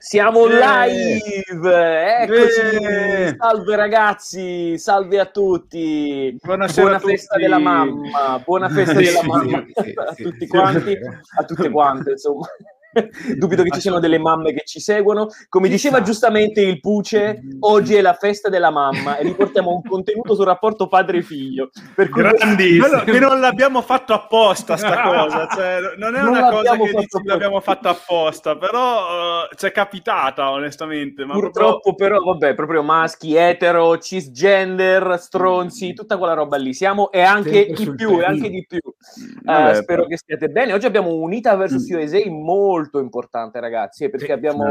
Siamo live, eccoci. Eh. Salve ragazzi, salve a tutti. Buonasera Buona a tutti. festa della mamma, buona festa della mamma sì, a sì, tutti sì. quanti, a tutte quante, insomma. Dubito che ci siano delle mamme che ci seguono. Come diceva giustamente il Puce, oggi è la festa della mamma e riportiamo un contenuto sul rapporto padre-figlio. Per cui Grandissimo. Che non l'abbiamo fatto apposta sta cosa, cioè, non è Non una cosa l'abbiamo che fatto l'abbiamo fatta apposta, però eh, ci è capitata onestamente. Ma Purtroppo, però, vabbè, proprio maschi, etero, cisgender, stronzi, tutta quella roba lì. Siamo e anche di più, e anche di più. Eh, Vabbè, spero che stiate bene. Oggi abbiamo un'Ita versus USA molto importante, ragazzi, eh, perché abbiamo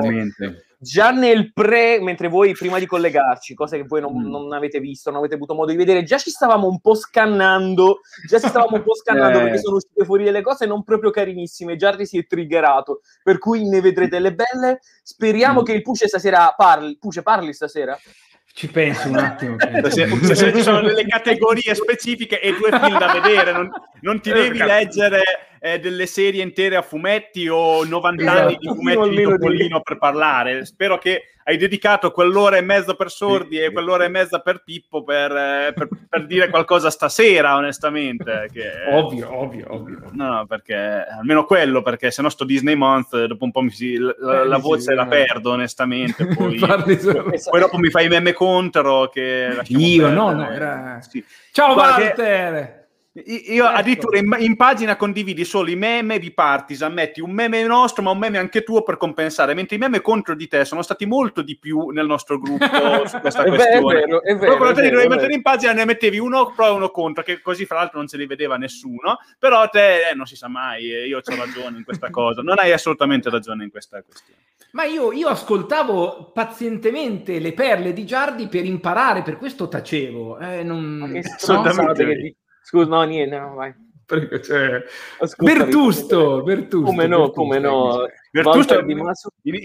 già nel pre, mentre voi prima di collegarci, cose che voi non, Mm. non avete visto, non avete avuto modo di vedere, già ci stavamo un po' scannando, già ci stavamo un po' scannando Eh. perché sono uscite fuori delle cose non proprio carinissime. Giardi si è triggerato, per cui ne vedrete le belle. Speriamo Mm. che il Puce stasera parli. Puce, parli stasera? Ci penso un attimo. Se, se- se ci sono delle categorie specifiche e due film da vedere, non, non ti devi leggere eh, delle serie intere a fumetti o 90 Esatto. anni di fumetti di- Topolino per parlare. Spero che hai dedicato quell'ora e mezza per sordi e quell'ora e mezza per Pippo per, eh, per- per dire qualcosa stasera, onestamente. Che, Ovvio, ovvio, ovvio. No, no, perché almeno quello, perché se no sto Disney Month dopo un po' mi si, la, la- la Eh, sì, voce la no. perdo onestamente. Poi, Parli solo- poi dopo mi fai i meme contro che Io, no, perdere. no, era- Sì. Ciao Guarda che- Walter! Io Ecco. addirittura in, in pagina condividi solo i meme di Partisan, metti un meme nostro ma un meme anche tuo per compensare, mentre i meme contro di te sono stati molto di più nel nostro gruppo su questa È vero, questione. è vero, è vero, Però te li dovevi mettere in pagina ne mettevi uno pro e uno contro, che così fra l'altro non se li vedeva nessuno, però te eh, non si sa mai, eh, io ho ragione in questa cosa, non hai assolutamente ragione in questa questione. Ma io, io ascoltavo pazientemente le perle di Giardi per imparare, per questo tacevo. Eh, non... Che no? Scusa, no, niente, no, vai. Perché, cioè, Bertusto, Bertusto. Come no, Bertusto, come no. Bertusto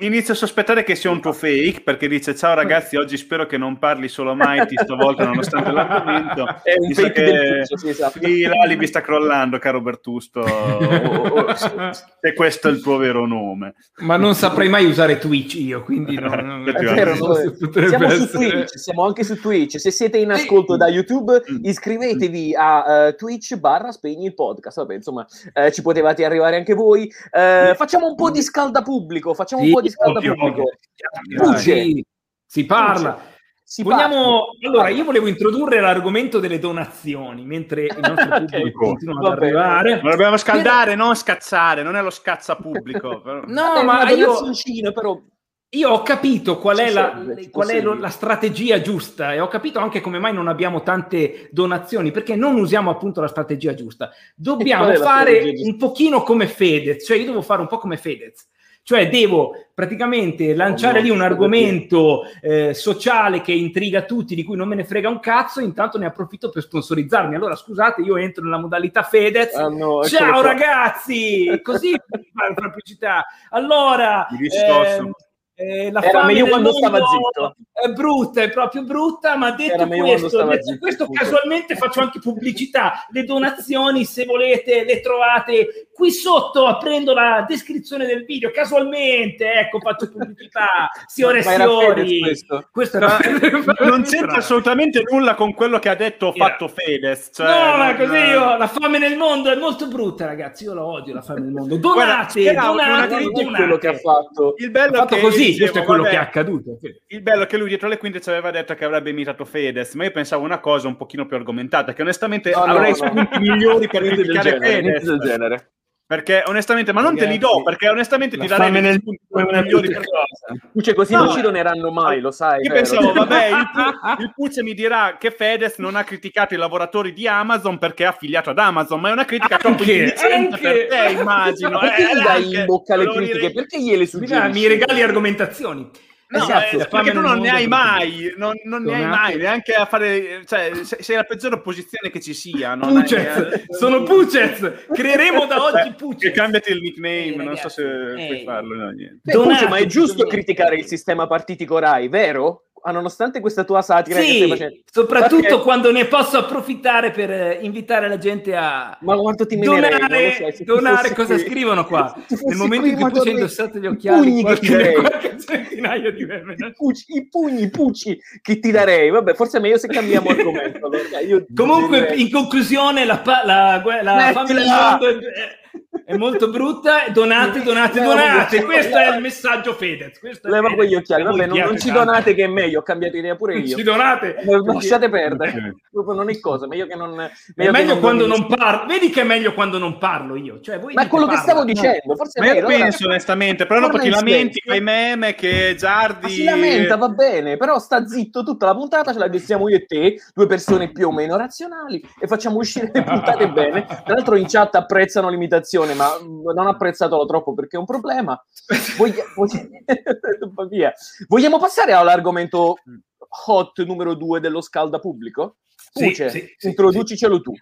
inizio a sospettare che sia un tuo fake perché dice ciao ragazzi oggi spero che non parli solo Mighty stavolta nonostante l'argomento È un fake che- del Puce, sì, esatto. sì, l'alibi sta crollando caro Bertusto se questo è il tuo vero nome Ma non saprei mai usare Twitch io, quindi non, non- È vero, non siamo su essere- Twitch, siamo anche su Twitch. Se siete in ascolto da YouTube, Mm. iscrivetevi a eh, Twitch barra spegni il podcast. Vabbè, insomma, eh, ci potevate arrivare anche voi. Eh, facciamo un po' di scalda pubblico. Facciamo un Sì, po' di scalda ovvio, pubblico. ovvio. Puce. Sì, si parla. Si Vogliamo... parla. Allora, io volevo introdurre l'argomento delle donazioni, mentre il nostro pubblico continua ad arrivare. ma dobbiamo scaldare non scazzare non è lo scazza pubblico però- No, È ma io, però io ho capito qual è, la, serve, qual è la strategia giusta e ho capito anche come mai non abbiamo tante donazioni, perché non usiamo appunto la strategia giusta. Dobbiamo fare un pochino come Fedez, cioè io devo fare un po' come Fedez. Cioè devo praticamente lanciare no, lì un argomento eh, sociale che intriga tutti, di cui non me ne frega un cazzo, intanto ne approfitto per sponsorizzarmi. Allora scusate, io entro nella modalità Fedez. Ah, no, Ciao qua. ragazzi, così fare pubblicità. Allora, Mi eh, la Era meglio quando mondo stava zitto. È brutta, è proprio brutta, ma detto questo, detto zitto, questo casualmente faccio anche pubblicità. Le donazioni, se volete, le trovate qui sotto, aprendo la descrizione del video. Casualmente, ecco, faccio pubblicità. Signore e Fedez signori. questo? Questo era... non c'entra assolutamente nulla con quello che ha detto o Era- fatto Fedez cioè, no, ma non- così io, la fame nel mondo è molto brutta, ragazzi. Io la odio la fame nel mondo. Guarda, Donate, una donate, Non è quello che ha donate. fatto. il bello Ha fatto che così, dicevo, questo è quello vabbè, che è accaduto. Il bello è che lui dietro le quinte ci aveva detto che avrebbe imitato Fedez, ma io pensavo una cosa un pochino più argomentata, che onestamente No, no, avrei no. spunti migliori per criticare niente del Fedez. genere. Perché onestamente, ma non te li do, Ragazzi, perché onestamente ti darei nel- migliori per. Puce, così No, non ci doneranno mai, lo sai. Io vero? pensavo, vabbè, il, Pu- il Pucce mi dirà che Fedez non ha criticato i lavoratori di Amazon perché è affiliato ad Amazon, ma è una critica troppo Anche, per te, immagino. Perché Eh, gli dai anche, in bocca le critiche? Perché gliele suggerisci? mi regali argomentazioni. No, Esatto, eh, perché tu non ne hai mai, non, non ne hai mai, neanche a fare, cioè, se- sei la peggiore opposizione che ci sia. Non hai- Pucez, sono Pucez. Creeremo da oggi Che Pucez. cambiati il nickname, Eh, non so se eh. puoi farlo. no, Puce, Donate, ma è giusto criticare il sistema partitico Rai, vero? Ah, nonostante questa tua satira sì, facendo. Soprattutto perché... quando ne posso approfittare per eh, invitare la gente a Ma quanto ti donare, so, donare cosa qui. scrivono qua. Nel momento in cui tu sei indossato gli occhiali, qualche, qualche centinaio di meme. I, pucci, I pugni, i pucci che ti darei. Vabbè, forse è meglio se cambiamo argomento. Comunque, direi... in conclusione, la, la, la, la fame del mondo è è molto brutta. Donate, donate, donate. Questo è il messaggio Fedez. Questo Leva quegli occhiali. Vabbè, non, non, ci donate che è meglio. Ho cambiato idea pure io. Ci donate. Lasciate perdere. Non è cosa. Meglio che non. Meglio è meglio non quando non parlo. Vedi che è meglio quando non parlo io. Cioè, voi Ma è quello che stavo dicendo. Forse Ma io penso onestamente. Però dopo ti lamenti, fai meme che Giardi. si lamenta, va bene. Però sta zitto tutta la puntata. Ce la diciamo io e te, due persone più o meno razionali. E facciamo uscire le puntate bene. Tra l'altro, in chat apprezzano l'imitazione, ma non apprezzatelo troppo perché è un problema. Voglia... Voglia... Vogliamo passare all'argomento hot numero due dello scalda pubblico? Puce, sì, sì, introducicelo tu.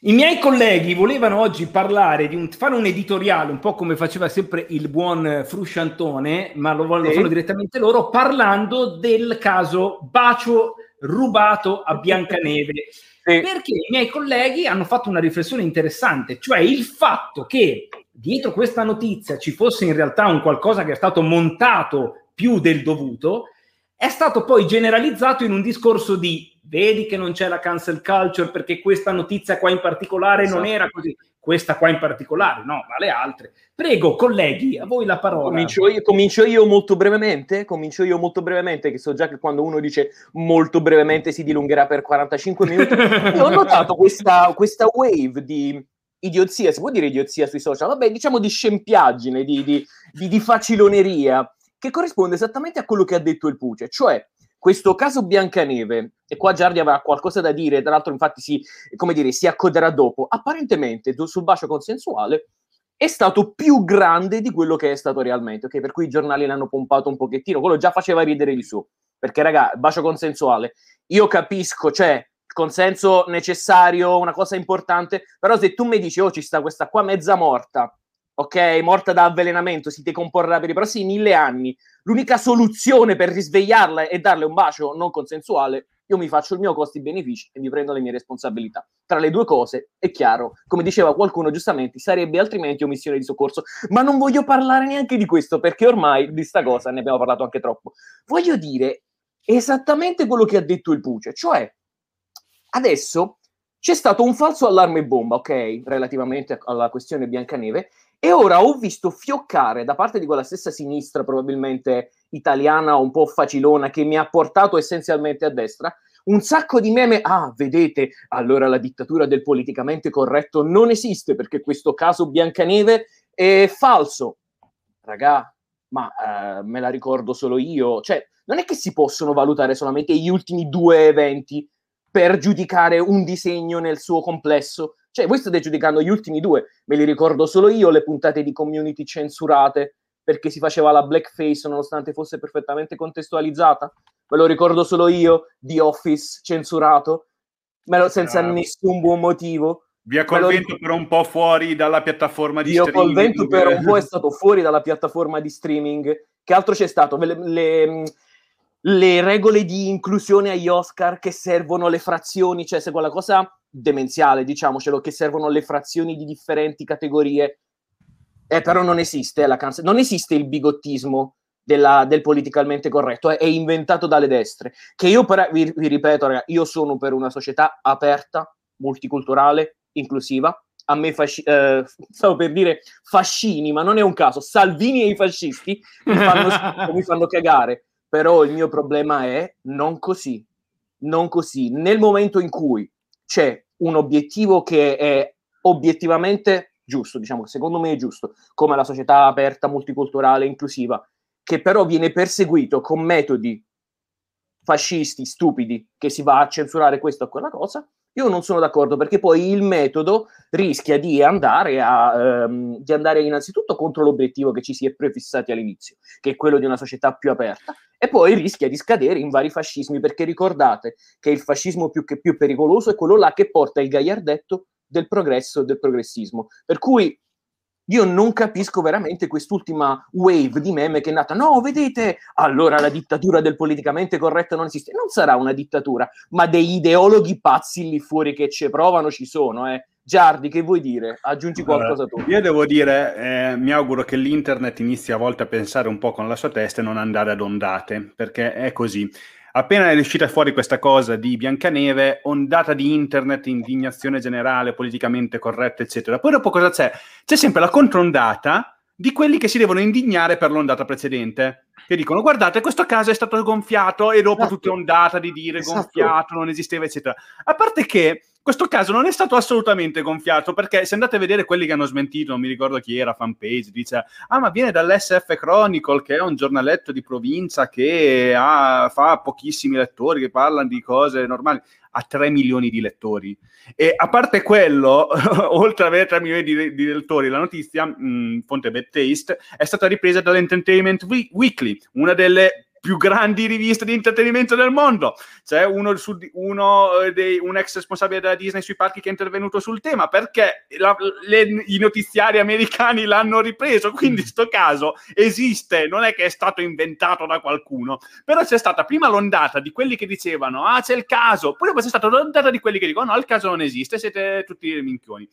I miei colleghi volevano oggi parlare di un, fare un editoriale, un po' come faceva sempre il buon Frusciantone, ma lo vogliono sì. direttamente loro, parlando del caso bacio rubato a Biancaneve. Sì. Perché i miei colleghi hanno fatto una riflessione interessante, cioè il fatto che dietro questa notizia ci fosse in realtà un qualcosa che è stato montato più del dovuto, è stato poi generalizzato in un discorso di vedi che non c'è la cancel culture perché questa notizia qua in particolare esatto. non era così, questa qua in particolare, no, ma le altre. Prego, colleghi, a voi la parola. Comincio io, comincio io, molto brevemente, comincio io molto brevemente, che so già che quando uno dice molto brevemente si dilungherà per 45 minuti. ho notato questa, questa wave di idiozia, si può dire idiozia sui social? Vabbè, diciamo di scempiaggine, di, di, di, di faciloneria, che corrisponde esattamente a quello che ha detto il Puce, cioè questo caso Biancaneve, e qua Giardi avrà qualcosa da dire, tra l'altro infatti si, come dire, si accoderà dopo, apparentemente sul bacio consensuale è stato più grande di quello che è stato realmente, ok? Per cui i giornali l'hanno pompato un pochettino, quello già faceva ridere di su, perché raga, bacio consensuale, io capisco, cioè, consenso necessario, una cosa importante, però se tu mi dici, oh, ci sta questa qua mezza morta, ok, morta da avvelenamento, si decomporrà per i prossimi mille anni, l'unica soluzione per risvegliarla è darle un bacio non consensuale, io mi faccio il mio costi-benefici e mi prendo le mie responsabilità. Tra le due cose, è chiaro, come diceva qualcuno giustamente, sarebbe altrimenti omissione di soccorso. Ma non voglio parlare neanche di questo, perché ormai di sta cosa ne abbiamo parlato anche troppo. Voglio dire esattamente quello che ha detto il Puce, cioè Adesso c'è stato un falso allarme bomba, ok, relativamente alla questione Biancaneve, e ora ho visto fioccare da parte di quella stessa sinistra, probabilmente italiana, un po' facilona, che mi ha portato essenzialmente a destra, un sacco di meme. Ah, vedete, allora la dittatura del politicamente corretto non esiste perché questo caso Biancaneve è falso. Ragà, ma eh, me la ricordo solo io. Cioè, non è che si possono valutare solamente gli ultimi due eventi per giudicare un disegno nel suo complesso. Cioè, voi state giudicando gli ultimi due, me li ricordo solo io, le puntate di community censurate perché si faceva la blackface nonostante fosse perfettamente contestualizzata. Me lo ricordo solo io, The Office censurato, lo, senza ah. nessun buon motivo. Via col vento per un po' fuori dalla piattaforma di Via streaming. Via col vento per un po' è stato fuori dalla piattaforma di streaming. Che altro c'è stato? Le, le, le regole di inclusione agli Oscar che servono le frazioni, cioè se quella cosa demenziale, diciamocelo, che servono le frazioni di differenti categorie. Eh, però non esiste la canzone, non esiste il bigottismo della, del politicalmente corretto, è, è, inventato dalle destre. Che io, però, vi, vi ripeto, ragazzi, io sono per una società aperta, multiculturale, inclusiva. A me fasci- eh, stavo per dire fascini, ma non è un caso. Salvini e i fascisti mi fanno, mi fanno cagare però il mio problema è non così, non così. Nel momento in cui c'è un obiettivo che è obiettivamente giusto, diciamo che secondo me è giusto, come la società aperta, multiculturale, inclusiva, che però viene perseguito con metodi fascisti, stupidi, che si va a censurare questa o quella cosa, io non sono d'accordo perché poi il metodo rischia di andare, a, ehm, di andare innanzitutto contro l'obiettivo che ci si è prefissati all'inizio, che è quello di una società più aperta, e poi rischia di scadere in vari fascismi, perché ricordate che il fascismo più, che più pericoloso è quello là che porta il gagliardetto del progresso e del progressismo. Per cui io non capisco veramente quest'ultima wave di meme che è nata. No, vedete, allora la dittatura del politicamente corretto non esiste. Non sarà una dittatura, ma degli ideologhi pazzi lì fuori che ci provano ci sono, eh. Giardi, che vuoi dire? Aggiungi qualcosa tu. Io devo dire, eh, mi auguro che l'internet inizi a volte a pensare un po' con la sua testa e non andare ad ondate, perché è così. Appena è uscita fuori questa cosa di Biancaneve, ondata di internet, indignazione generale, politicamente corretta, eccetera. Poi dopo cosa c'è? C'è sempre la controndata di quelli che si devono indignare per l'ondata precedente che dicono guardate questo caso è stato gonfiato e dopo esatto. tutta ondata di dire esatto. gonfiato non esisteva eccetera a parte che questo caso non è stato assolutamente gonfiato perché se andate a vedere quelli che hanno smentito, non mi ricordo chi era, fanpage, dice ah ma viene dall'SF Chronicle che è un giornaletto di provincia che ha, fa pochissimi lettori che parlano di cose normali, ha 3 milioni di lettori. E a parte quello, oltre ad avere 3 milioni di, di lettori, la notizia, mh, fonte Bad Taste, è stata ripresa dall'Entertainment Weekly, una delle più grandi riviste di intrattenimento del mondo. C'è uno, su, uno eh, dei, un ex responsabile della Disney sui parchi che è intervenuto sul tema perché la, le, i notiziari americani l'hanno ripreso. Quindi, in questo caso esiste, non è che è stato inventato da qualcuno, però c'è stata prima l'ondata di quelli che dicevano: Ah, c'è il caso, poi dopo c'è stata l'ondata di quelli che dicono: No, il caso non esiste, siete tutti minchioni.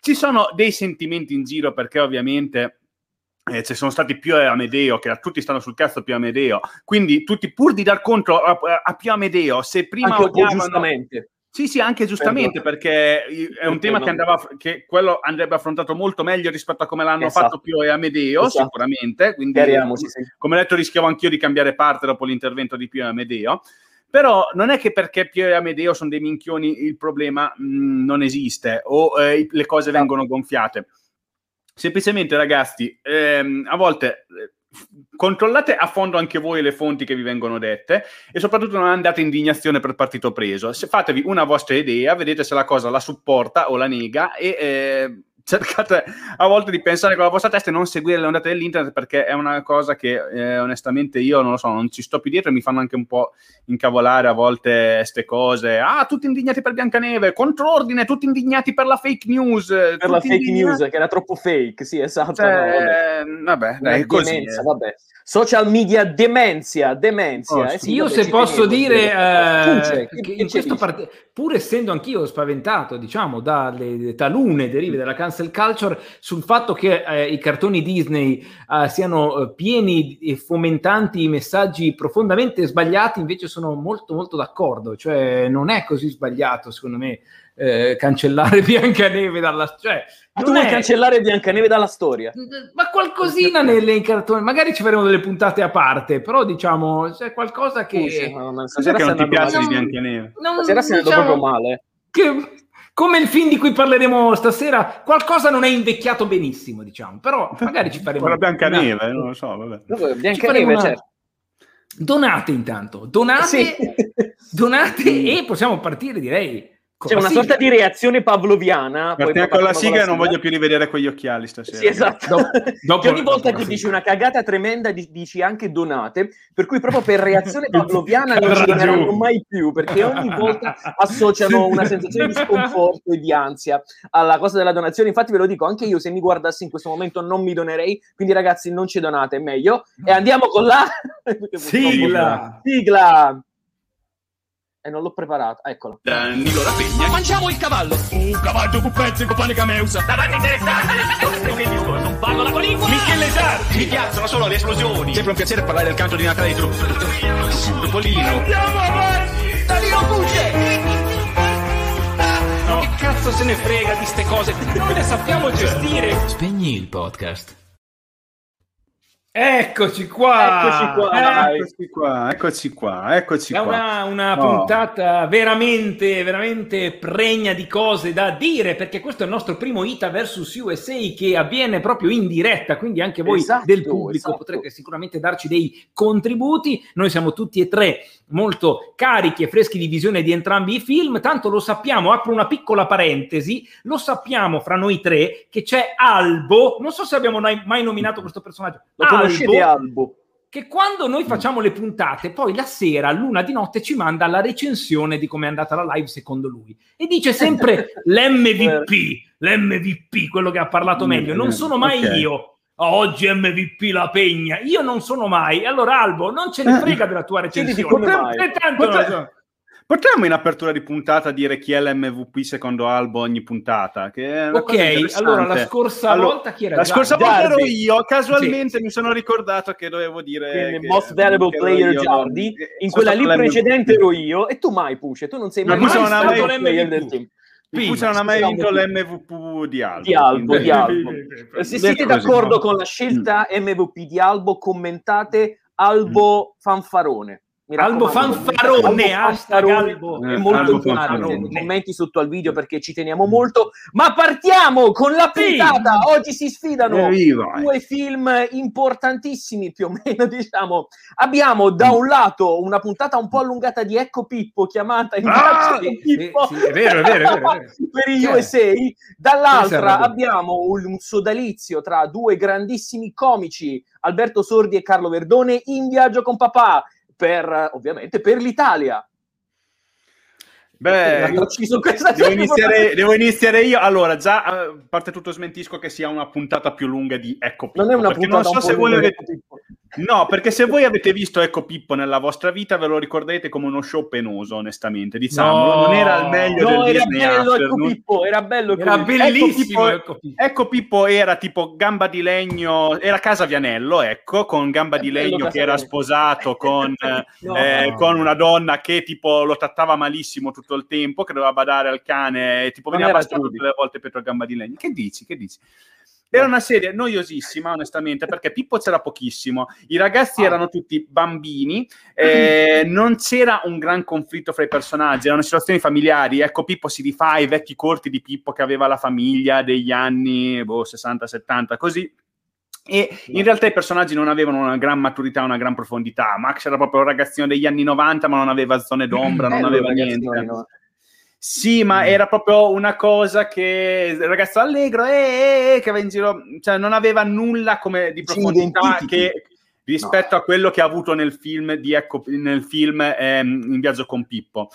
Ci sono dei sentimenti in giro perché, ovviamente eh, ci sono stati più Amedeo, che tutti stanno sul cazzo più Amedeo, quindi tutti pur di dar conto a, a più Amedeo, se prima anche odiavano... giustamente. Sì, sì, anche giustamente, perché è un tema che, andava, che quello andrebbe affrontato molto meglio rispetto a come l'hanno esatto. fatto Pio e Amedeo, esatto. sicuramente. Quindi, sì. come detto, rischiavo anch'io di cambiare parte dopo l'intervento di Pio e Amedeo. Però non è che perché Pio e Amedeo sono dei minchioni il problema mh, mm, non esiste o eh, le cose vengono gonfiate semplicemente ragazzi, ehm, a volte eh, controllate a fondo anche voi le fonti che vi vengono dette e soprattutto non andate in indignazione per partito preso. Fatevi una vostra idea, vedete se la cosa la supporta o la nega e eh, cercate a volte di pensare con la vostra testa e non seguire le ondate dell'internet perché è una cosa che eh, onestamente io non lo so, non ci sto più dietro e mi fanno anche un po' incavolare a volte queste cose. Ah, tutti indignati per Biancaneve, controordine, tutti indignati per la fake news. Per la fake indignati... news che era troppo fake, sì, esatto. Cioè, no, vabbè, vabbè dai, così. Demenza, vabbè. Social media demenzia, demenzia. Oh, eh, sì, io se posso dire, eh, che in questo parte, pur essendo anch'io spaventato, diciamo, dalle talune derive della cancel culture, sul fatto che eh, i cartoni Disney eh, siano eh, pieni e fomentanti messaggi profondamente sbagliati, invece sono molto molto d'accordo, cioè non è così sbagliato secondo me eh, cancellare Biancaneve dalla cioè tu vuoi è... cancellare Biancaneve dalla storia? Ma qualcosina nelle cartoni magari ci faremo delle puntate a parte però diciamo c'è qualcosa che Scusa, no, no, stasera che non ti piace di Biancaneve? Non, stasera si è diciamo, proprio male. che come il film di cui parleremo stasera, qualcosa non è invecchiato benissimo, diciamo, però magari ci faremo... La Biancaneve, non lo so, vabbè. Biancaneve, una... certo. Donate intanto, donate, sì. donate e possiamo partire, direi, c'è una sigla. sorta di reazione pavloviana. Partiamo con la sigla non voglio più rivedere quegli occhiali stasera. Sì, esatto. Dopo, dopo, ogni volta che dici una cagata tremenda dici anche donate, per cui proprio per reazione pavloviana non ci doneranno mai più, perché ogni volta associano una sensazione di sconforto e di ansia alla cosa della donazione. Infatti ve lo dico, anche io se mi guardassi in questo momento non mi donerei, quindi ragazzi non ci donate, è meglio. E andiamo con la... sigla! Sigla! E non l'ho preparato. Eccola. Danilo Rapegna. Mangiamo il cavallo. Un cavallo con pezzi con panica meusa. Davanti interessante. non parlo la lingua. Michele Sarti. Mi piacciono solo le esplosioni. Sempre un piacere parlare del canto di Natale di Topolino. Andiamo avanti. Danilo Cucce. No. Che cazzo se ne frega di ste cose? Noi le sappiamo gestire. Spegni il podcast. Eccoci qua, eccoci qua, eccoci qua, eccoci qua, eccoci È una, una oh. puntata veramente, veramente pregna di cose da dire, perché questo è il nostro primo ITA versus USA che avviene proprio in diretta, quindi anche voi esatto, del pubblico esatto. potrete sicuramente darci dei contributi. Noi siamo tutti e tre molto carichi e freschi di visione di entrambi i film, tanto lo sappiamo, apro una piccola parentesi, lo sappiamo fra noi tre che c'è Albo, non so se abbiamo mai nominato questo personaggio. Lo conoscete Albo? che quando noi facciamo le puntate, poi la sera, luna di notte, ci manda la recensione di come è andata la live secondo lui. E dice sempre l'MVP, l'MVP, quello che ha parlato meglio. Non sono mai Ok. io. "Oh, oggi MVP la pegna. Io non sono mai. Allora, Albo, non ce ne frega della tua recensione. come mai. E tanto non Potre- so. Potremmo in apertura di puntata dire chi è l'MVP secondo Albo ogni puntata? Che è una cosa Ok, allora la scorsa Allora, volta chi era? La scorsa Giardi. volta ero io, casualmente Sì, mi sono ricordato che dovevo dire... Che- most valuable player. Giardi, Eh, in quella lì stato l'MVP. precedente ero io e tu mai Puce, tu non sei Ma mai stato mai- player del l'MVP. Il Puccia non ha mai vinto l'MVP di Albo. Di Albo, di Albo. Se siete d'accordo con la scelta MVP di Albo, commentate Albo Fanfarone. Mi Albo Fanfarone, hashtag Albo. è Eh, molto Albo. Commenti sotto al video perché ci teniamo molto. Ma partiamo con la Sì. puntata. Oggi si sfidano Evviva. due film importantissimi più o meno diciamo abbiamo da un lato una puntata un po' allungata di Ecco Pippo chiamata in Ah! braccio di Pippo Sì, sì, è vero, è vero, è vero, è vero. per i Certo. USA dall'altra abbiamo un sodalizio tra due grandissimi comici Alberto Sordi e Carlo Verdone in viaggio con papà per ovviamente per l'Italia Beh, questa devo iniziare, devo iniziare io. Allora, già eh, a parte tutto smentisco che sia una puntata più lunga di Ecco Pippo. non è una puntata non so se voi lunga, avete... Pippo. No, perché se voi avete visto Ecco Pippo nella vostra vita ve lo ricorderete come uno show penoso, onestamente. Diciamolo, No. non era il meglio no del era Disney bello Ecco Afternoon. Pippo era bello Ecco Era Pippo. bellissimo. Ecco ecco qui. Ecco Pippo era tipo gamba di legno, era Casa Vianello, ecco, con gamba È di legno che era sposato con, eh, No. eh, con una donna che tipo lo trattava malissimo tutto il tempo, che doveva badare al cane, tipo Non veniva bastato tutte le volte per gamba di legno. Che dici? Che dici? Era una serie noiosissima, onestamente, perché Pippo c'era pochissimo, i ragazzi Ah. erano tutti bambini, eh, non c'era un gran conflitto fra i personaggi, erano situazioni familiari. Ecco, Pippo si rifà ai vecchi corti di Pippo che aveva la famiglia degli anni boh, 60-70, così. E in realtà i personaggi non avevano una gran maturità, una gran profondità. Max era proprio un ragazzino degli anni 90, ma non aveva zone d'ombra, non aveva niente. No, no. Sì, ma era proprio una cosa che il ragazzo allegro eh, eh, eh, che va in giro, cioè non aveva nulla come di profondità che rispetto a quello che ha avuto nel film di ecco, nel film ehm, In viaggio con Pippo.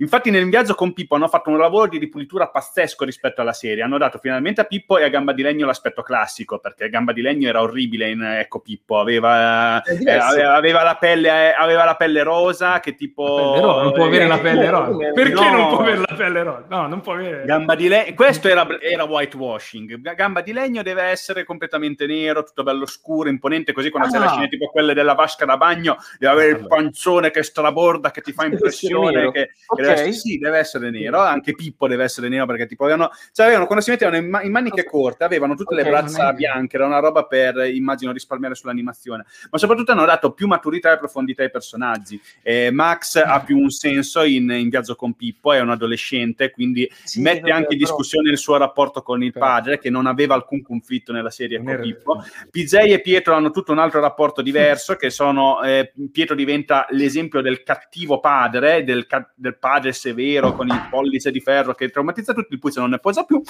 Infatti nel viaggio con Pippo hanno fatto un lavoro di ripulitura pazzesco rispetto alla serie. Hanno dato finalmente a Pippo e a Gamba di Legno l'aspetto classico, perché Gamba di Legno era orribile in Ecco Pippo, aveva, eh, aveva, la pelle, aveva la pelle rosa che tipo... Rosa, non può avere la pelle rosa. no, Perché no. non può avere la pelle rosa? No, non può avere. Gamba di legno, questo era, era whitewashing. Ga- Gamba di legno deve essere completamente nero, tutto bello scuro, imponente, così quando c'è Ah. la scena tipo quelle della vasca da bagno, deve avere il pancione che straborda, che ti fa impressione. Che, che. Deve essere, sì, deve essere nero. Anche Pippo deve essere nero perché tipo avevano, cioè avevano quando si mettevano in, in maniche corte, avevano tutte Ok, le braccia bianche, era una roba per, immagino, risparmiare sull'animazione. Ma soprattutto hanno dato più maturità e profondità ai personaggi. Eh, Max ha più un senso in, in viaggio con Pippo, è un adolescente, quindi Sì, mette anche in però- discussione il suo rapporto con il Però- padre, che non aveva alcun conflitto nella serie con Pippo. PJ e Pietro hanno tutto un altro rapporto diverso, che sono eh, Pietro diventa l'esempio del cattivo padre, del, ca- del padre severo con il pollice di ferro che traumatizza tutti, il Puzzo non ne posa più.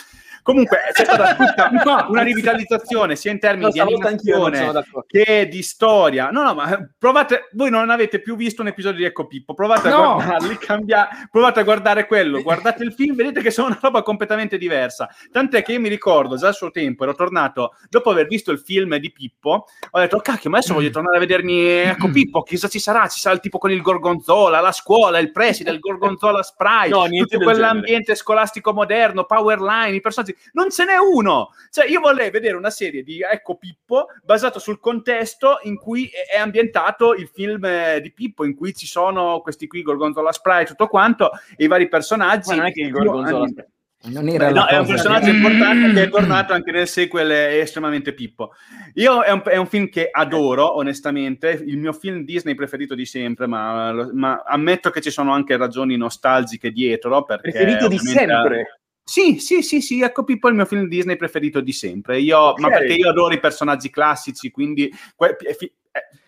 Comunque c'è stata tutta una rivitalizzazione sia in termini No, di animazione che di storia. No, no, ma provate, voi non avete più visto un episodio di Ecco Pippo, provate a No. guardarli, cambia, provate a guardare quello, guardate il film, vedete che sono una roba completamente diversa. Tant'è che io mi ricordo già al suo tempo, ero tornato dopo aver visto il film di Pippo, ho detto, "Oh, cacchio, ma adesso voglio tornare a vedermi Ecco Pippo, chissà ci sarà, ci sarà il tipo con il gorgonzola, la scuola, il preside, il gorgonzola spray, No, niente tutto quell'ambiente scolastico moderno, Powerline, i personaggi, non ce n'è uno. Cioè, io vorrei vedere una serie di Ecco Pippo basato sul contesto in cui è ambientato il film eh, di Pippo, in cui ci sono questi qui, Gorgonzola Spray, tutto quanto, e i vari personaggi. Ma non è che il Gorgonzola anim- Non Beh, era no, la è un personaggio importante che è tornato anche nel sequel è estremamente Pippo. Io è un, è un film che adoro, onestamente, il mio film Disney preferito di sempre, ma, ma ammetto che ci sono anche ragioni nostalgiche dietro. Perché preferito di sempre Sì, sì, sì, sì, ecco Pippo è il mio film Disney preferito di sempre. Io, Ok. Ma perché io adoro i personaggi classici, quindi que-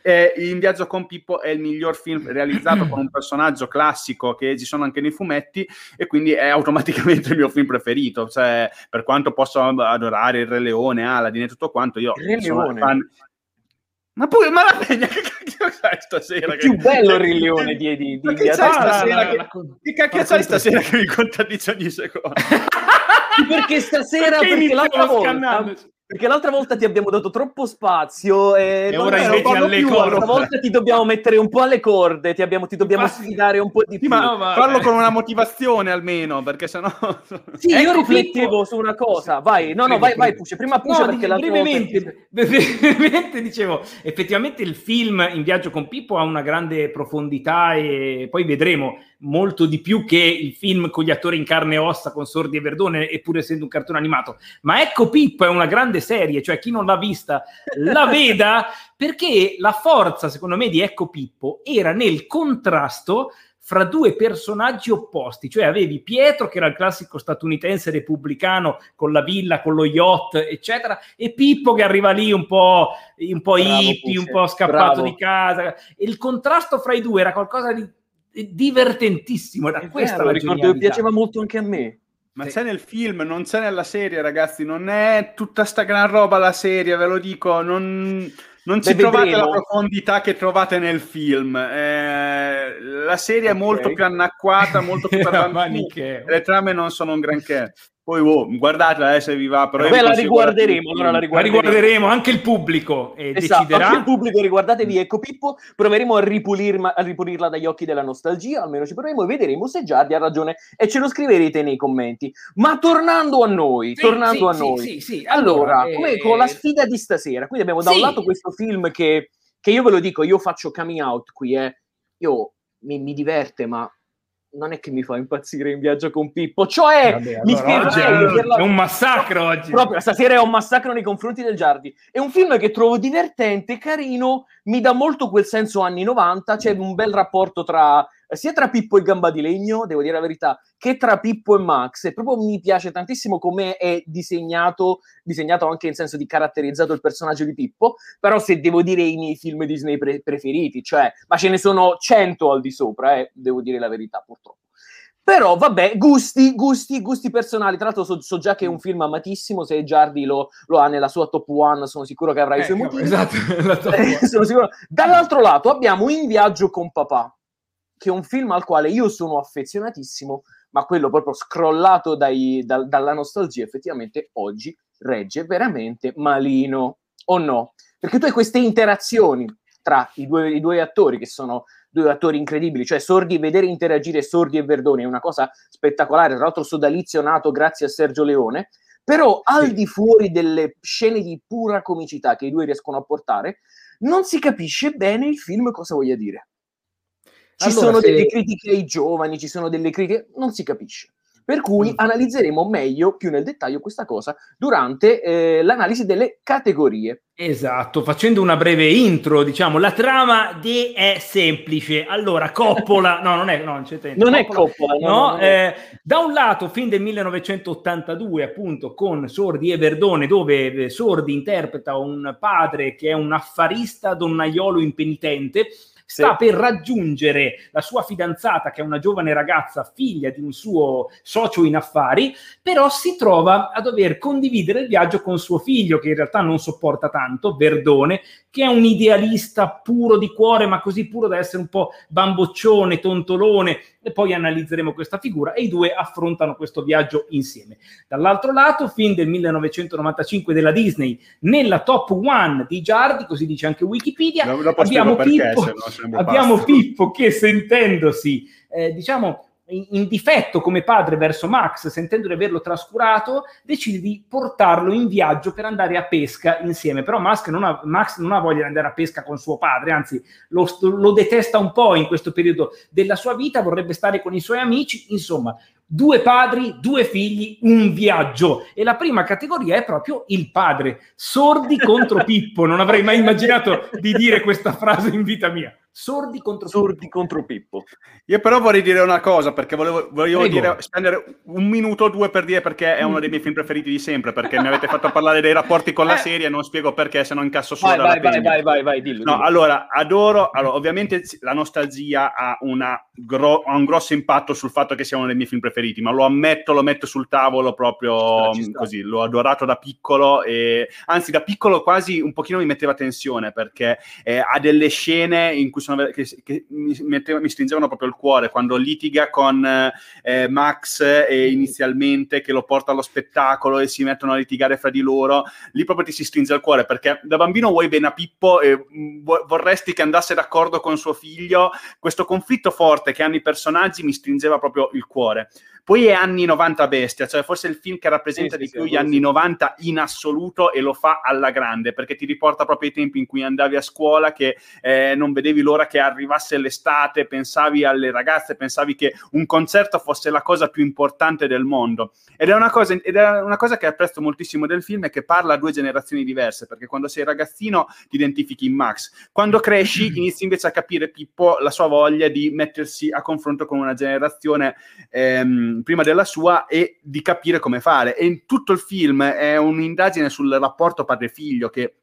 è- è- In viaggio con Pippo è il miglior film realizzato con un personaggio classico che ci sono anche nei fumetti e quindi è automaticamente il mio film preferito. Cioè, per quanto posso adorare il Re Leone, Aladdin e tutto quanto, io Il Re sono Leone? fan- Ma poi, ma la pegna, che cacchio c'hai stasera? È più bello il Re Leone di, di, di, Ma che c'hai stasera? Che, che cacchio c'hai stasera che mi contraddici ogni secondo? Perché stasera, Perché perché, l'altra volta, scannandoci? Perché l'altra volta ti abbiamo dato troppo spazio e, E ora invece alle più, corde. L'altra volta ti dobbiamo mettere un po' alle corde, ti, abbiamo, ti dobbiamo Infatti- sfidare un po' di Sì, più. ma No, ma- farlo con una motivazione almeno, perché sennò... Sì, io Ecco, riflettevo Pippo- su una cosa, vai, no, no, vai, vai. Puce, prima Puce No, perché volta- brevemente, brevemente dicevo, effettivamente il film In viaggio con Pippo ha una grande profondità e poi vedremo molto di più che il film con gli attori in carne e ossa con Sordi e Verdone, eppur essendo un cartone animato. Ma ecco Pippo è una grande serie, cioè chi non l'ha vista la veda perché la forza, secondo me, di Ecco Pippo era nel contrasto fra due personaggi opposti, cioè avevi Pietro che era il classico statunitense repubblicano con la villa, con lo yacht, eccetera, e Pippo che arriva lì un po', un po' Bravo, hippie, un Puce, po' scappato bravo. di casa. E il contrasto fra i due era qualcosa di divertentissimo. Era È questa vero, la ricordo piaceva molto anche a me. Ma Sì. c'è nel film, non c'è nella serie, ragazzi. Non è tutta sta gran roba la serie, ve lo dico. Non, non ci Beh, trovate vedremo. la profondità che trovate nel film. Eh, la serie è Ok. molto più annacquata, molto più per. Le trame non sono un granché. Poi, oh, guardatela eh, se vi va. Però io Beh, la riguarderemo, allora la film. Ma riguarderemo. riguarderemo anche il pubblico e Esatto, deciderà. anche il pubblico riguardatevi Ecco Pippo, proveremo a, ripulirma- a ripulirla dagli occhi della nostalgia, almeno ci proveremo e vedremo se Giardi ha ragione e ce lo scriverete nei commenti. Ma tornando a noi, Sì, tornando sì, a sì, noi, sì, sì. allora, eh, come con la sfida di stasera, quindi abbiamo da Sì. un lato questo film che, che io ve lo dico, io faccio coming out qui, eh. io mi, mi diverte, ma non è che mi fa impazzire in viaggio con Pippo, cioè Vabbè, allora, oggi è la- è un massacro oggi. Proprio stasera è un massacro nei confronti del Giardi. È un film che trovo divertente, carino, mi dà molto quel senso anni 90. C'è un bel rapporto tra sia tra Pippo e Gamba di Legno, devo dire la verità, che tra Pippo e Max. E proprio mi piace tantissimo come è disegnato, disegnato anche in senso di caratterizzato il personaggio di Pippo. Però, se devo dire i miei film Disney pre- preferiti, cioè, ma ce ne sono cento al di sopra, eh, devo dire la verità, purtroppo. Però vabbè, gusti, gusti, gusti personali. Tra l'altro so, so già che è un film amatissimo, se Giardi lo, lo ha nella sua top one, sono sicuro che avrà i suoi motivi. esatto, la top Eh, one. sono sicuro. Dall'altro lato abbiamo In viaggio con papà, che è un film al quale io sono affezionatissimo, ma quello proprio scrollato dai- dal- dalla nostalgia, effettivamente oggi regge veramente malino, o no? Perché tu hai queste interazioni tra i due, i due attori, che sono due attori incredibili, cioè Sordi, vedere interagire Sordi e Verdoni è una cosa spettacolare, tra l'altro sodalizio nato grazie a Sergio Leone, però al Sì. di fuori delle scene di pura comicità che i due riescono a portare, non si capisce bene il film cosa voglia dire. Ci Allora, sono se- delle critiche ai giovani, ci sono delle critiche, non si capisce. Per cui Mm. analizzeremo meglio, più nel dettaglio, questa cosa durante eh, l'analisi delle categorie. Esatto, facendo una breve intro, diciamo, la trama di è semplice. Allora, Coppola, no, non è, no, non c'è tempo. Non è Coppola, no, no, no, no. eh, da un lato, fin del 1982, appunto, con Sordi e Verdone, dove eh, Sordi interpreta un padre che è un affarista donnaiolo impenitente, sta Sì. per raggiungere la sua fidanzata, che è una giovane ragazza, figlia di un suo socio in affari, però si trova a dover condividere il viaggio con suo figlio, che in realtà non sopporta tanto, Verdone, che è un idealista puro di cuore, ma così puro da essere un po' bamboccione, tontolone, e poi analizzeremo questa figura e i due affrontano questo viaggio insieme. Dall'altro lato, film del 1995 della Disney, nella top one di Giardi, così dice anche Wikipedia, dopo abbiamo perché, Pippo, no sembra abbiamo. Pippo che sentendosi, eh, diciamo, in, difetto come padre verso Max, sentendo di averlo trascurato, decide di portarlo in viaggio per andare a pesca insieme. Però Max non ha, Max non ha voglia di andare a pesca con suo padre, anzi lo, lo detesta un po' in questo periodo della sua vita, vorrebbe stare con i suoi amici, insomma. Due padri, due figli, un viaggio. E la prima categoria è proprio il padre. Sordi contro Pippo. Non avrei mai immaginato di dire questa frase in vita mia. Sordi contro Sordi Pippo. contro Pippo. Io però vorrei dire una cosa, perché volevo, volevo dire, spendere un minuto o due per dire perché è uno dei miei film preferiti di sempre, perché mi avete fatto parlare dei rapporti con la Eh. serie, non spiego perché, se no incasso solo Vai, dalla vai, vai, vai, vai, vai, dillo. No, dillo. allora, adoro, allora, ovviamente la nostalgia ha, una gro- ha un grosso impatto sul fatto che sia uno dei miei film preferiti, ma lo ammetto, lo metto sul tavolo proprio Ci sta, ci sta. così, l'ho adorato da piccolo e anzi da piccolo quasi un pochino mi metteva tensione perché eh, ha delle scene in cui sono, che, che mi, metteva- mi stringevano proprio il cuore, quando litiga con eh, Max eh, inizialmente che lo porta allo spettacolo e si mettono a litigare fra di loro, lì proprio ti si stringe il cuore perché da bambino vuoi bene a Pippo e vo- vorresti che andasse d'accordo con suo figlio. Questo conflitto forte che hanno i personaggi mi stringeva proprio il cuore. Poi è anni 90 bestia, cioè forse il film che rappresenta Sì, sì, di sì, più gli quello anni sì. 90 in assoluto e lo fa alla grande perché ti riporta proprio ai tempi in cui andavi a scuola che eh, non vedevi l'ora che arrivasse l'estate, pensavi alle ragazze, pensavi che un concerto fosse la cosa più importante del mondo. Ed è una cosa, ed è una cosa che apprezzo moltissimo del film è che parla a due generazioni diverse, perché quando sei ragazzino ti identifichi in Max, quando cresci inizi invece a capire Pippo la sua voglia di mettersi a confronto con una generazione ehm, prima della sua e di capire come fare. E in tutto il film è un'indagine sul rapporto padre-figlio che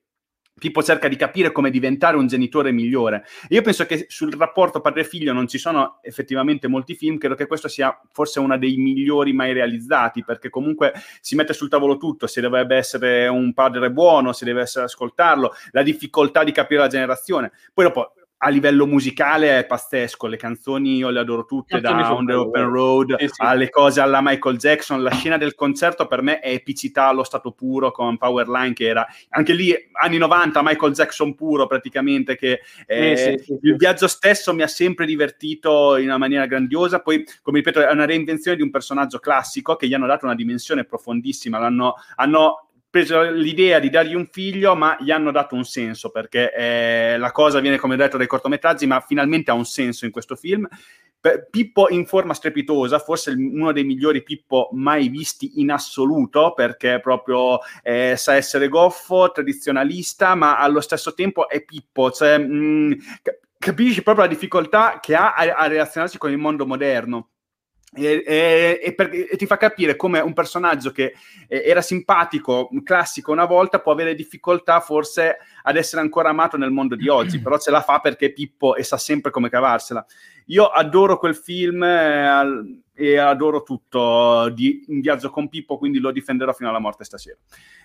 Pippo cerca di capire come diventare un genitore migliore. Io penso che sul rapporto padre-figlio non ci sono effettivamente molti film, credo che questo sia forse uno dei migliori mai realizzati, perché comunque si mette sul tavolo tutto, se dovrebbe essere un padre buono, se deve essere ascoltarlo, la difficoltà di capire la generazione. Poi dopo a livello musicale è pazzesco, le canzoni io le adoro tutte, da On the Open? Road Sì, sì. alle cose alla Michael Jackson, la scena del concerto per me è epicità allo stato puro con Powerline che era anche lì anni 90 Michael Jackson puro praticamente che eh, Sì, sì, sì, il viaggio stesso mi ha sempre divertito in una maniera grandiosa poi come ripeto è una reinvenzione di un personaggio classico che gli hanno dato una dimensione profondissima l'hanno hanno preso l'idea di dargli un figlio ma gli hanno dato un senso perché eh, la cosa viene come detto dai cortometraggi ma finalmente ha un senso in questo film Pippo in forma strepitosa, forse uno dei migliori Pippo mai visti in assoluto, perché proprio eh, sa essere goffo, tradizionalista, ma allo stesso tempo è Pippo, cioè mh, cap- capisci proprio la difficoltà che ha a, a relazionarsi con il mondo moderno. E, e- e per- e ti fa capire come un personaggio che eh, era simpatico, classico una volta, può avere difficoltà forse ad essere ancora amato nel mondo di oggi, però ce la fa perché è Pippo e sa sempre come cavarsela. Io adoro quel film eh, e adoro tutto di In viaggio con Pippo, quindi lo difenderò fino alla morte stasera.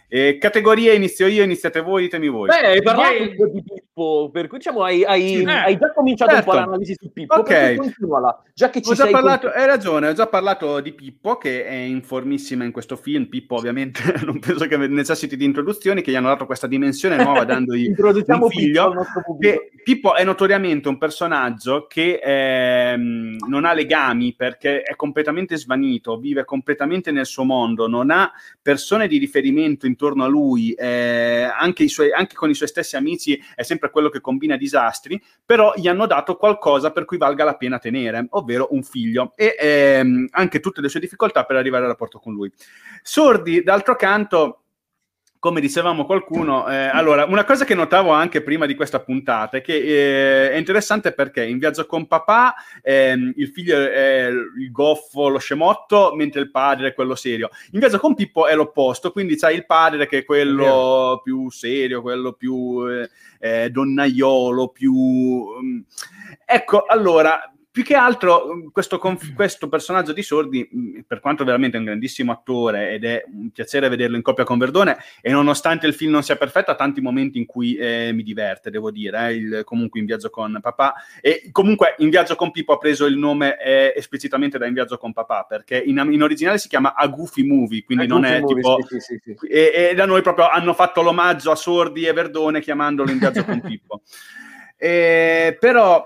E categorie inizio io, iniziate voi, ditemi voi. Beh, hai parlato Vai. di Pippo, per cui diciamo hai, hai- eh. hai già cominciato Certo. un po' l'analisi su Pippo, Ok. continuala, già che ci Ho già sei parlato, con- hai ragione, ho già parlato di Pippo che è informissima in questo film. Pippo, ovviamente, non penso che necessiti di introduzioni, che gli hanno dato questa dimensione nuova dandogli Introduciamo un Pippo figlio. al nostro pubblico. Che Pippo è notoriamente un personaggio che ehm, non ha legami perché è completamente svanito, vive completamente nel suo mondo, non ha persone di riferimento intorno a lui, eh, anche, suoi- anche con i suoi stessi amici è sempre quello che combina disastri, però gli hanno dato qualcosa per cui valga la pena tenere, ovvero un figlio e ehm, anche tutte le sue difficoltà per arrivare al rapporto con lui. Sordi, d'altro canto, come dicevamo qualcuno, eh, allora, una cosa che notavo anche prima di questa puntata è che eh, è interessante perché in viaggio con papà ehm, il figlio è il goffo, lo scemotto, mentre il padre è quello serio. In viaggio con Pippo è l'opposto, quindi c'hai il padre che è quello più serio, quello più eh, eh, donnaiolo, più... mm. Ecco, allora, più che altro mm, questo, conf- questo personaggio di Sordi, mm, per quanto veramente è un grandissimo attore ed è un piacere vederlo in coppia con Verdone, e nonostante il film non sia perfetto, ha tanti momenti in cui eh, mi diverte, devo dire, eh, il- comunque in viaggio con papà, e comunque in viaggio con Pippo ha preso il nome eh, esplicitamente da in viaggio con papà, perché in, in originale si chiama A Goofy Movie, quindi Eh, non è tipo... Movie, sì, sì, sì, sì. E, e da noi proprio hanno fatto l'omaggio a Sordi e Verdone chiamandolo in viaggio con Pippo. Eh, però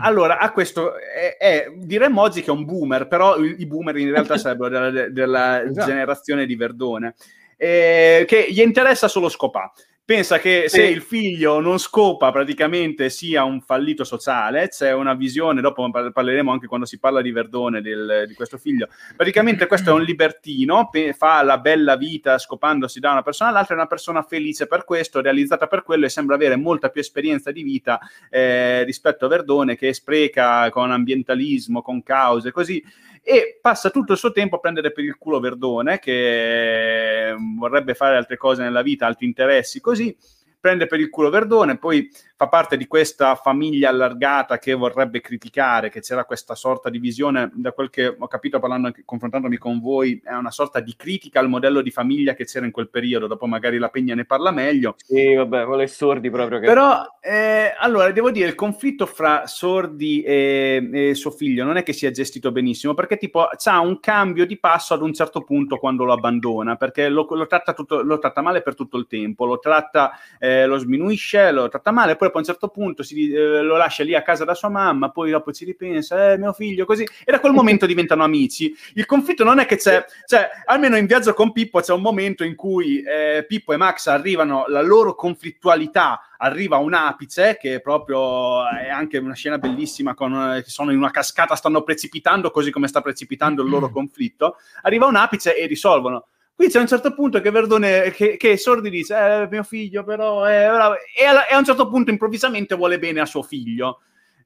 allora a questo è, è- diremmo oggi che è un boomer però i, boomer in realtà sarebbero della, della Esatto. generazione di Verdone eh, che gli interessa solo scopà pensa che se il figlio non scopa praticamente sia un fallito sociale, c'è una visione, dopo parleremo anche quando si parla di Verdone del, di questo figlio, praticamente questo è un libertino, pe- fa la bella vita scopandosi da una persona all'altra, è una persona felice per questo, realizzata per quello e sembra avere molta più esperienza di vita eh, rispetto a Verdone che spreca con ambientalismo, con cause, così e passa tutto il suo tempo a prendere per il culo Verdone, che vorrebbe fare altre cose nella vita, altri interessi, così. Prende per il culo Verdone, poi fa parte di questa famiglia allargata che vorrebbe criticare, che c'era questa sorta di visione, da quel che ho capito parlando, confrontandomi con voi, è una sorta di critica al modello di famiglia che c'era in quel periodo, dopo magari la Pegna ne parla meglio. Sì, vabbè, quello è Sordi proprio. Che... Però, eh, allora, devo dire, il conflitto fra Sordi e, e, suo figlio non è che sia gestito benissimo, perché tipo c'ha un cambio di passo ad un certo punto quando lo abbandona, perché lo, lo, tratta, tutto, lo tratta, male per tutto il tempo, lo tratta, eh, lo sminuisce, lo tratta male, poi poi a un certo punto si, eh, lo lascia lì a casa da sua mamma, poi dopo ci ripensa, eh, mio figlio, così, e da quel momento diventano amici. Il conflitto non è che c'è, cioè, almeno in viaggio con Pippo c'è un momento in cui eh, Pippo e Max arrivano, la loro conflittualità arriva a un apice, che è proprio è anche una scena bellissima, con, eh, che sono in una cascata, stanno precipitando, così come sta precipitando il loro conflitto, arriva a un apice e risolvono Qui c'è un certo punto che Verdone, che, che Sordi dice, eh, mio figlio però, è e, a, e a un certo punto improvvisamente vuole bene a suo figlio.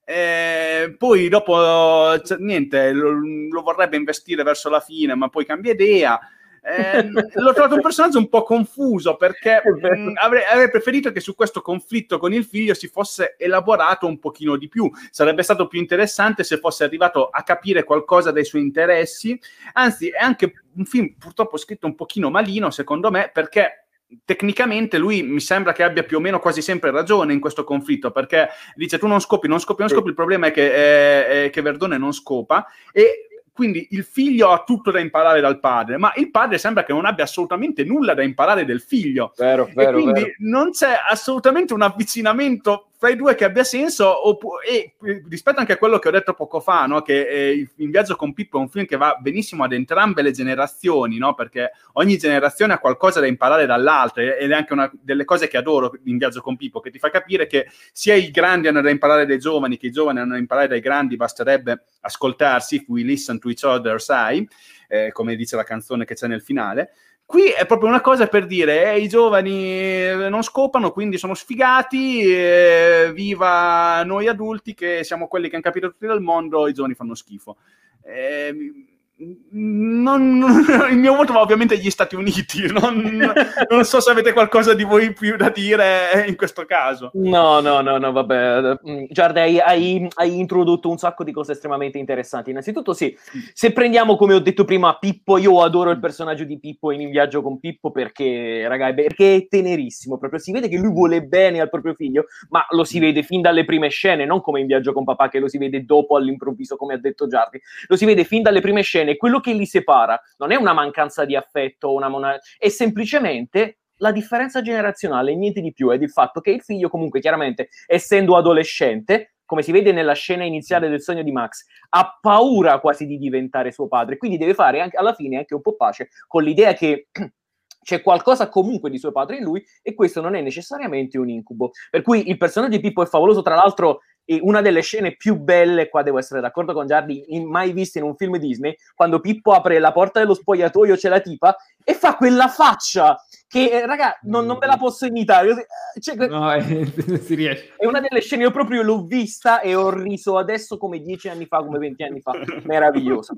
Eh, poi dopo, cioè, niente, lo, lo, vorrebbe investire verso la fine, ma poi cambia idea. Eh, l'ho trovato un personaggio un po' confuso perché mh, mm, avrei, avrei, preferito che su questo conflitto con il figlio si fosse elaborato un pochino di più. Sarebbe stato più interessante se fosse arrivato a capire qualcosa dei suoi interessi. Anzi, è anche un film purtroppo scritto un pochino malino, secondo me, perché tecnicamente lui mi sembra che abbia più o meno quasi sempre ragione in questo conflitto perché dice tu non scopi, non scopi, non scopi, il problema è che, è, è che Verdone non scopa e quindi il figlio ha tutto da imparare dal padre, ma il padre sembra che non abbia assolutamente nulla da imparare del figlio. Vero, vero, e quindi vero. non c'è assolutamente un avvicinamento i due che abbia senso oppu- e rispetto anche a quello che ho detto poco fa, no? che eh, In viaggio con Pippo è un film che va benissimo ad entrambe le generazioni, no? perché ogni generazione ha qualcosa da imparare dall'altra ed è anche una delle cose che adoro in viaggio con Pippo, che ti fa capire che sia i grandi hanno da imparare dai giovani che i giovani hanno da imparare dai grandi, basterebbe ascoltarsi, we listen to each other, sai, eh, come dice la canzone che c'è nel finale. Qui è proprio una cosa per dire, eh, i giovani non scopano, quindi sono sfigati, eh, viva noi adulti che siamo quelli che hanno capito tutto del mondo, i giovani fanno schifo. Eh, non, il mio voto va ovviamente agli Stati Uniti. Non, non, so se avete qualcosa di voi più da dire in questo caso. No, no, no, no vabbè. Giarda, hai, hai, introdotto un sacco di cose estremamente interessanti. Innanzitutto, sì, se prendiamo come ho detto prima Pippo, io adoro il personaggio di Pippo in In viaggio con Pippo perché, raga, perché è tenerissimo. Proprio si vede che lui vuole bene al proprio figlio, ma lo si vede fin dalle prime scene, non come in viaggio con papà, che lo si vede dopo all'improvviso, come ha detto Giardi. Lo si vede fin dalle prime scene bene, quello che li separa non è una mancanza di affetto, una mona- è semplicemente la differenza generazionale, niente di più, è il fatto che il figlio comunque chiaramente, essendo adolescente, come si vede nella scena iniziale del sogno di Max, ha paura quasi di diventare suo padre, quindi deve fare anche, alla fine anche un po' pace con l'idea che c'è qualcosa comunque di suo padre in lui e questo non è necessariamente un incubo. Per cui il personaggio di Pippo è favoloso, tra l'altro e una delle scene più belle, qua devo essere d'accordo con Giardi, mai viste in un film Disney, quando Pippo apre la porta dello spogliatoio, c'è la tipa e fa quella faccia che, eh, raga, non, non me la posso imitare. Cioè, no, eh, si riesce. È una delle scene, io proprio l'ho vista e ho riso adesso come dieci anni fa, come venti anni fa. Meravigliosa.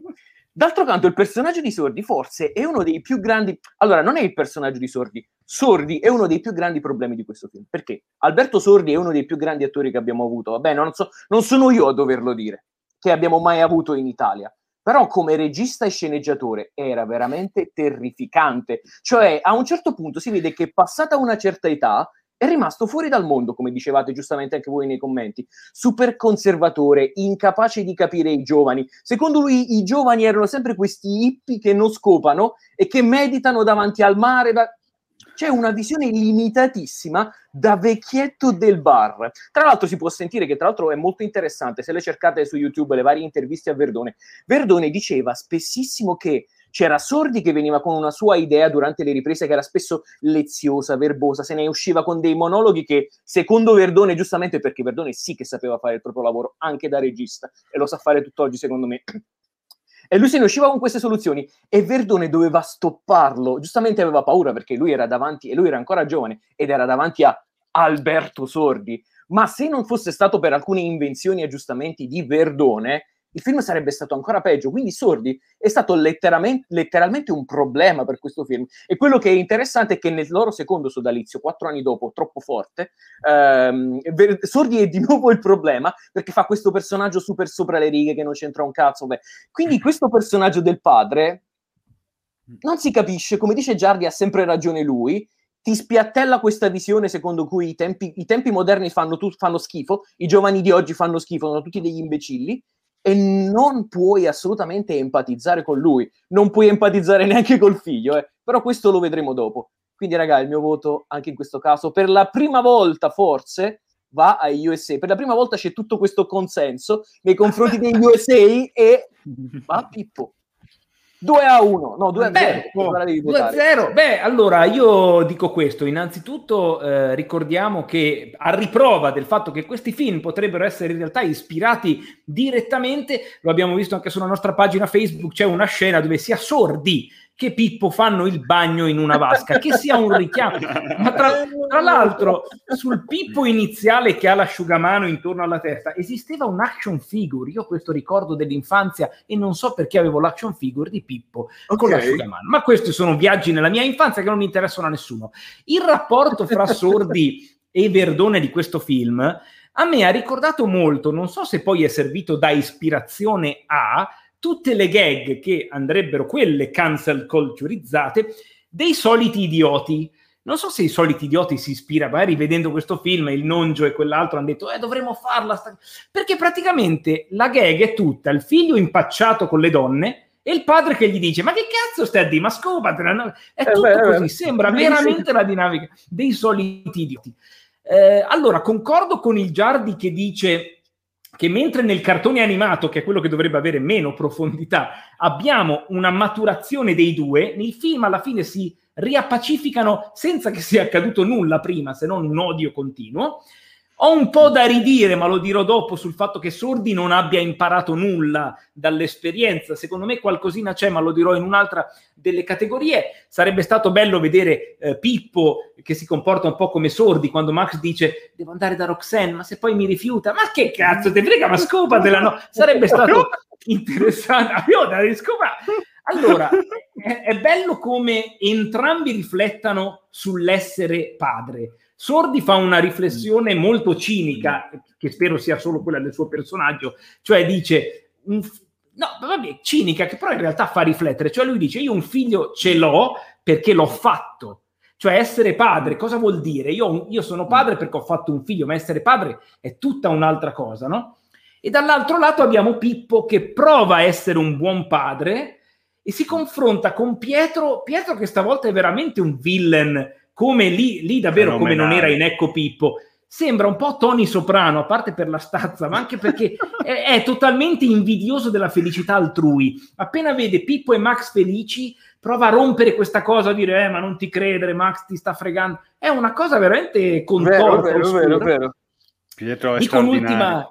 D'altro canto, il personaggio di Sordi forse è uno dei più grandi. Allora, non è il personaggio di Sordi. Sordi è uno dei più grandi problemi di questo film. Perché Alberto Sordi è uno dei più grandi attori che abbiamo avuto. Vabbè, non, so, non sono io a doverlo dire, che abbiamo mai avuto in Italia. Però come regista e sceneggiatore era veramente terrificante. Cioè, a un certo punto si vede che passata una certa età è rimasto fuori dal mondo, come dicevate giustamente anche voi nei commenti, super conservatore, incapace di capire i giovani. Secondo lui i giovani erano sempre questi hippie che non scopano e che meditano davanti al mare. Da... C'è una visione limitatissima da vecchietto del bar. Tra l'altro si può sentire che tra l'altro è molto interessante, se le cercate su YouTube le varie interviste a Verdone, Verdone diceva spessissimo che c'era Sordi che veniva con una sua idea durante le riprese che era spesso leziosa, verbosa, se ne usciva con dei monologhi che secondo Verdone, giustamente perché Verdone sì che sapeva fare il proprio lavoro anche da regista e lo sa fare tutt'oggi secondo me. E lui se ne usciva con queste soluzioni e Verdone doveva stopparlo. Giustamente aveva paura perché lui era davanti e lui era ancora giovane ed era davanti a Alberto Sordi. Ma se non fosse stato per alcune invenzioni e aggiustamenti di Verdone, il film sarebbe stato ancora peggio. Quindi Sordi è stato letteralmente, letteralmente, un problema per questo film. E quello che è interessante è che nel loro secondo sodalizio, quattro anni dopo, troppo forte, ehm, Sordi è di nuovo il problema perché fa questo personaggio super sopra le righe che non c'entra un cazzo. Beh. Quindi questo personaggio del padre non si capisce, come dice Giardi ha sempre ragione lui, ti spiattella questa visione secondo cui i tempi, i tempi moderni fanno, tu, fanno, schifo, i giovani di oggi fanno schifo, sono tutti degli imbecilli, e non puoi assolutamente empatizzare con lui, non puoi empatizzare neanche col figlio, eh. però questo lo vedremo dopo. Quindi, raga, il mio voto anche in questo caso, per la prima volta forse, va ai USA. Per la prima volta c'è tutto questo consenso nei confronti degli USA e va Pippo. 2 a 1, no 2 a 0. 2 a 0. Beh, allora io dico questo. Innanzitutto eh, ricordiamo che a riprova del fatto che questi film potrebbero essere in realtà ispirati direttamente, lo abbiamo visto anche sulla nostra pagina Facebook, c'è una scena dove sia sordi che Pippo fanno il bagno in una vasca, che sia un richiamo. Ma tra, tra, l'altro, sul Pippo iniziale che ha l'asciugamano intorno alla testa, esisteva un action figure. Io questo ricordo dell'infanzia e non so perché avevo l'action figure di Pippo okay. con l'asciugamano. Ma questi sono viaggi nella mia infanzia che non interessano a nessuno. Il rapporto fra Sordi e Verdone di questo film a me ha ricordato molto, non so se poi è servito da ispirazione a tutte le gag che andrebbero quelle cancel culturizzate dei soliti idioti. Non so se i soliti idioti si ispira, magari vedendo questo film, il noncio e quell'altro hanno detto, eh, dovremmo farla. Sta... Perché praticamente la gag è tutta il figlio impacciato con le donne e il padre che gli dice, ma che cazzo stai a dire? Ma scopatela. È tutto eh beh, così, sembra veramente la dinamica dei soliti idioti. Eh, allora, concordo con il Giardi che dice che mentre nel cartone animato, che è quello che dovrebbe avere meno profondità, abbiamo una maturazione dei due, nel film alla fine si riappacificano senza che sia accaduto nulla prima, se non un odio continuo. Ho un po' da ridire, ma lo dirò dopo, sul fatto che Sordi non abbia imparato nulla dall'esperienza. Secondo me qualcosina c'è, ma lo dirò in un'altra delle categorie. Sarebbe stato bello vedere eh, Pippo che si comporta un po' come Sordi quando Max dice devo andare da Roxanne, ma se poi mi rifiuta, ma che cazzo, te frega, ma scopatela, no? Sarebbe stato interessante. Allora, è, è bello come entrambi riflettano sull'essere padre Sordi fa una riflessione molto cinica, che spero sia solo quella del suo personaggio, cioè dice, un, no, vabbè, cinica, che però in realtà fa riflettere, cioè lui dice, io un figlio ce l'ho perché l'ho fatto, cioè essere padre, cosa vuol dire? Io, io sono padre perché ho fatto un figlio, ma essere padre è tutta un'altra cosa, no? E dall'altro lato abbiamo Pippo che prova a essere un buon padre e si confronta con Pietro, Pietro che stavolta è veramente un villain come lì, lì davvero come non era in Ecco Pippo. Sembra un po' Tony Soprano, a parte per la stazza, ma anche perché è, è totalmente invidioso della felicità altrui. Appena vede Pippo e Max felici, prova a rompere questa cosa, a dire, eh, ma non ti credere, Max ti sta fregando. È una cosa veramente contorta. Vero, vero, vero, vero. Pietro è Dico un'ultima,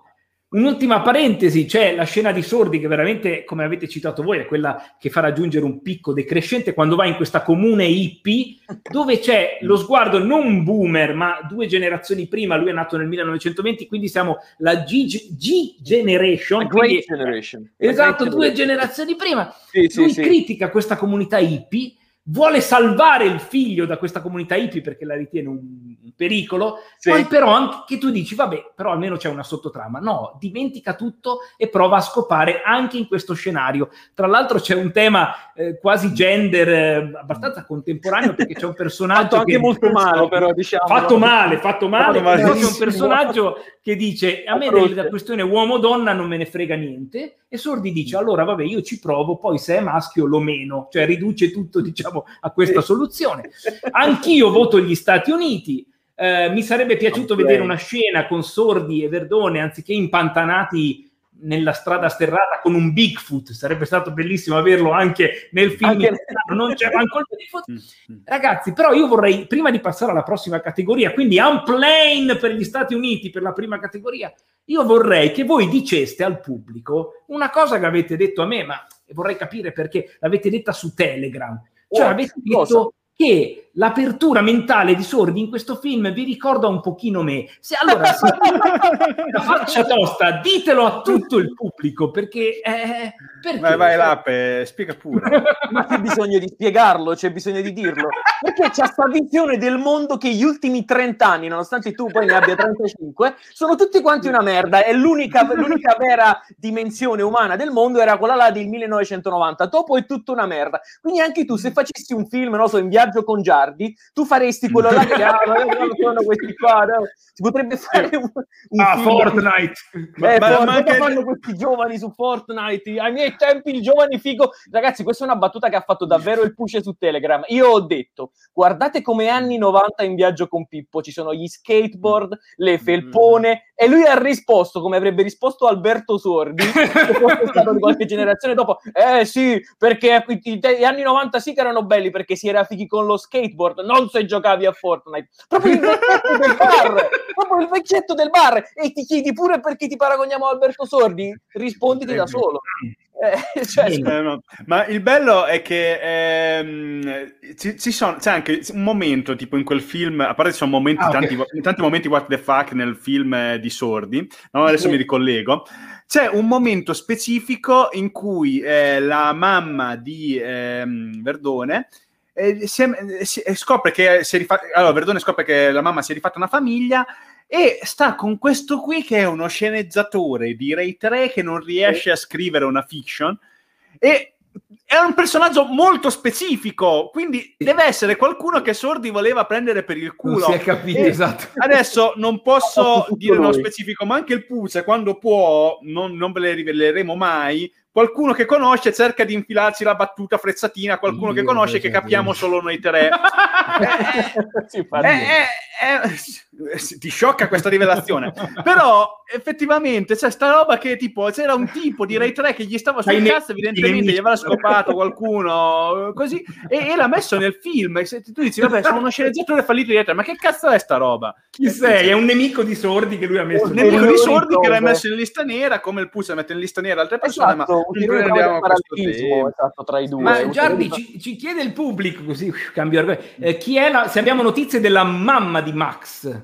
Un'ultima parentesi, c'è la scena di Sordi che veramente, come avete citato voi, è quella che fa raggiungere un picco decrescente quando va in questa comune hippie dove c'è lo sguardo non boomer, ma due generazioni prima, lui è nato nel 1920, quindi siamo la G, G Generation. Quindi, generation. Esatto, due generazioni prima. Sì, lui sì, critica sì. questa comunità hippie vuole salvare il figlio da questa comunità hippie perché la ritiene un, un pericolo, sì. poi però anche tu dici, vabbè, però almeno c'è una sottotrama. No, dimentica tutto e prova a scopare anche in questo scenario. Tra l'altro c'è un tema eh, quasi gender eh, abbastanza contemporaneo perché c'è un personaggio fatto anche che molto male, però diciamo. Fatto male, fatto male, però c'è un personaggio che dice, a me della questione uomo-donna non me ne frega niente e Sordi dice, allora vabbè, io ci provo, poi se è maschio lo meno, cioè riduce tutto, diciamo, a questa soluzione. Anch'io voto gli Stati Uniti, eh, mi sarebbe piaciuto okay. vedere una scena con Sordi e Verdone, anziché impantanati nella strada sterrata con un Bigfoot, sarebbe stato bellissimo averlo anche nel film, Anche- non c'è manco il Bigfoot. Ragazzi, però io vorrei, prima di passare alla prossima categoria, quindi Unplane per gli Stati Uniti per la prima categoria, io vorrei che voi diceste al pubblico una cosa che avete detto a me, ma vorrei capire perché l'avete detta su Telegram. Cioè avete cosa? detto che l'apertura mentale di Sordi in questo film vi ricorda un pochino me. Se allora se la faccia tosta, ditelo a tutto il pubblico perché, eh, perché? Vai, vai, Lappe, spiega pure. Ma c'è bisogno di spiegarlo, c'è bisogno di dirlo. Perché c'è questa visione del mondo che gli ultimi 30 anni, nonostante tu poi ne abbia 35, sono tutti quanti una merda. E l'unica, l'unica vera dimensione umana del mondo era quella là del 1990. Dopo è tutta una merda. Quindi anche tu, se facessi un film, non so, in viaggio con Giardi, tu faresti quello là che ah, sono questi qua. no? Si potrebbe fare un, un Ah, film- Fortnite. eh, Ma- Fortnite, ma anche- fanno questi giovani su Fortnite? Ai miei tempi il giovane figo. Ragazzi, questa è una battuta che ha fatto davvero il puce su Telegram. Io ho detto, guardate come anni 90 in viaggio con Pippo, ci sono gli skateboard, le felpone, e lui ha risposto come avrebbe risposto Alberto Sordi, se fosse stato di qualche generazione dopo. Eh sì, perché gli anni 90 sì che erano belli, perché si era fighi con lo skateboard, non se giocavi a Fortnite. Proprio il vecchietto del bar, proprio il vecchietto del bar. E ti chiedi pure perché ti paragoniamo a Alberto Sordi? Risponditi da solo. Eh, cioè, Bene. Eh, no. Ma il bello è che ehm, ci, ci sono, c'è anche un momento tipo in quel film, a parte ci sono momenti, Ah, ok. tanti, tanti momenti what the fuck nel film eh, di Sordi, no? adesso Sì. mi ricollego, c'è un momento specifico in cui eh, la mamma di ehm, Verdone eh, si è- si- scopre che si è rifa- allora Verdone scopre che la mamma si è rifatta una famiglia e sta con questo qui che è uno sceneggiatore di Rai 3 che non riesce a scrivere una fiction e è un personaggio molto specifico, quindi deve essere qualcuno che Sordi voleva prendere per il Non culo. si è capito, E esatto. Adesso non posso dire nello lui. specifico, ma anche il Puce, quando può, non, non ve le riveleremo mai. Qualcuno che conosce cerca di infilarci la battuta frezzatina, qualcuno che Io, conosce che capiamo solo noi tre. si fa Eh, eh, eh, ti sciocca questa rivelazione. Però effettivamente c'è sta roba che tipo c'era un tipo di Rai 3 che gli stava sul Dai, cazzo, evidentemente gli aveva scopato qualcuno eh, così e, e l'ha messo nel film. E se tu dici, vabbè, sono uno sceneggiatore fallito di Rai 3, ma che cazzo è sta roba? Chi sei? È un nemico di sordi che lui ha messo. Un Un nemico di sordi che l'hai dove- messo in lista nera, come il Puzza mette in lista nera altre persone, ma Esatto, non ulteriore prova di parallelismo esatto, tra i due. Ma Giardi ulteriore- ci, ci chiede il pubblico, così cambio argomento. Eh, chi è la, se abbiamo notizie della mamma di Max?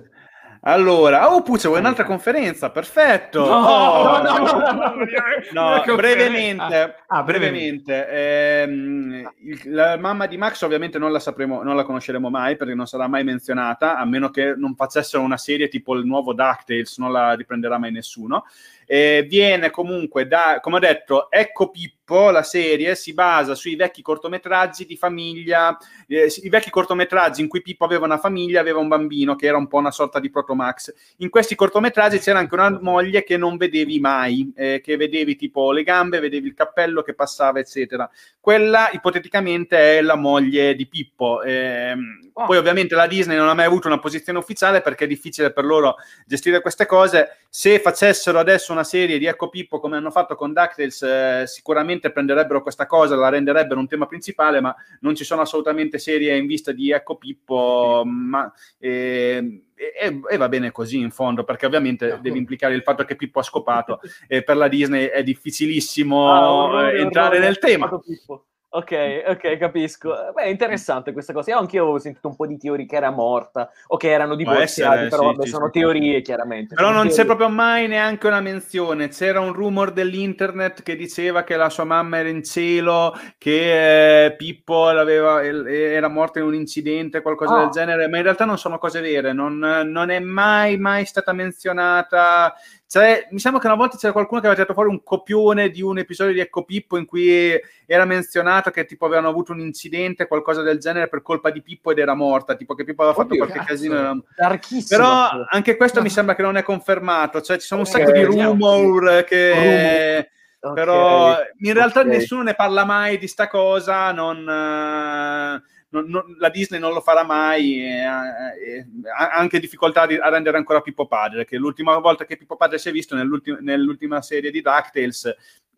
Allora, oh Puzza, vuoi un'altra conferenza? Perfetto! Oh. no, no, no, no, no, No, no, brevemente, Ah, ah, brevemente, ehm, il- la mamma di Max ovviamente non la sapremo, non la conosceremo mai perché non sarà mai menzionata, a meno che non facessero una serie tipo il nuovo DuckTales, non la riprenderà mai nessuno. Eh, viene comunque da, come ho detto, Ecco Pippo, la serie si basa sui vecchi cortometraggi di famiglia, eh, i vecchi cortometraggi in cui Pippo aveva una famiglia, aveva un bambino che era un po' una sorta di proto Max. In questi cortometraggi c'era anche una moglie che non vedevi mai, eh, che vedevi tipo le gambe, vedevi il cappello che passava, eccetera. Quella ipoteticamente è la moglie di Pippo. Ehm, Oh. Poi ovviamente la Disney non ha mai avuto una posizione ufficiale perché è difficile per loro gestire queste cose. Se facessero adesso una serie di Ecco Pippo come hanno fatto con DuckTales, eh, sicuramente prenderebbero questa cosa, la renderebbero un tema principale, ma non ci sono assolutamente serie in vista di Ecco Pippo, ma... eh, e, e va bene così in fondo perché ovviamente deve implicare il fatto che Pippo ha scopato e per la Disney è difficilissimo Ah, orrore, eh, entrare orrore, nel tema. Pippo. Ok, ok, capisco. Beh, è interessante questa cosa. Io anch'io avevo sentito un po' di teorie che era morta o che erano divorziati, essere, però sì, vabbè, sì, sono sì. teorie chiaramente. Però non c'è teorie. proprio mai neanche una menzione. C'era un rumor dell'internet che diceva che la sua mamma era in cielo, che eh, Pippo era morto in un incidente, qualcosa Ah. del genere, ma in realtà non sono cose vere. Non, non è mai, mai stata menzionata. Cioè, mi sembra che una volta c'era qualcuno che aveva tirato fuori un copione di un episodio di Ecco Pippo in cui era menzionato che tipo avevano avuto un incidente, qualcosa del genere per colpa di Pippo ed era morta. Tipo che Pippo aveva fatto Oddio, qualche cazzo. casino. era- Darchissimo. però anche questo mi sembra che non è confermato, cioè ci sono un Ok, sacco di vediamo. rumor che... Ok, Però in realtà ok. nessuno ne parla mai di sta cosa, non, eh, non, non, la Disney non lo farà mai, e, e, ha anche difficoltà di, a rendere ancora Pippo Padre, che l'ultima volta che Pippo Padre si è visto nell'ultima serie di DuckTales,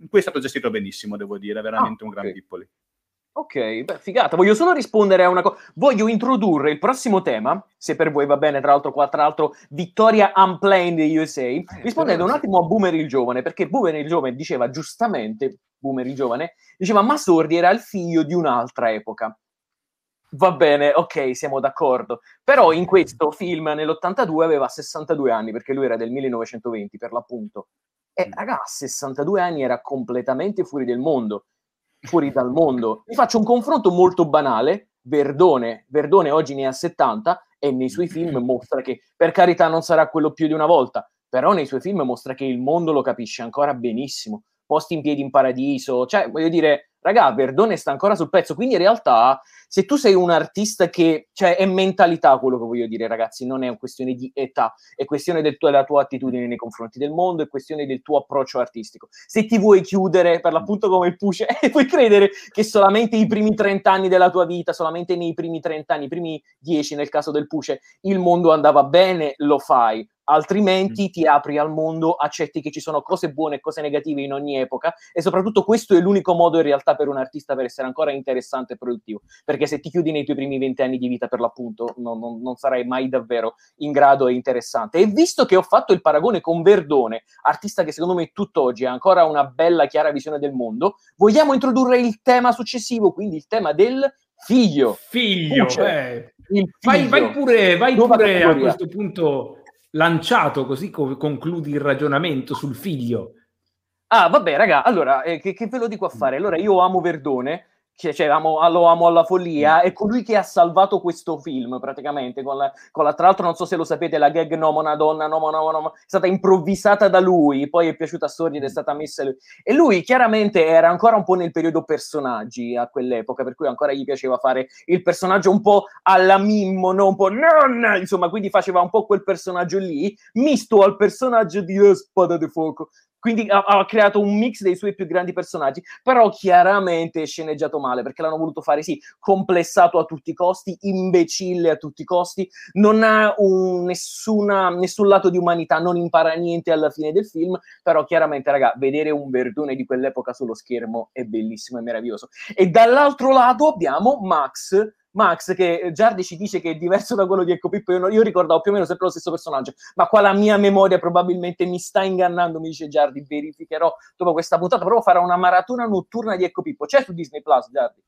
qui è stato gestito benissimo, devo dire, veramente ah, un gran okay. Pippoli. Ok, beh, figata. Voglio solo rispondere a una cosa. Voglio introdurre il prossimo tema, se per voi va bene, tra l'altro qua, tra l'altro, Vittoria Unplanned USA, eh, rispondendo un attimo a Boomer il giovane, perché Boomer il giovane diceva giustamente, Boomer il giovane, diceva ma Sordi era il figlio di un'altra epoca. Va bene, ok, siamo d'accordo. Però in questo film nell'82 aveva 62 anni, perché lui era del 1920 per l'appunto. E raga, a 62 anni era completamente fuori del mondo fuori dal mondo. Vi faccio un confronto molto banale. Verdone, Verdone oggi ne ha 70 e nei suoi film mostra che, per carità, non sarà quello più di una volta, però nei suoi film mostra che il mondo lo capisce ancora benissimo. Posti in piedi in paradiso, cioè, voglio dire, raga, Verdone sta ancora sul pezzo, quindi in realtà se tu sei un artista che, cioè è mentalità quello che voglio dire ragazzi, non è una questione di età, è questione del tuo, della tua attitudine nei confronti del mondo, è questione del tuo approccio artistico. Se ti vuoi chiudere per l'appunto come il Puce e puoi credere che solamente i primi 30 anni della tua vita, solamente nei primi 30 anni, i primi 10 nel caso del Puce, il mondo andava bene, lo fai altrimenti mm. ti apri al mondo, accetti che ci sono cose buone e cose negative in ogni epoca e soprattutto questo è l'unico modo in realtà per un artista per essere ancora interessante e produttivo, perché se ti chiudi nei tuoi primi vent'anni di vita per l'appunto non, non, non, sarai mai davvero in grado e interessante. E visto che ho fatto il paragone con Verdone, artista che secondo me tutt'oggi ha ancora una bella chiara visione del mondo, vogliamo introdurre il tema successivo, quindi il tema del figlio. Figlio, eh. figlio. Vai, vai, pure, vai pure a questo punto lanciato, così come concludi il ragionamento sul figlio. Ah, vabbè, raga, allora, eh, che, che, ve lo dico a fare? Allora, io amo Verdone, cioè, cioè amo, lo amo alla follia, è colui che ha salvato questo film praticamente. Con la, con la, tra l'altro, non so se lo sapete, la gag no, una donna, no, no, no, è stata improvvisata da lui, poi è piaciuta a Sordi ed è stata messa lui. E lui chiaramente era ancora un po' nel periodo personaggi a quell'epoca, per cui ancora gli piaceva fare il personaggio un po' alla Mimmo, no? un po' non, insomma, quindi faceva un po' quel personaggio lì, misto al personaggio di Spada di Fuoco quindi ha, ha, creato un mix dei suoi più grandi personaggi, però chiaramente è sceneggiato male perché l'hanno voluto fare sì, complessato a tutti i costi, imbecille a tutti i costi, non ha un, nessuna, nessun lato di umanità, non impara niente alla fine del film, però chiaramente raga, vedere un Verdone di quell'epoca sullo schermo è bellissimo e meraviglioso. E dall'altro lato abbiamo Max Max che Giardi ci dice che è diverso da quello di Ecco Pippo, io, io ricordavo più o meno sempre lo stesso personaggio, ma qua la mia memoria probabilmente mi sta ingannando, mi dice Giardi, verificherò dopo questa puntata, però farò una maratona notturna di Ecco Pippo, c'è su Disney Plus Giardi?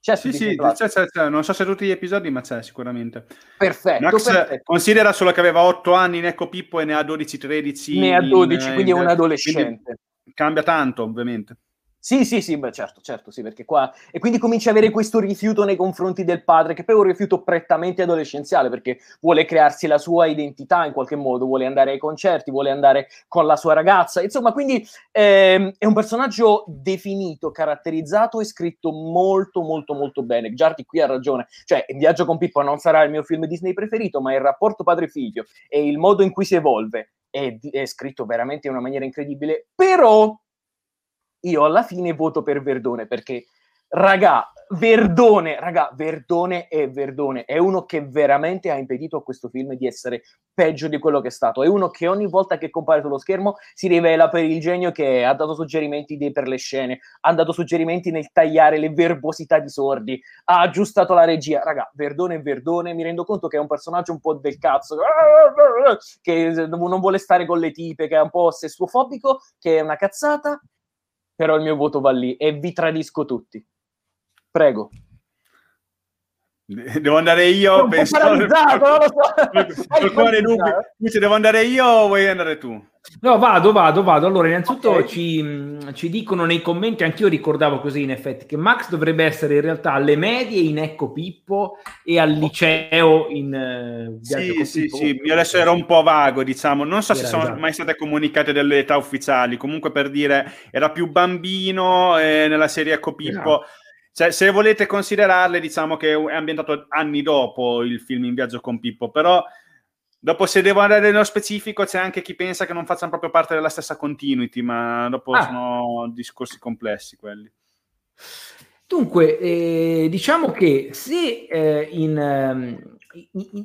C'è sì, sì, c'è, c'è, c'è. non so se tutti gli episodi, ma c'è sicuramente. Perfetto, Max perfetto. considera solo che aveva 8 anni in Ecco Pippo e ne ha 12-13. Ne ha 12, in, quindi in, è un adolescente. Cambia tanto, ovviamente. Sì, sì, sì, beh, certo, certo, sì, perché qua... E quindi comincia a avere questo rifiuto nei confronti del padre, che poi è un rifiuto prettamente adolescenziale, perché vuole crearsi la sua identità in qualche modo, vuole andare ai concerti, vuole andare con la sua ragazza, insomma, quindi ehm, è un personaggio definito, caratterizzato e scritto molto, molto, molto bene. Giardi qui ha ragione, cioè, Viaggio con Pippo non sarà il mio film Disney preferito, ma il rapporto padre-figlio e il modo in cui si evolve è, è scritto veramente in una maniera incredibile, però io alla fine voto per Verdone perché, raga, Verdone, raga, Verdone è Verdone, è uno che veramente ha impedito a questo film di essere peggio di quello che è stato, è uno che ogni volta che compare sullo schermo si rivela per il genio che ha dato suggerimenti per le scene, ha dato suggerimenti nel tagliare le verbosità di sordi, ha aggiustato la regia, raga, Verdone è Verdone, mi rendo conto che è un personaggio un po' del cazzo, che non vuole stare con le tipe, che è un po' sessuofobico, che è una cazzata, però il mio voto va lì e vi tradisco tutti. Prego. Devo andare io? Sono penso... paralizzato, non lo so. cuore Dice, devo andare io o vuoi andare tu? No, vado, vado, vado. Allora, innanzitutto okay. ci, ci, dicono nei commenti, anch'io ricordavo così in effetti, che Max dovrebbe essere in realtà alle medie in Ecco Pippo e al liceo in uh, Sì, sì, Pippo. sì, io adesso ero un po' vago, diciamo. Non so era se sono esatto. mai state comunicate delle età ufficiali, comunque per dire, era più bambino eh, nella serie Ecco Pippo. Esatto cioè, se volete considerarle, diciamo che è ambientato anni dopo il film In viaggio con Pippo, però dopo se devo andare nello specifico c'è anche chi pensa che non facciano proprio parte della stessa continuity, ma dopo ah. sono discorsi complessi quelli. Dunque, eh, diciamo che se eh, in, ehm,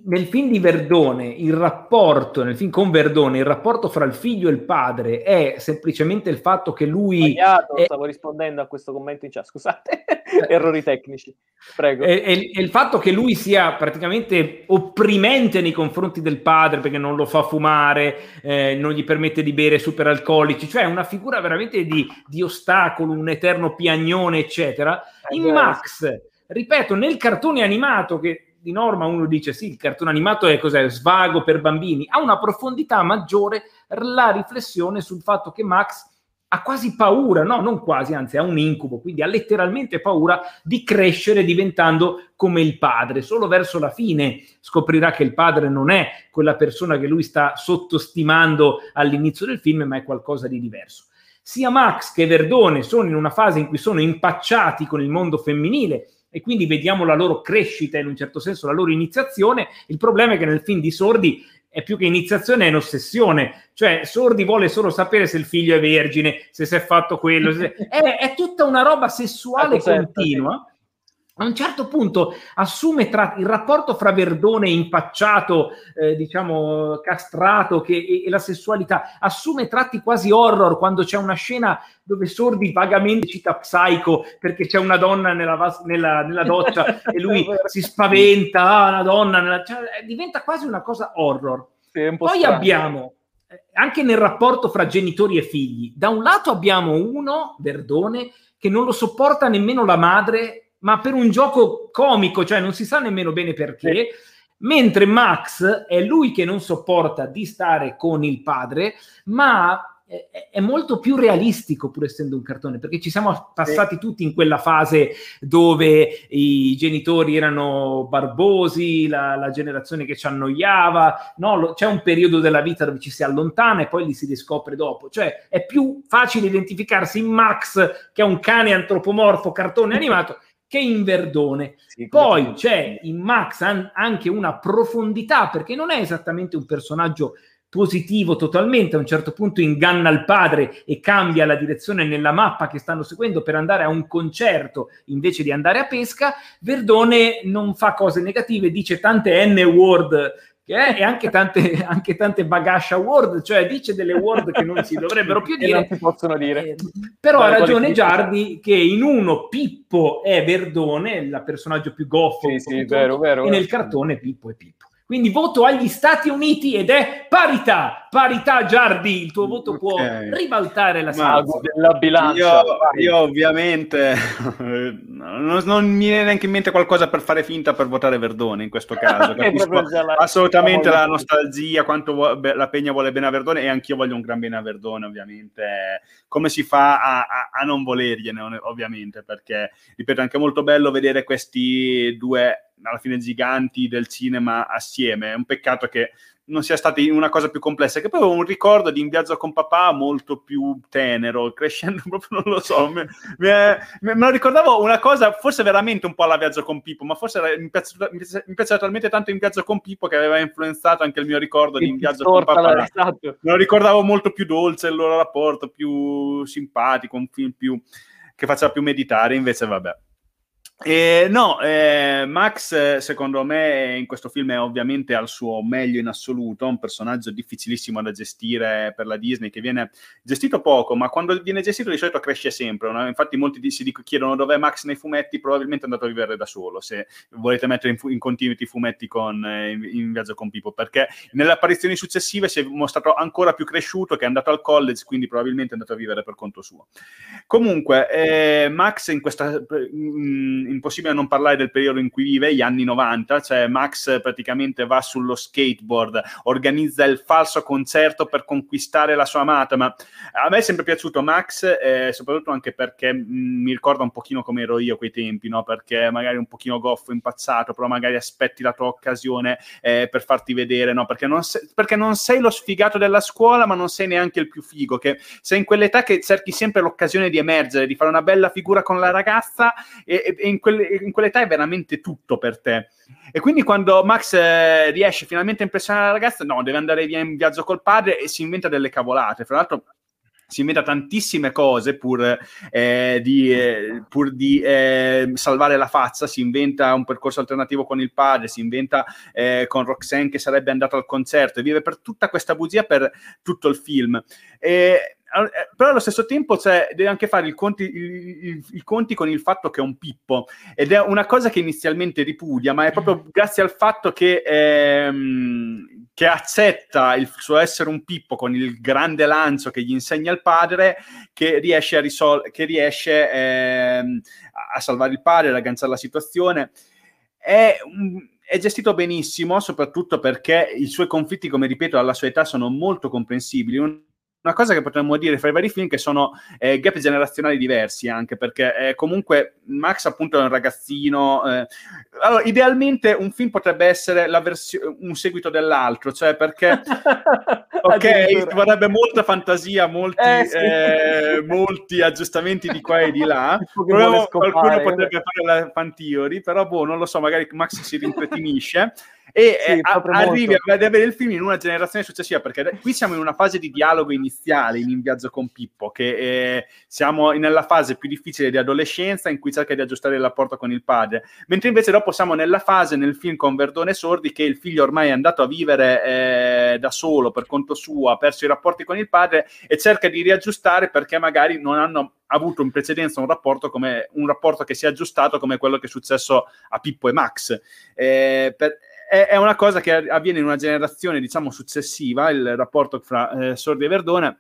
nel film di Verdone il rapporto, nel film con Verdone, il rapporto fra il figlio e il padre è semplicemente il fatto che lui... Sbagliato, è, stavo rispondendo a questo commento in chat, scusate, errori tecnici, prego. È, è, è, il fatto che lui sia praticamente opprimente nei confronti del padre perché non lo fa fumare, eh, non gli permette di bere superalcolici, cioè una figura veramente di, di ostacolo, un eterno piagnone, eccetera. In Max, ripeto, nel cartone animato che di norma uno dice sì, il cartone animato è cos'è? Svago per bambini, ha una profondità maggiore la riflessione sul fatto che Max ha quasi paura, no, non quasi, anzi ha un incubo, quindi ha letteralmente paura di crescere diventando come il padre. Solo verso la fine scoprirà che il padre non è quella persona che lui sta sottostimando all'inizio del film, ma è qualcosa di diverso. Sia Max che Verdone sono in una fase in cui sono impacciati con il mondo femminile e quindi vediamo la loro crescita in un certo senso, la loro iniziazione. Il problema è che nel film di Sordi è più che iniziazione, è un'ossessione. Cioè, Sordi vuole solo sapere se il figlio è vergine, se si è fatto quello. Se... È, è, tutta una roba sessuale continua a un certo punto assume tra, il rapporto fra Verdone impacciato, eh, diciamo castrato che, e, e, la sessualità, assume tratti quasi horror quando c'è una scena dove Sordi vagamente cita Psycho perché c'è una donna nella, nella, nella doccia e lui si spaventa, ah, una donna, nella, cioè, diventa quasi una cosa horror. Un Poi strano. abbiamo eh, anche nel rapporto fra genitori e figli, da un lato abbiamo uno, Verdone, che non lo sopporta nemmeno la madre ma per un gioco comico, cioè non si sa nemmeno bene perché. Mentre Max è lui che non sopporta di stare con il padre, ma è, molto più realistico pur essendo un cartone perché ci siamo passati tutti in quella fase dove i genitori erano barbosi, la, la generazione che ci annoiava, no? Lo, c'è un periodo della vita dove ci si allontana e poi li si riscopre dopo, cioè è più facile identificarsi in Max che è un cane antropomorfo cartone animato che in Verdone. Sì, Poi c'è in Max an- anche una profondità, perché non è esattamente un personaggio positivo totalmente, a un certo punto inganna il padre e cambia la direzione nella mappa che stanno seguendo per andare a un concerto invece di andare a pesca, Verdone non fa cose negative, dice tante N-word che è, e anche tante, anche tante bagascia word, cioè dice delle word che non si dovrebbero più dire. non si possono dire. Eh, però ha ragione Giardi che in uno Pippo è Verdone, il personaggio più goffo, sì, sì, vero, vero, e nel cartone Pippo è Pippo. Quindi voto agli Stati Uniti ed è parità. Parità, Giardi. Il tuo voto può ribaltare la della bilancia. Io, io ovviamente non, non, mi viene neanche in mente qualcosa per fare finta per votare Verdone in questo caso. la, assolutamente la, la nostalgia, quanto vuo, la Pegna vuole bene a Verdone e anch'io voglio un gran bene a Verdone, ovviamente. Come si fa a, a, a non volergliene, ovviamente, perché, ripeto, è anche molto bello vedere questi due alla fine giganti del cinema assieme. È un peccato che non sia stata una cosa più complessa, che poi ho un ricordo di In viaggio con papà molto più tenero, crescendo proprio, non lo so, me, me, me, lo ricordavo una cosa, forse veramente un po' alla viaggio con Pippo, ma forse era, mi, piace, mi piaceva talmente tanto In viaggio con Pippo che aveva influenzato anche il mio ricordo di In viaggio con papà. Esatto. Me lo ricordavo molto più dolce il loro rapporto, più simpatico, un film più, che faceva più meditare, invece vabbè. Eh, no, eh, Max secondo me in questo film è ovviamente al suo meglio in assoluto, un personaggio difficilissimo da gestire per la Disney che viene gestito poco, ma quando viene gestito di solito cresce sempre. No? Infatti molti si chiedono dov'è Max nei fumetti, probabilmente è andato a vivere da solo, se volete mettere in, fu- in continuity i fumetti con, eh, in, in, Viaggio con Pippo, perché nelle apparizioni successive si è mostrato ancora più cresciuto, che è andato al college, quindi probabilmente è andato a vivere per conto suo. Comunque, eh, Max in questa... Mh, impossibile non parlare del periodo in cui vive, gli anni 90, cioè Max praticamente va sullo skateboard, organizza il falso concerto per conquistare la sua amata, ma a me è sempre piaciuto Max, eh, soprattutto anche perché mh, mm, mi ricorda un pochino come ero io a quei tempi, no? perché magari un pochino goffo, impazzato, però magari aspetti la tua occasione eh, per farti vedere, no? perché, non sei, perché non sei lo sfigato della scuola, ma non sei neanche il più figo, che sei in quell'età che cerchi sempre l'occasione di emergere, di fare una bella figura con la ragazza e, e in quelle, in quell'età è veramente tutto per te. E quindi quando Max eh, riesce finalmente a impressionare la ragazza, no, deve andare via in viaggio col padre e si inventa delle cavolate. Fra l'altro si inventa tantissime cose pur eh, di, eh, pur di eh, salvare la faccia, si inventa un percorso alternativo con il padre, si inventa eh, con Roxanne che sarebbe andato al concerto e vive per tutta questa bugia per tutto il film. E, però allo stesso tempo cioè, deve anche fare i conti, conti, con il fatto che è un pippo. Ed è una cosa che inizialmente ripudia, ma è proprio grazie al fatto che, ehm, che accetta il suo essere un pippo con il grande lancio che gli insegna il padre che riesce a, risol- che riesce, ehm, a salvare il padre, ad agganciare la situazione. È un è gestito benissimo, soprattutto perché i suoi conflitti, come ripeto, alla sua età sono molto comprensibili una cosa che potremmo dire fra i vari film che sono eh, gap generazionali diversi anche perché eh, comunque Max appunto è un ragazzino eh, allora idealmente un film potrebbe essere vers- un seguito dell'altro cioè perché ok vorrebbe molta fantasia molti, eh, sì. Eh, molti aggiustamenti di qua e di là. Però qualcuno potrebbe fare la fan theory però boh non lo so magari Max si rimpretinisce e sì, eh, a, arrivi ad avere il film in una generazione successiva perché qui siamo in una fase di dialogo iniziale in In viaggio con Pippo che eh, siamo nella fase più difficile di adolescenza in cui cerca di aggiustare il rapporto con il padre mentre invece dopo siamo nella fase nel film con Verdone Sordi che il figlio ormai è andato a vivere eh, da solo per conto suo ha perso i rapporti con il padre e cerca di riaggiustare perché magari non hanno avuto in precedenza un rapporto, come, un rapporto che si è aggiustato come quello che è successo a Pippo e Max. Eh, per, è, è, una cosa che avviene in una generazione, diciamo, successiva, il rapporto fra eh, Sordi e Verdone.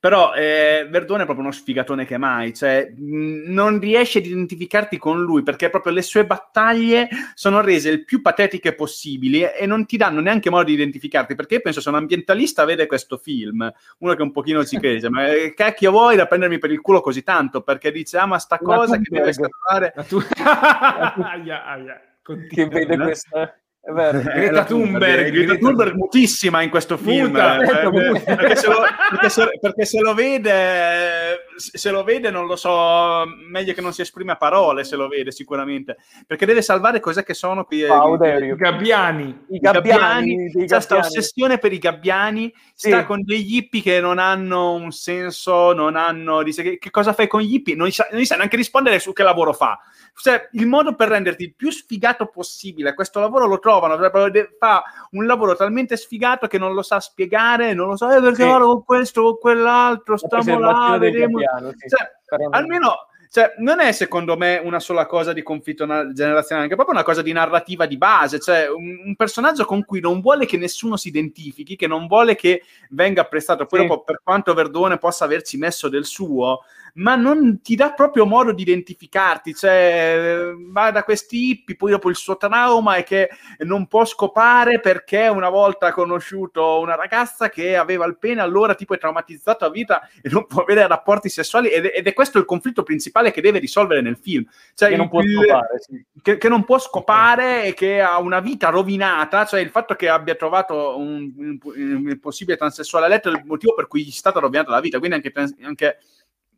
Però eh, Verdone è proprio uno sfigatone che mai, cioè mh, non riesci ad identificarti con lui perché proprio le sue battaglie sono rese il più patetiche possibili e, non ti danno neanche modo di identificarti perché io penso se un ambientalista vede questo film, uno che un pochino ci crede, ma eh, cacchio vuoi da prendermi per il culo così tanto? Perché dice ah ma sta cosa che deve salvare... Tu... aia che vede questa è vero. Greta Thunberg, Greta Thunberg. Mutissima in questo film Muta, eh, certo, perché, se lo, perché, se, perché, se lo, vede se lo vede non lo so meglio che non si esprime a parole se lo vede sicuramente perché deve salvare cos'è che sono qui oh, i, i gabbiani i gabbiani, c'è questa ossessione per i gabbiani sì. sta con degli hippie che non hanno un senso non hanno dice che, che cosa fai con gli hippie non sa, non sa neanche rispondere su che lavoro fa cioè, il modo per renderti il più sfigato possibile questo lavoro lo trovano, cioè, fa un lavoro talmente sfigato che non lo sa spiegare, non lo so, eh, perché sì. ora con questo, con quell'altro, stiamo là, vedremo. Piano, sì. cioè, almeno cioè, non è secondo me una sola cosa di conflitto generazionale, è proprio una cosa di narrativa di base, cioè un, un, personaggio con cui non vuole che nessuno si identifichi, che non vuole che venga apprezzato, poi sì. dopo per quanto Verdone possa averci messo del suo, ma non ti dà proprio modo di identificarti, cioè va da questi hippie, poi dopo il suo trauma è che non può scopare perché una volta ha conosciuto una ragazza che aveva il pene, allora tipo è traumatizzato a vita e non può avere rapporti sessuali ed, ed è questo il conflitto principale che deve risolvere nel film. Cioè, che, non può scopare, sì. che, che non può scopare e che ha una vita rovinata, cioè il fatto che abbia trovato un, un, un possibile transessuale a letto è il motivo per cui gli è stata rovinata la vita, quindi anche, anche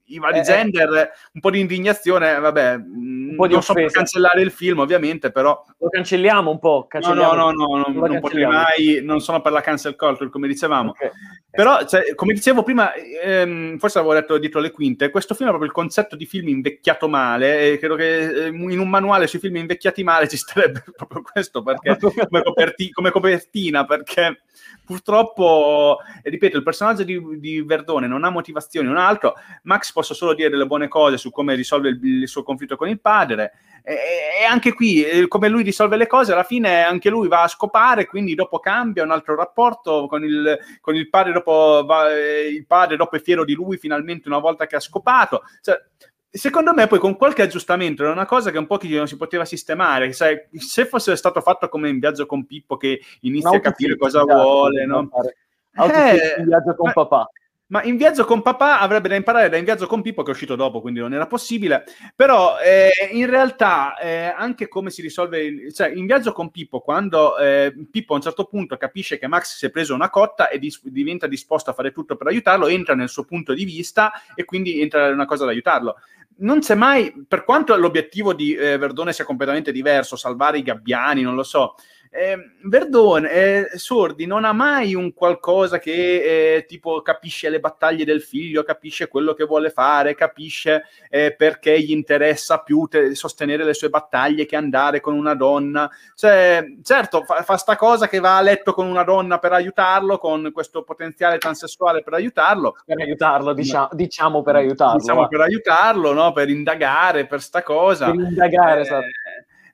i vari eh, eh, gender, un po' di indignazione, vabbè, un po' di non offesa. so per cancellare il film ovviamente, però... Lo cancelliamo un po', cancelliamo. No, no, no, no non, non potrei mai, non sono per la cancel culture, come dicevamo. Okay. Però, cioè, come dicevo prima, ehm, forse avevo detto dietro le quinte, questo film è proprio il concetto di film invecchiato male, e credo che ehm, in un manuale sui film invecchiati male ci starebbe proprio questo, perché, come, coperti, come copertina, perché purtroppo, ripeto, il personaggio di, di, Verdone non ha motivazioni, ha altro. Max posso solo dire delle buone cose su come risolve il, il suo conflitto con il padre. E, e, anche qui, eh, come lui risolve le cose, alla fine anche lui va a scopare, quindi dopo cambia un altro rapporto con il, con il padre, dopo va, eh, il padre dopo è fiero di lui finalmente una volta che ha scopato. Cioè, Secondo me, poi con qualche aggiustamento era una cosa che un po' non si poteva sistemare. Sai, se fosse stato fatto come in viaggio con Pippo, che inizia a capire cosa vuole, no? Eh, in viaggio con ma, papà. Ma in viaggio con papà avrebbe da imparare da in viaggio con Pippo, che è uscito dopo, quindi non era possibile. Però eh, in realtà, eh, anche come si risolve, il, cioè in viaggio con Pippo, quando eh, Pippo a un certo punto capisce che Max si è preso una cotta e dis- diventa disposto a fare tutto per aiutarlo, entra nel suo punto di vista e quindi entra in una cosa da aiutarlo non c'è mai, per quanto l'obiettivo di eh, Verdone sia completamente diverso, salvare i gabbiani, non lo so, eh, Verdone, eh, Sordi, non ha mai un qualcosa che eh, tipo capisce le battaglie del figlio, capisce quello che vuole fare, capisce eh, perché gli interessa più te- sostenere le sue battaglie che andare con una donna. Cioè, certo, fa, fa sta cosa che va a letto con una donna per aiutarlo, con questo potenziale transessuale per aiutarlo. Per aiutarlo, diciamo, diciamo per aiutarlo. Diciamo per aiutarlo, no? per indagare, per sta cosa. Per indagare, Eh, esatto.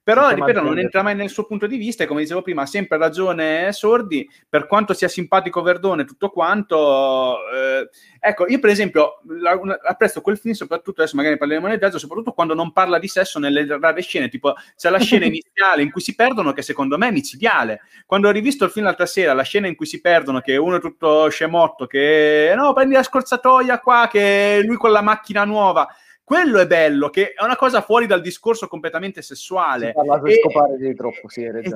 Però, ripeto, non entra mai nel suo punto di vista e come dicevo prima, ha sempre ragione Sordi, per quanto sia simpatico Verdone tutto quanto. eh, ecco, io per esempio la- una- apprezzo quel film, soprattutto adesso magari parleremo nel jazz, soprattutto quando non parla di sesso nelle rare scene, tipo c'è la scena iniziale in cui si perdono che secondo me è micidiale. Quando ho rivisto il film l'altra sera, la scena in cui si perdono, che uno è tutto scemotto, che no, prendi la scorzatoia qua, che lui con la macchina nuova. Quello è bello, che è una cosa fuori dal discorso completamente sessuale. Si parla per E- scopare di troppo, sì, hai e,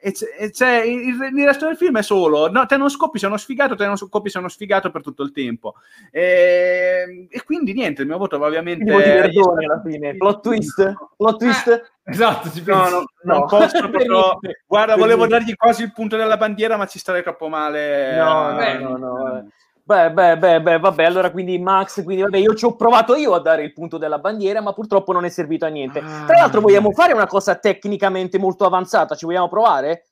e c'è- c'è- il, il resto del film è solo no, te non scoppi sei uno sfigato, te non scoppi sei uno sfigato per tutto il tempo. E, e quindi niente, il mio voto va ovviamente. Voti Verdone alla fine. Plot twist? Plot twist? Esatto, si No, pensa. no, non No. posso Per proprio. niente. Guarda, volevo dargli quasi il punto della bandiera, ma ci starei troppo male. No, Eh, no, no, no, eh. Beh, beh, beh, beh, vabbè, allora quindi Max, quindi vabbè, io ci ho provato io a dare il punto della bandiera, ma purtroppo non è servito a niente. Ah. Tra l'altro vogliamo fare una cosa tecnicamente molto avanzata, ci vogliamo provare?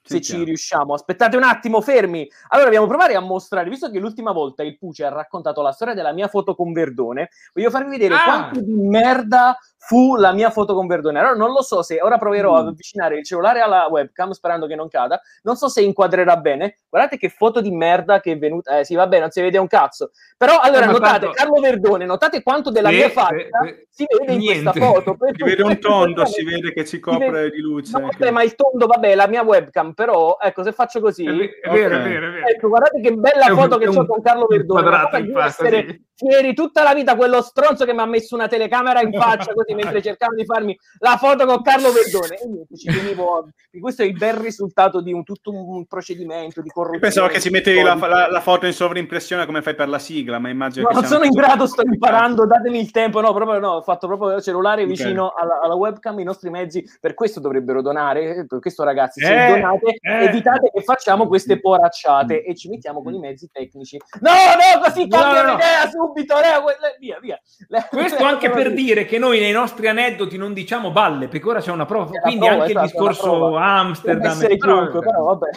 Se ci riusciamo, aspettate un attimo, fermi. Allora, dobbiamo provare a mostrare, visto che l'ultima volta il Puce ha raccontato la storia della mia foto con Verdone, voglio farvi vedere Ah. quanto di merda fu la mia foto con Verdone. Allora, non lo so se ora proverò ad Mm. avvicinare il cellulare alla webcam, sperando che non cada. Non so se inquadrerà bene. Guardate che foto di merda che è venuta. Eh sì, vabbè, non si vede un cazzo. Però, allora, Eh, ma notate, tanto- Carlo Verdone, notate quanto della Sì, mia faccia sì. si vede in Niente. questa foto. Si vede un tondo, si vede che ci copre di luce. No, vabbè, ma il tondo, vabbè, è la mia webcam, però, ecco, se faccio così... È ve- è vero, Ok. è vero, è vero. Ecco, guardate che bella È un- foto che è ho un- con Carlo un Verdone. quadrato poi in di faccia, essere sì. fieri tutta la vita quello stronzo che mi ha messo una telecamera in faccia così mentre cercavo di farmi la foto con Carlo Verdone. E niente, ci venivo... Questo è il bel risultato di un, tutto un procedimento di corruzione. Io pensavo che ci mettevi la, la- la foto in sovrimpressione come fai per la sigla, ma immagino No, che non sono in grado, sto imparando, datemi il tempo. No, proprio no, ho fatto proprio il cellulare Ok. vicino alla, alla webcam. I nostri mezzi per questo dovrebbero donare. eh, Per questo, ragazzi, se Eh, donate, eh. evitate che facciamo queste poracciate e ci mettiamo con i mezzi tecnici. No, no, così No, cambiano no, no. idea subito. Leo, via, via. Le- Questo anche per dire che noi nei nostri aneddoti non diciamo balle, perché ora c'è una prova, quindi prova, anche esatto, il discorso. Amsterdam, però- chiunque, però vabbè.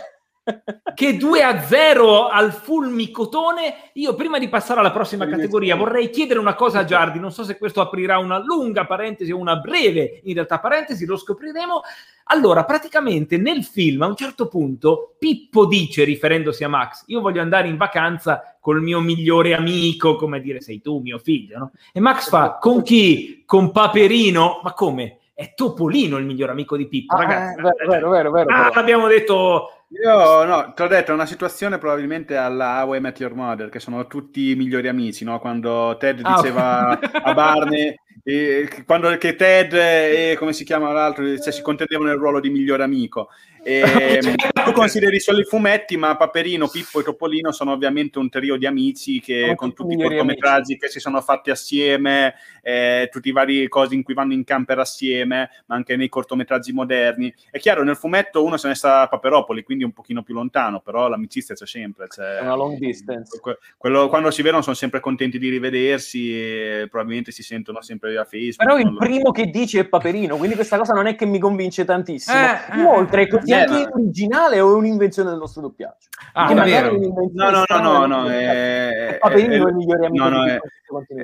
Che 2 a 0 al fulmicotone. Io prima di passare alla prossima categoria vorrei chiedere una cosa a Giardi, non so se questo aprirà una lunga parentesi o una breve, in realtà parentesi, lo scopriremo. Allora, praticamente nel film a un certo punto Pippo dice, riferendosi a Max, io voglio andare in vacanza col mio migliore amico, come dire sei tu mio figlio, no? E Max fa, con chi? Con Paperino? Ma come? È Topolino il miglior amico di Pippo, Ah, ragazzi. eh, vero, vero, vero, vero, Ah, l'abbiamo detto Io no, ti ho detto, è una situazione probabilmente alla How I Met Your Mother, che sono tutti migliori amici, no? Quando Ted Ah, diceva ok. a Barney, eh, quando che Ted e come si chiama l'altro, cioè, si contendevano il ruolo di migliore amico. E, tu consideri solo i fumetti, ma Paperino, Pippo e Topolino sono ovviamente un trio di amici che Sono con tutti i cortometraggi che si sono fatti assieme, eh, tutti i vari cosi in cui vanno in camper assieme, ma anche nei cortometraggi moderni. È chiaro, nel fumetto uno se ne sta a Paperopoli, quindi un pochino più lontano, però l'amicizia c'è sempre. c'è- È una long distance. Que- quello- quando si vedono sono sempre contenti di rivedersi e probabilmente si sentono sempre via Facebook. Però il lo- primo che dice è Paperino, quindi questa cosa non è che mi convince tantissimo. Eh, eh, Inoltre, è così eh, anche ma- originale o è un'invenzione del nostro doppiaggio? Ah, è vero. No, no, no, strana no, del no, doppiaggio. è- Paperino è- il migliore amico no, no, è-.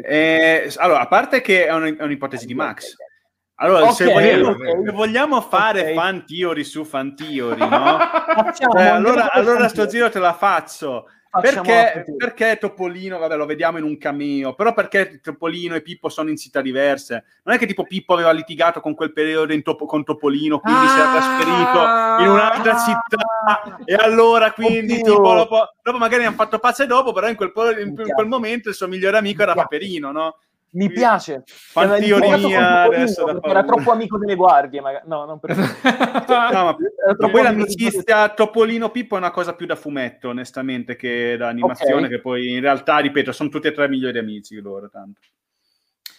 Eh, allora, a parte che è, un- è un'ipotesi di Max. Allora, Ok, se, vogliamo, ok. se vogliamo fare Ok. fan theory su fan theory, no? Facciamo, andiamo allora, allora sto giro te la faccio. Perché, perché Topolino, vabbè, lo vediamo in un cameo, però perché Topolino e Pippo sono in città diverse? Non è che tipo Pippo aveva litigato con quel periodo in Topo- con Topolino, quindi si era trasferito in un'altra città e allora quindi Oddio. tipo, dopo, dopo magari hanno fatto pace dopo, però in quel, in- quel momento il suo migliore amico era. Paperino, no? Mi piace. Fan Era theory litigato con mia Topolino adesso da era troppo amico delle guardie. magari. No, non per No, ma poi l'amicizia Topolino Pippo è una cosa più da fumetto, onestamente, che da animazione, Ok. che poi in realtà, ripeto, sono tutti e tre migliori amici loro, tanto.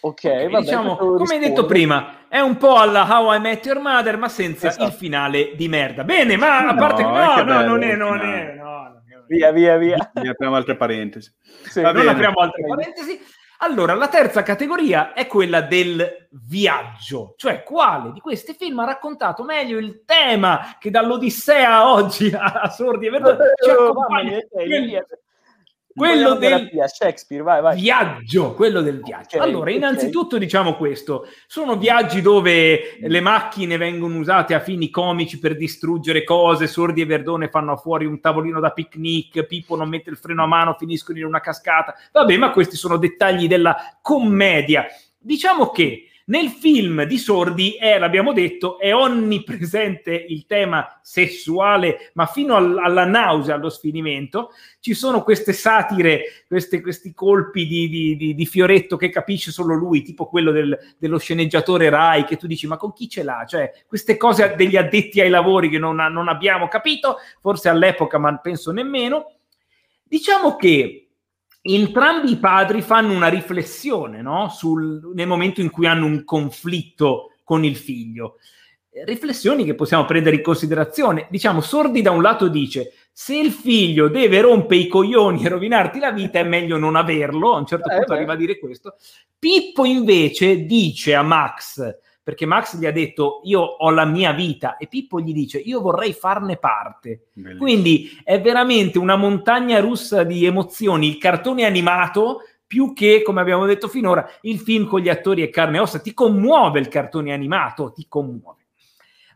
Ok, okay vabbè, diciamo, come hai detto prima, è un po' alla How I Met Your Mother, ma senza Esatto. il finale di merda. Bene, ma a No, parte no, no, bello non è, non è, no, non è. Via, via, via. Apriamo altre parentesi. Sì. Va non bene. apriamo altre parentesi. Allora, la terza categoria è quella del viaggio, cioè quale di questi film ha raccontato meglio il tema che dall'Odissea oggi a Sordi e Verdone ci Oh, accompagna. ok, Quello- del Shakespeare, vai, vai. viaggio, quello del viaggio. Ok, allora, innanzitutto diciamo questo, sono viaggi dove le macchine vengono usate a fini comici per distruggere cose, Sordi e Verdone fanno fuori un tavolino da picnic, Pippo non mette il freno a mano, finiscono in una cascata. Vabbè, ma questi sono dettagli della commedia. Diciamo che nel film di Sordi è, l'abbiamo detto, è onnipresente il tema sessuale, ma fino al- alla nausea, allo sfinimento. Ci sono queste satire, queste- questi colpi di, di- di- di fioretto che capisce solo lui, tipo quello del- dello sceneggiatore Rai, che tu dici, ma con chi ce l'ha? Cioè, queste cose degli addetti ai lavori che non, non abbiamo capito, forse all'epoca, ma penso nemmeno. Diciamo che entrambi i padri fanno una riflessione no? Sul, nel momento in cui hanno un conflitto con il figlio. Riflessioni che possiamo prendere in considerazione. Diciamo, Sordi da un lato dice: se il figlio deve rompere i coglioni e rovinarti la vita, è meglio non averlo. A un certo Eh, punto beh. arriva a dire questo. Pippo invece dice a Max, perché Max gli ha detto: Io ho la mia vita, e Pippo gli dice: Io vorrei farne parte. Bellissimo. Quindi è veramente una montagna russa di emozioni, il cartone animato più che, come abbiamo detto finora, il film con gli attori e carne e ossa. Ti commuove il cartone animato, ti commuove.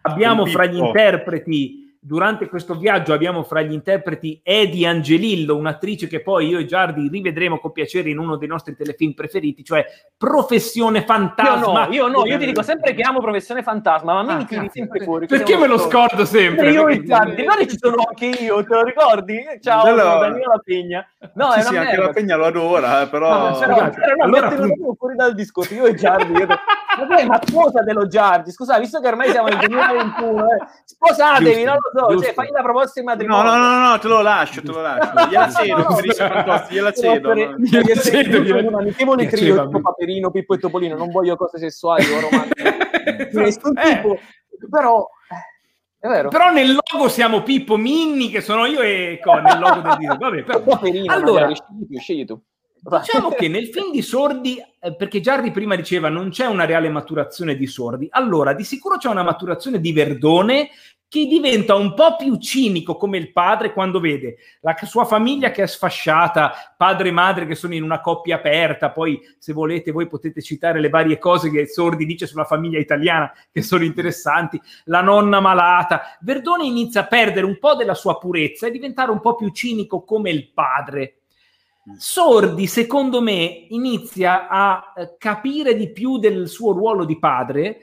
Abbiamo Un fra gli interpreti, durante questo viaggio, abbiamo fra gli interpreti Edi Angelillo, un'attrice che poi io e Giardi rivedremo con piacere in uno dei nostri telefilm preferiti, cioè Professione Io Fantasma. no, io no, io ti dico sempre che amo Professione Fantasma, ma a me Ah, mi tiri sempre fuori. Perché me lo scordo sempre? Io e Gianni, guarda ci sono anche io, te lo ricordi? Ciao, sono Daniela Pegna. No, sì, è sì, anche la Pegna lo adora, eh, però... No, Però, Ragazzi, però no, allora, allora, appunto- fuori dal discorso, io e Giardi, io... ma poi ma sposadelo Giardi, scusa, visto che ormai siamo nel 2021, eh, sposatevi, Giusto, lo so, giusto. cioè, fai la proposta di No, matrimonio. no, no, no, te lo lascio, te lo lascio. Gliela cedo, No, no, gliela cedo. No? Gliela cedo, gliela- un amichevole trio Piaceva, tipo mi- Paperino, Pippo e Topolino, non voglio cose sessuali o romantiche nessun Eh, tipo, però eh, è vero. Però nel logo siamo Pippo Minni, che sono io e Co, nel logo del video. Vabbè, però. Paperino, Allora, magari, scegli tu, scegli tu. Diciamo che nel film di Sordi, eh, perché Giardi prima diceva non c'è una reale maturazione di Sordi, allora di sicuro c'è una maturazione di Verdone che diventa un po' più cinico come il padre quando vede la sua famiglia che è sfasciata, padre e madre che sono in una coppia aperta, poi se volete voi potete citare le varie cose che Sordi dice sulla famiglia italiana che sono interessanti, la nonna malata. Verdone inizia a perdere un po' della sua purezza e diventare un po' più cinico come il padre. Sordi, secondo me, inizia a eh, capire di più del suo ruolo di padre.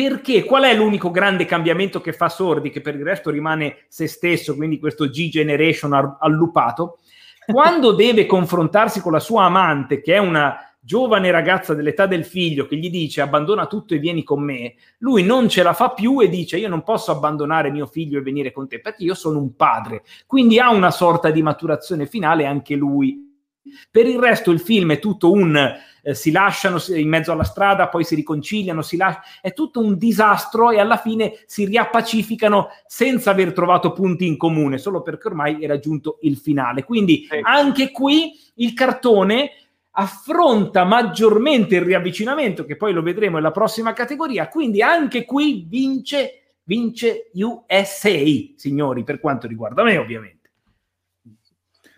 Perché qual è l'unico grande cambiamento che fa Sordi, che per il resto rimane se stesso, quindi questo G-Generation allupato? Quando deve confrontarsi con la sua amante, che è una giovane ragazza dell'età del figlio, che gli dice abbandona tutto e vieni con me, lui non ce la fa più e dice io non posso abbandonare mio figlio e venire con te perché io sono un padre. Quindi ha una sorta di maturazione finale anche lui. Per il resto il film è tutto un eh, si lasciano in mezzo alla strada, poi si riconciliano, si lasciano, è tutto un disastro e alla fine si riappacificano senza aver trovato punti in comune, solo perché ormai era giunto il finale. Quindi Sì. anche qui il cartone affronta maggiormente il riavvicinamento, che poi lo vedremo nella prossima categoria, quindi anche qui vince, vince USA, signori, per quanto riguarda me ovviamente.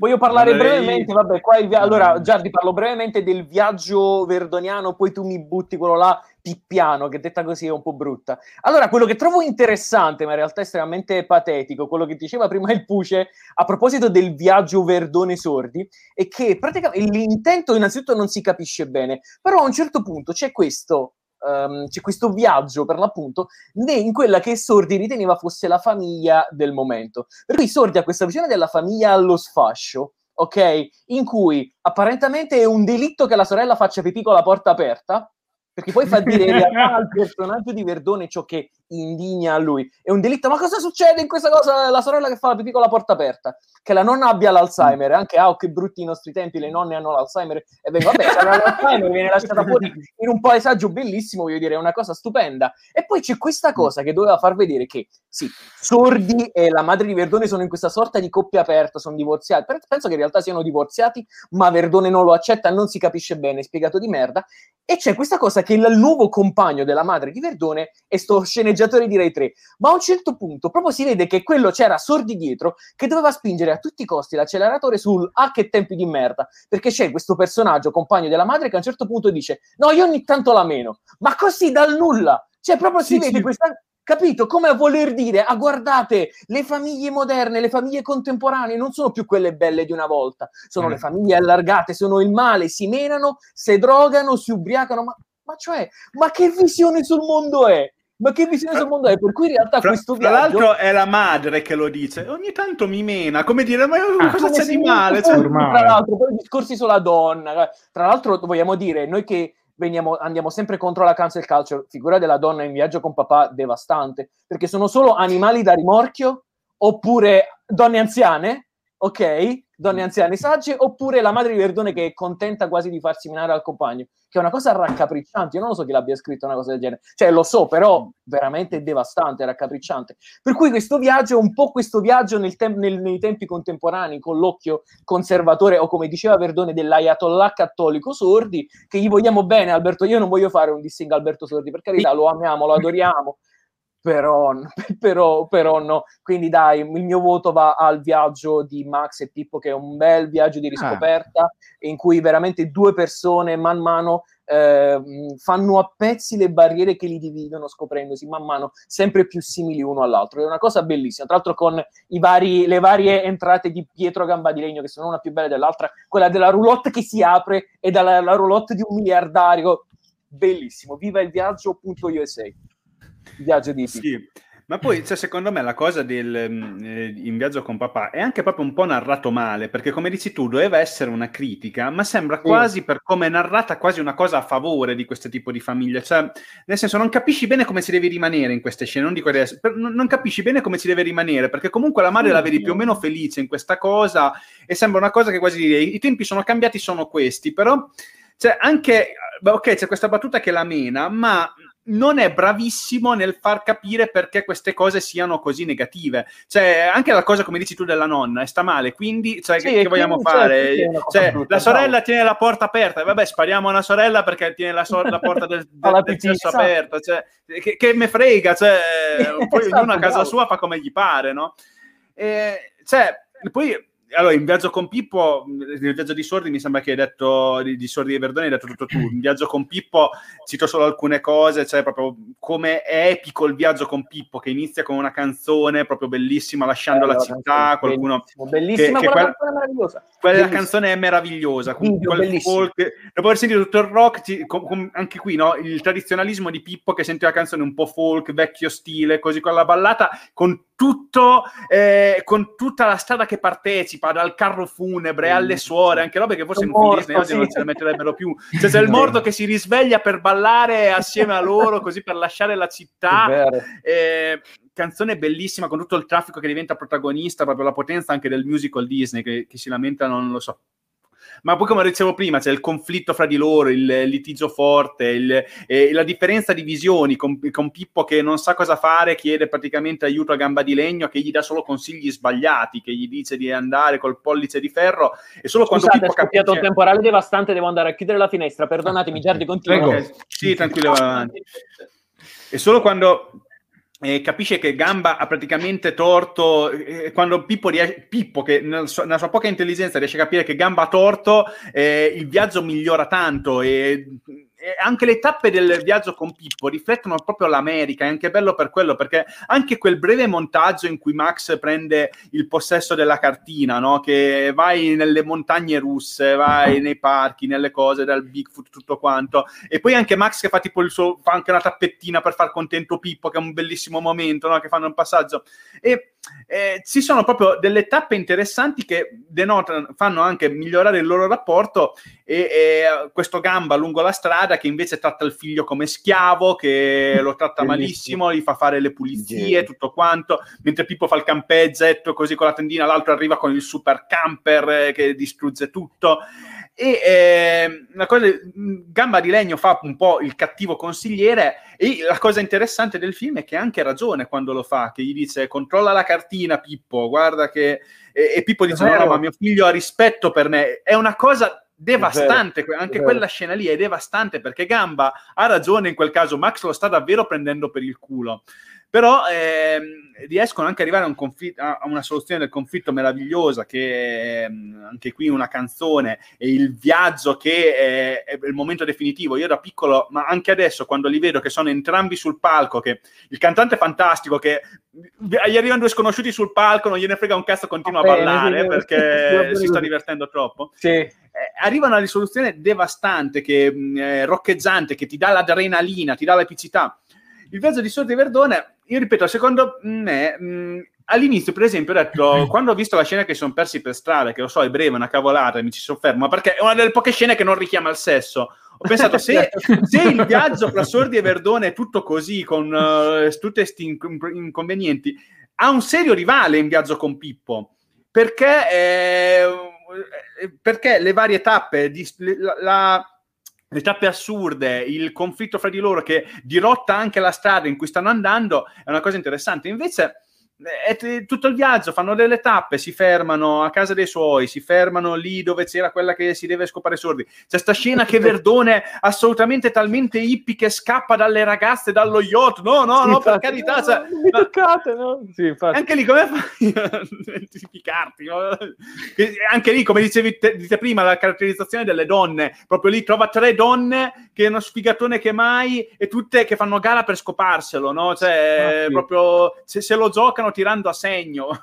Voglio parlare Vorrei- brevemente, vabbè, qua via- allora Giardi parlo brevemente del viaggio verdoniano, poi tu mi butti quello là pippiano, che detta così è un po' brutta. Allora, quello che trovo interessante, ma in realtà estremamente patetico, quello che diceva prima il Puce, a proposito del viaggio verdone sordi, è che praticamente l'intento innanzitutto non si capisce bene, però a un certo punto c'è questo, ehm, c'è questo viaggio per l'appunto ne- in quella che Sordi riteneva fosse la famiglia del momento. Per cui Sordi ha questa visione della famiglia allo sfascio, ok? In cui apparentemente è un delitto che la sorella faccia pipì con la porta aperta, perché poi fa dire in realtà al personaggio di Verdone ciò che indigna a lui. È un delitto, ma cosa succede in questa cosa? La sorella che fa la pipì con la porta aperta, che la nonna abbia l'Alzheimer, anche ah, oh, che brutti i nostri tempi, le nonne hanno l'Alzheimer e vengono, vabbè, l'Alzheimer, viene lasciata fuori in un paesaggio bellissimo, voglio dire, è una cosa stupenda. E poi c'è questa cosa che doveva far vedere che, sì, Sordi e la madre di Verdone sono in questa sorta di coppia aperta, sono divorziati, penso che in realtà siano divorziati, ma Verdone non lo accetta, non si capisce bene, spiegato di merda, e c'è questa cosa che il nuovo compagno della madre di Verdone è sto sceneggiatore di Rai 3. Ma a un certo punto proprio si vede che quello c'era sordi dietro che doveva spingere a tutti i costi l'acceleratore sul ah che tempi di merda. Perché c'è questo personaggio, compagno della madre, che a un certo punto dice no, io ogni tanto la meno. Ma così dal nulla. Cioè proprio si sì, vede sì. questa capito? Come a voler dire, ah guardate, le famiglie moderne, le famiglie contemporanee non sono più quelle belle di una volta, sono mm. le famiglie allargate, sono il male, si menano, si drogano, si ubriacano, ma, ma cioè, ma che visione sul mondo è? Ma che visione sul mondo è? Per cui in realtà fra, questo viaggio... Tra l'altro è la madre che lo dice, ogni tanto mi mena, come dire, ma ah, cosa c'è di male? Cioè, tra l'altro, poi discorsi sulla donna, tra l'altro vogliamo dire, noi che veniamo, andiamo sempre contro la cancel culture, figura della donna in viaggio con papà devastante, perché sono solo animali da rimorchio oppure donne anziane, ok? Donne anziane sagge, oppure la madre di Verdone che è contenta quasi di farsi minare al compagno, che è una cosa raccapricciante. Io non lo so chi l'abbia scritto una cosa del genere, cioè lo so, però veramente devastante, raccapricciante. Per cui questo viaggio è un po' questo viaggio nel tem- nel, nei tempi contemporanei, con l'occhio conservatore, o come diceva Verdone, dell'ayatollah cattolico Sordi, che gli vogliamo bene, Alberto. Io non voglio fare un dissing Alberto Sordi, per carità, lo amiamo, lo adoriamo però, però, però no. Quindi dai, il mio voto va al viaggio di Max e Pippo, che è un bel viaggio di riscoperta, ah. in cui veramente due persone man mano eh, fanno a pezzi le barriere che li dividono, scoprendosi man mano sempre più simili uno all'altro. È una cosa bellissima. Tra l'altro, con vari, le varie entrate di Pietro Gamba di Legno, che sono una più bella dell'altra, quella della roulotte che si apre e dalla la roulotte di un miliardario. Bellissimo. Viva il viaggio.usa viaggio di sì. Ma poi, cioè, secondo me, la cosa del mm, eh, in viaggio con papà è anche proprio un po' narrato male, perché come dici tu, doveva essere una critica, ma sembra quasi, sì. per come è narrata, quasi una cosa a favore di questo tipo di famiglia. Cioè, nel senso, non capisci bene come si deve rimanere in queste scene, non dico adesso, non, non capisci bene come si deve rimanere, perché comunque la madre sì, la vedi più o meno felice in questa cosa, e sembra una cosa che quasi i tempi sono cambiati, sono questi, però... Cioè, anche, ok, c'è questa battuta che la mena, ma non è bravissimo nel far capire perché queste cose siano così negative. Cioè, anche la cosa, come dici tu, della nonna, sta male, quindi cioè, sì, che, che vogliamo fare? Cioè, la sorella tiene la porta aperta, vabbè, spariamo una sorella perché tiene la, so- la porta del, del, del cesso aperta, cioè, che, che me frega, cioè, poi esatto, ognuno a casa bravo. sua fa come gli pare, no? E, cioè, poi allora, in viaggio con Pippo, nel viaggio di Sordi mi sembra che hai detto di, di Sordi e Verdone, hai detto tutto tu. In viaggio con Pippo cito solo alcune cose, cioè proprio come è epico il viaggio con Pippo, che inizia con una canzone proprio bellissima, lasciando eh, la città, qualcuno... Bellissima, che, che quella, canzone meravigliosa. Quella canzone è meravigliosa. Video, quel folk, dopo aver sentito tutto il rock, ti, com, com, anche qui, no? Il tradizionalismo di Pippo che sente la canzone un po' folk, vecchio stile, così con la ballata, con tutto, eh, con tutta la strada che partecipa, dal carro funebre alle suore, anche robe che forse in un film Disney oggi sì. non se ne metterebbero più. Cioè, c'è il morto che si risveglia per ballare assieme a loro, così per lasciare la città. Eh, canzone bellissima con tutto il traffico che diventa protagonista, proprio la potenza anche del musical Disney che, che si lamentano, non lo so, ma poi come dicevo prima c'è il conflitto fra di loro, il litigio forte, il, eh, la differenza di visioni con, con, Pippo che non sa cosa fare, chiede praticamente aiuto a gamba di legno, che gli dà solo consigli sbagliati, che gli dice di andare col pollice di ferro e solo Scusate, quando Pippo capisce... un temporale devastante, devo andare a chiudere la finestra, perdonatemi, Giardi, continua. Okay. Sì, tranquillo, avanti. E solo quando eh, capisce che Gamba ha praticamente torto eh, quando Pippo, riesce, Pippo che nel so, nella sua poca intelligenza riesce a capire che Gamba ha torto, eh, il viaggio migliora tanto e anche le tappe del viaggio con Pippo riflettono proprio l'America, è anche bello per quello, perché anche quel breve montaggio in cui Max prende il possesso della cartina, no? che vai nelle montagne russe, vai nei parchi, nelle cose, dal Bigfoot, tutto quanto, e poi anche Max che fa tipo il suo, fa anche una tappettina per far contento Pippo, che è un bellissimo momento, no? che fanno un passaggio. E eh, ci sono proprio delle tappe interessanti che denotano, fanno anche migliorare il loro rapporto e, e, questo gamba lungo la strada che invece tratta il figlio come schiavo, che lo tratta malissimo, gli fa fare le pulizie, tutto quanto, mentre Pippo fa il campeggetto così con la tendina, l'altro arriva con il super camper eh, che distrugge tutto. E eh, una cosa, Gamba di Legno fa un po' il cattivo consigliere e la cosa interessante del film è che ha anche ragione quando lo fa, che gli dice controlla la cartina Pippo, guarda che... E, e Pippo dice no, no, ma mio figlio ha rispetto per me. È una cosa devastante, vero, anche quella scena lì è devastante perché Gamba ha ragione in quel caso, Max lo sta davvero prendendo per il culo però ehm, riescono anche ad arrivare a, un conflitto, a, una soluzione del conflitto meravigliosa che ehm, anche qui una canzone e il viaggio che è, è, il momento definitivo. Io da piccolo ma anche adesso quando li vedo che sono entrambi sul palco che il cantante è fantastico che gli arrivano due sconosciuti sul palco non gliene frega un cazzo continua a ballare perché si sta divertendo troppo. Sì. eh, arriva una risoluzione devastante che, eh, roccheggiante che ti dà l'adrenalina ti dà l'epicità il viaggio di Sordi Verdone, io ripeto, secondo me, mh, all'inizio, per esempio, ho detto, quando ho visto la scena che sono persi per strada, che lo so, è breve, una cavolata, mi ci soffermo, perché è una delle poche scene che non richiama il sesso. Ho pensato, se, se il viaggio tra Sordi e Verdone è tutto così, con uh, tutti questi inc- inconvenienti, ha un serio rivale in viaggio con Pippo, perché, eh, perché le varie tappe, di, la, la le tappe assurde, il conflitto fra di loro che dirotta anche la strada in cui stanno andando, è una cosa interessante. Invece è tutto il viaggio, fanno delle tappe, si fermano a casa dei suoi, si fermano lì dove c'era quella che si deve scopare sordi. C'è sta scena che Verdone assolutamente talmente hippie che scappa dalle ragazze dallo yacht. No, no, sì, no, per carità. No, cioè, mi toccate, no? Sì, anche lì come fai a? No? Anche lì, come dicevi te, dite prima, la caratterizzazione delle donne, proprio lì trova tre donne che è uno sfigatone che mai e tutte che fanno gara per scoparselo, no? Cioè, ah, sì. proprio se, se lo giocano tirando a segno.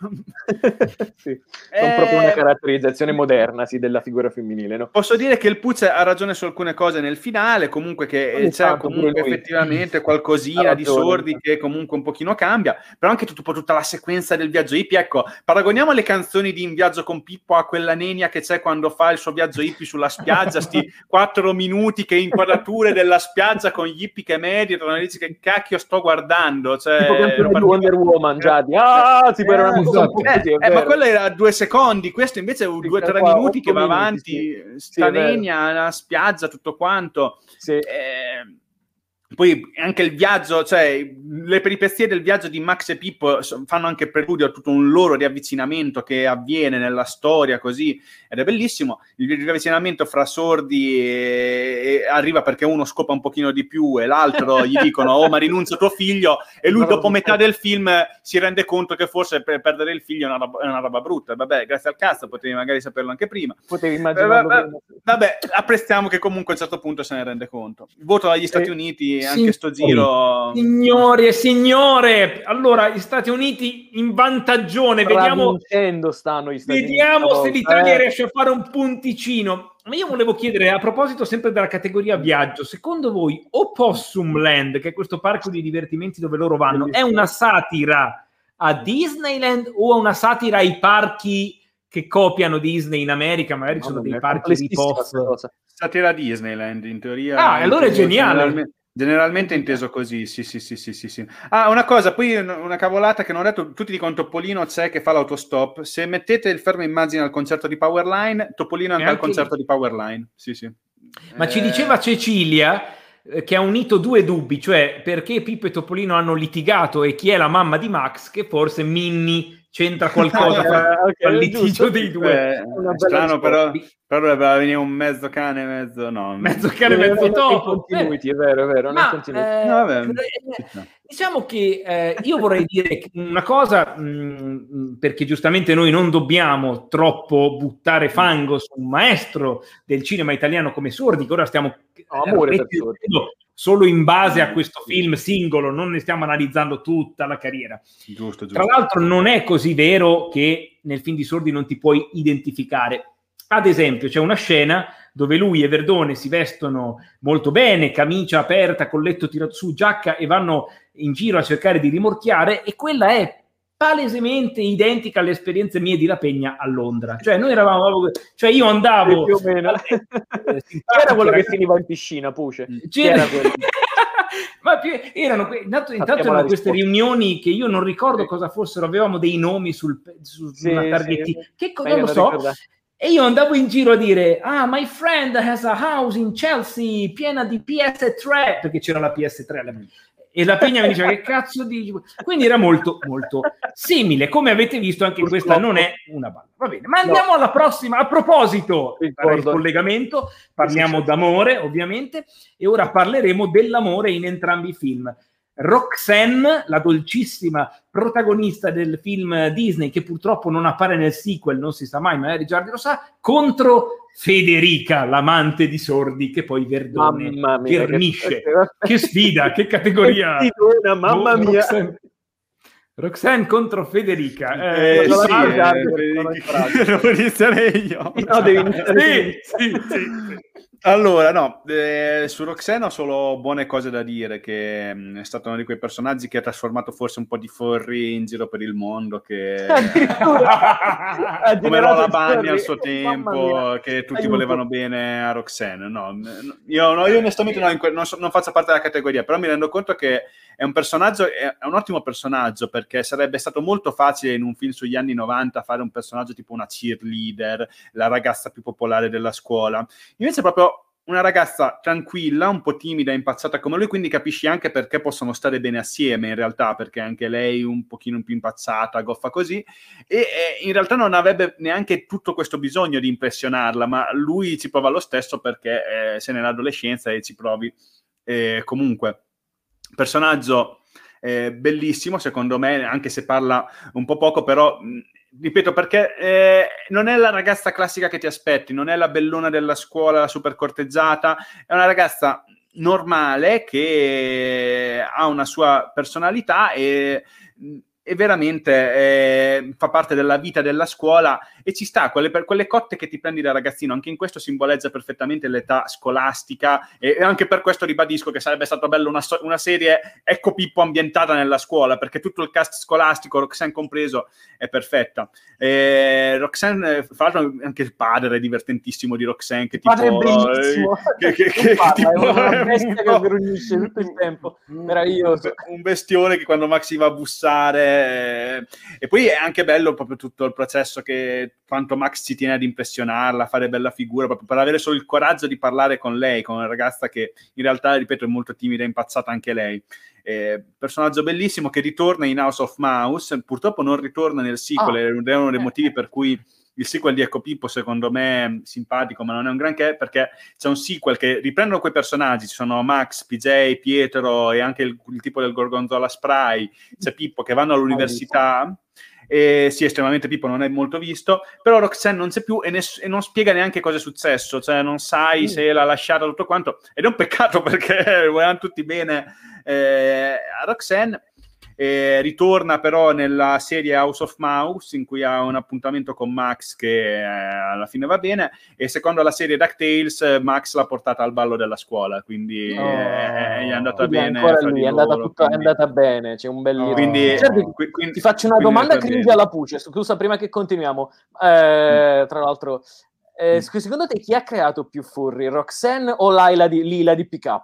sì, eh... proprio una caratterizzazione moderna sì, della figura femminile. No? Posso dire che il Puzze ha ragione su alcune cose nel finale, comunque che Ogni c'è comunque effettivamente qualcosina di sordi che comunque un pochino cambia, però anche tutto, tutta la sequenza del viaggio hippie, ecco, paragoniamo le canzoni di In viaggio con Pippo a quella nenia che c'è quando fa il suo viaggio hippie sulla spiaggia, sti quattro minuti che inquadrature della spiaggia con gli hippie che meditano e dici che cacchio sto guardando, cioè, Wonder Woman già di ah, era una cosa eh, eh, ma quello era due secondi, questo invece è un due o tre minuti che va minuti, avanti, sì. Stanegna, la spiaggia, tutto quanto. Sì. Eh, poi anche il viaggio, cioè le peripezie del viaggio di Max e Pippo fanno anche preludio a tutto un loro riavvicinamento che avviene nella storia così ed è bellissimo. Il riavvicinamento fra sordi e, e arriva perché uno scopa un pochino di più e l'altro gli dicono oh ma rinuncio tuo figlio e lui dopo metà del film si rende conto che forse per perdere il figlio è una roba, è una roba brutta. Vabbè, grazie al cazzo potevi magari saperlo anche prima. Potevi immaginarlo. Eh, vabbè, vabbè, apprezziamo che comunque a un certo punto se ne rende conto. Il voto dagli Stati e... Uniti anche sto giro. Signori e signore, allora gli Stati Uniti in vantaggone, vediamo, stanno gli Stati vediamo Uniti. se l'Italia eh. riesce a fare un punticino. Ma io volevo chiedere, a proposito sempre della categoria viaggio, secondo voi Opossum Land, che è questo parco di divertimenti dove loro vanno, è una satira a Disneyland o è una satira ai parchi che copiano Disney in America? Magari sono dei parchi di post. Satira Disneyland, in teoria. Ah, allora è geniale. Generalmente Generalmente inteso così, sì, sì, sì, sì, sì, sì. Ah, una cosa, poi una cavolata che non ho detto, tutti dicono Topolino c'è che fa l'autostop. Se mettete il fermo immagine al concerto di Powerline, Topolino è anche, al concerto di Powerline, sì, sì. Ma eh... ci diceva Cecilia eh, che ha unito due dubbi, cioè perché Pippo e Topolino hanno litigato e chi è la mamma di Max, che forse Minnie c'entra qualcosa tra okay, il litigio dei due. Eh, strano, però, però doveva venire un mezzo cane, mezzo no. Mezzo cane, mezzo topo. Continuity, eh, è vero, è vero. Ma, eh, no, vabbè, eh, diciamo che eh, io vorrei dire una cosa, mh, perché giustamente noi non dobbiamo troppo buttare fango su un maestro del cinema italiano come Sordi, che ora stiamo... No, amore per solo in base a questo film singolo, non ne stiamo analizzando tutta la carriera. Giusto, giusto. Tra l'altro non è così vero che nel film di Sordi non ti puoi identificare. Ad esempio, c'è una scena dove lui e Verdone si vestono molto bene, camicia aperta, colletto tirato su, giacca e vanno in giro a cercare di rimorchiare e quella è palesemente identica alle esperienze mie di La Pegna a Londra. Cioè, noi eravamo, cioè io andavo più o meno. Eh, C'era quello che finiva in piscina, Puce. C'era- C'era quello. Ma più, erano, intanto, intanto erano queste riunioni che io non ricordo cosa fossero, avevamo dei nomi sul, su Sì, una sì. targhettina. Che cosa non so. ricordare. E io andavo in giro a dire: Ah, my friend has a house in Chelsea piena di PS3, perché c'era la PS3 alla E la Pegna mi diceva: Che cazzo dici? Quindi era molto, molto simile. Come avete visto, anche questa non è una balla. Va bene, ma andiamo alla prossima. A proposito, il collegamento, parliamo d'amore, ovviamente, e ora parleremo dell'amore in entrambi i film. Roxanne, la dolcissima protagonista del film Disney, che purtroppo non appare nel sequel, non si sa mai, magari Giardi lo sa, contro Federica, l'amante di Sordi, che poi Verdone mia, vernisce. che- Che sfida, che categoria! Che sfidona, mamma Ro- mia. Roxanne, Roxanne contro Federica. Eh, Eh, sì, fai, eh, devo iniziare io. No, devi iniziare sì, sì, sì, sì. Allora, no, eh, su Roxanne ho solo buone cose da dire, che mh, è stato uno di quei personaggi che ha trasformato forse un po' di furry in giro per il mondo, che come Lola Bagni al suo tempo, che tutti Aiuto. volevano bene a Roxanne. No, io, no, io onestamente no, in que- non, so- non faccio parte della categoria, però mi rendo conto che è un personaggio, è, un ottimo personaggio, perché sarebbe stato molto facile in un film sugli anni 90 fare un personaggio tipo una cheerleader, la ragazza più popolare della scuola. Invece è proprio una ragazza tranquilla, un po' timida, impazzata come lui, quindi capisci anche perché possono stare bene assieme in realtà, perché anche lei un pochino più impazzata, goffa così, e eh, in realtà non avrebbe neanche tutto questo bisogno di impressionarla, ma lui ci prova lo stesso perché eh, sei nell'adolescenza e ci provi eh, comunque. Personaggio eh, bellissimo, secondo me, anche se parla un po' poco, però mh, ripeto perché eh, non è la ragazza classica che ti aspetti, non è la bellona della scuola, la super corteggiata, è una ragazza normale che ha una sua personalità e, e veramente eh, fa parte della vita della scuola e ci sta, quelle, quelle cotte che ti prendi da ragazzino, anche in questo simboleggia perfettamente l'età scolastica e, e anche per questo ribadisco che sarebbe stato bello una, una serie Ecco Pippo ambientata nella scuola, perché tutto il cast scolastico, Roxanne compreso, è perfetta. E Roxanne, eh, fra l'altro anche il padre è divertentissimo di Roxanne, che tipo... padre è bellissimo. eh, che, che, che parla, tipo- è una bestia un che grugnisce tutto il tempo. Meraviglioso. un bestione che quando Maxi va a bussare eh, e poi è anche bello proprio tutto il processo che quanto Max ci tiene ad impressionarla, a fare bella figura, proprio per avere solo il coraggio di parlare con lei, con una ragazza che in realtà, ripeto, è molto timida e impazzata anche lei. Eh, personaggio bellissimo che ritorna in House of Mouse, purtroppo non ritorna nel sequel, ed è uno dei motivi per cui il sequel di Ecco Pippo secondo me è simpatico ma non è un granché perché c'è un sequel che riprendono quei personaggi ci sono Max, PJ, Pietro e anche il, il tipo del Gorgonzola Spray c'è Pippo che vanno all'università e sì, estremamente Pippo non è molto visto, però Roxanne non c'è più e, ness- e non spiega neanche cosa è successo, cioè non sai Mm. se l'ha lasciata tutto quanto, ed è un peccato perché vogliamo tutti bene eh, a Roxanne. Eh, ritorna però nella serie House of Mouse in cui ha un appuntamento con Max che eh, alla fine va bene e secondo la serie DuckTales Max l'ha portata al ballo della scuola quindi Oh. eh, è andata bene di è andata, loro, tutto- è quindi- andata bene, c'è un bel Oh. quindi, Certo, qui- quindi- ti faccio una domanda cringe alla Puce, scusa prima che continuiamo. Eh, tra l'altro, eh, Mm. secondo te chi ha creato più furry, Roxanne o Laila di, Lila di PK?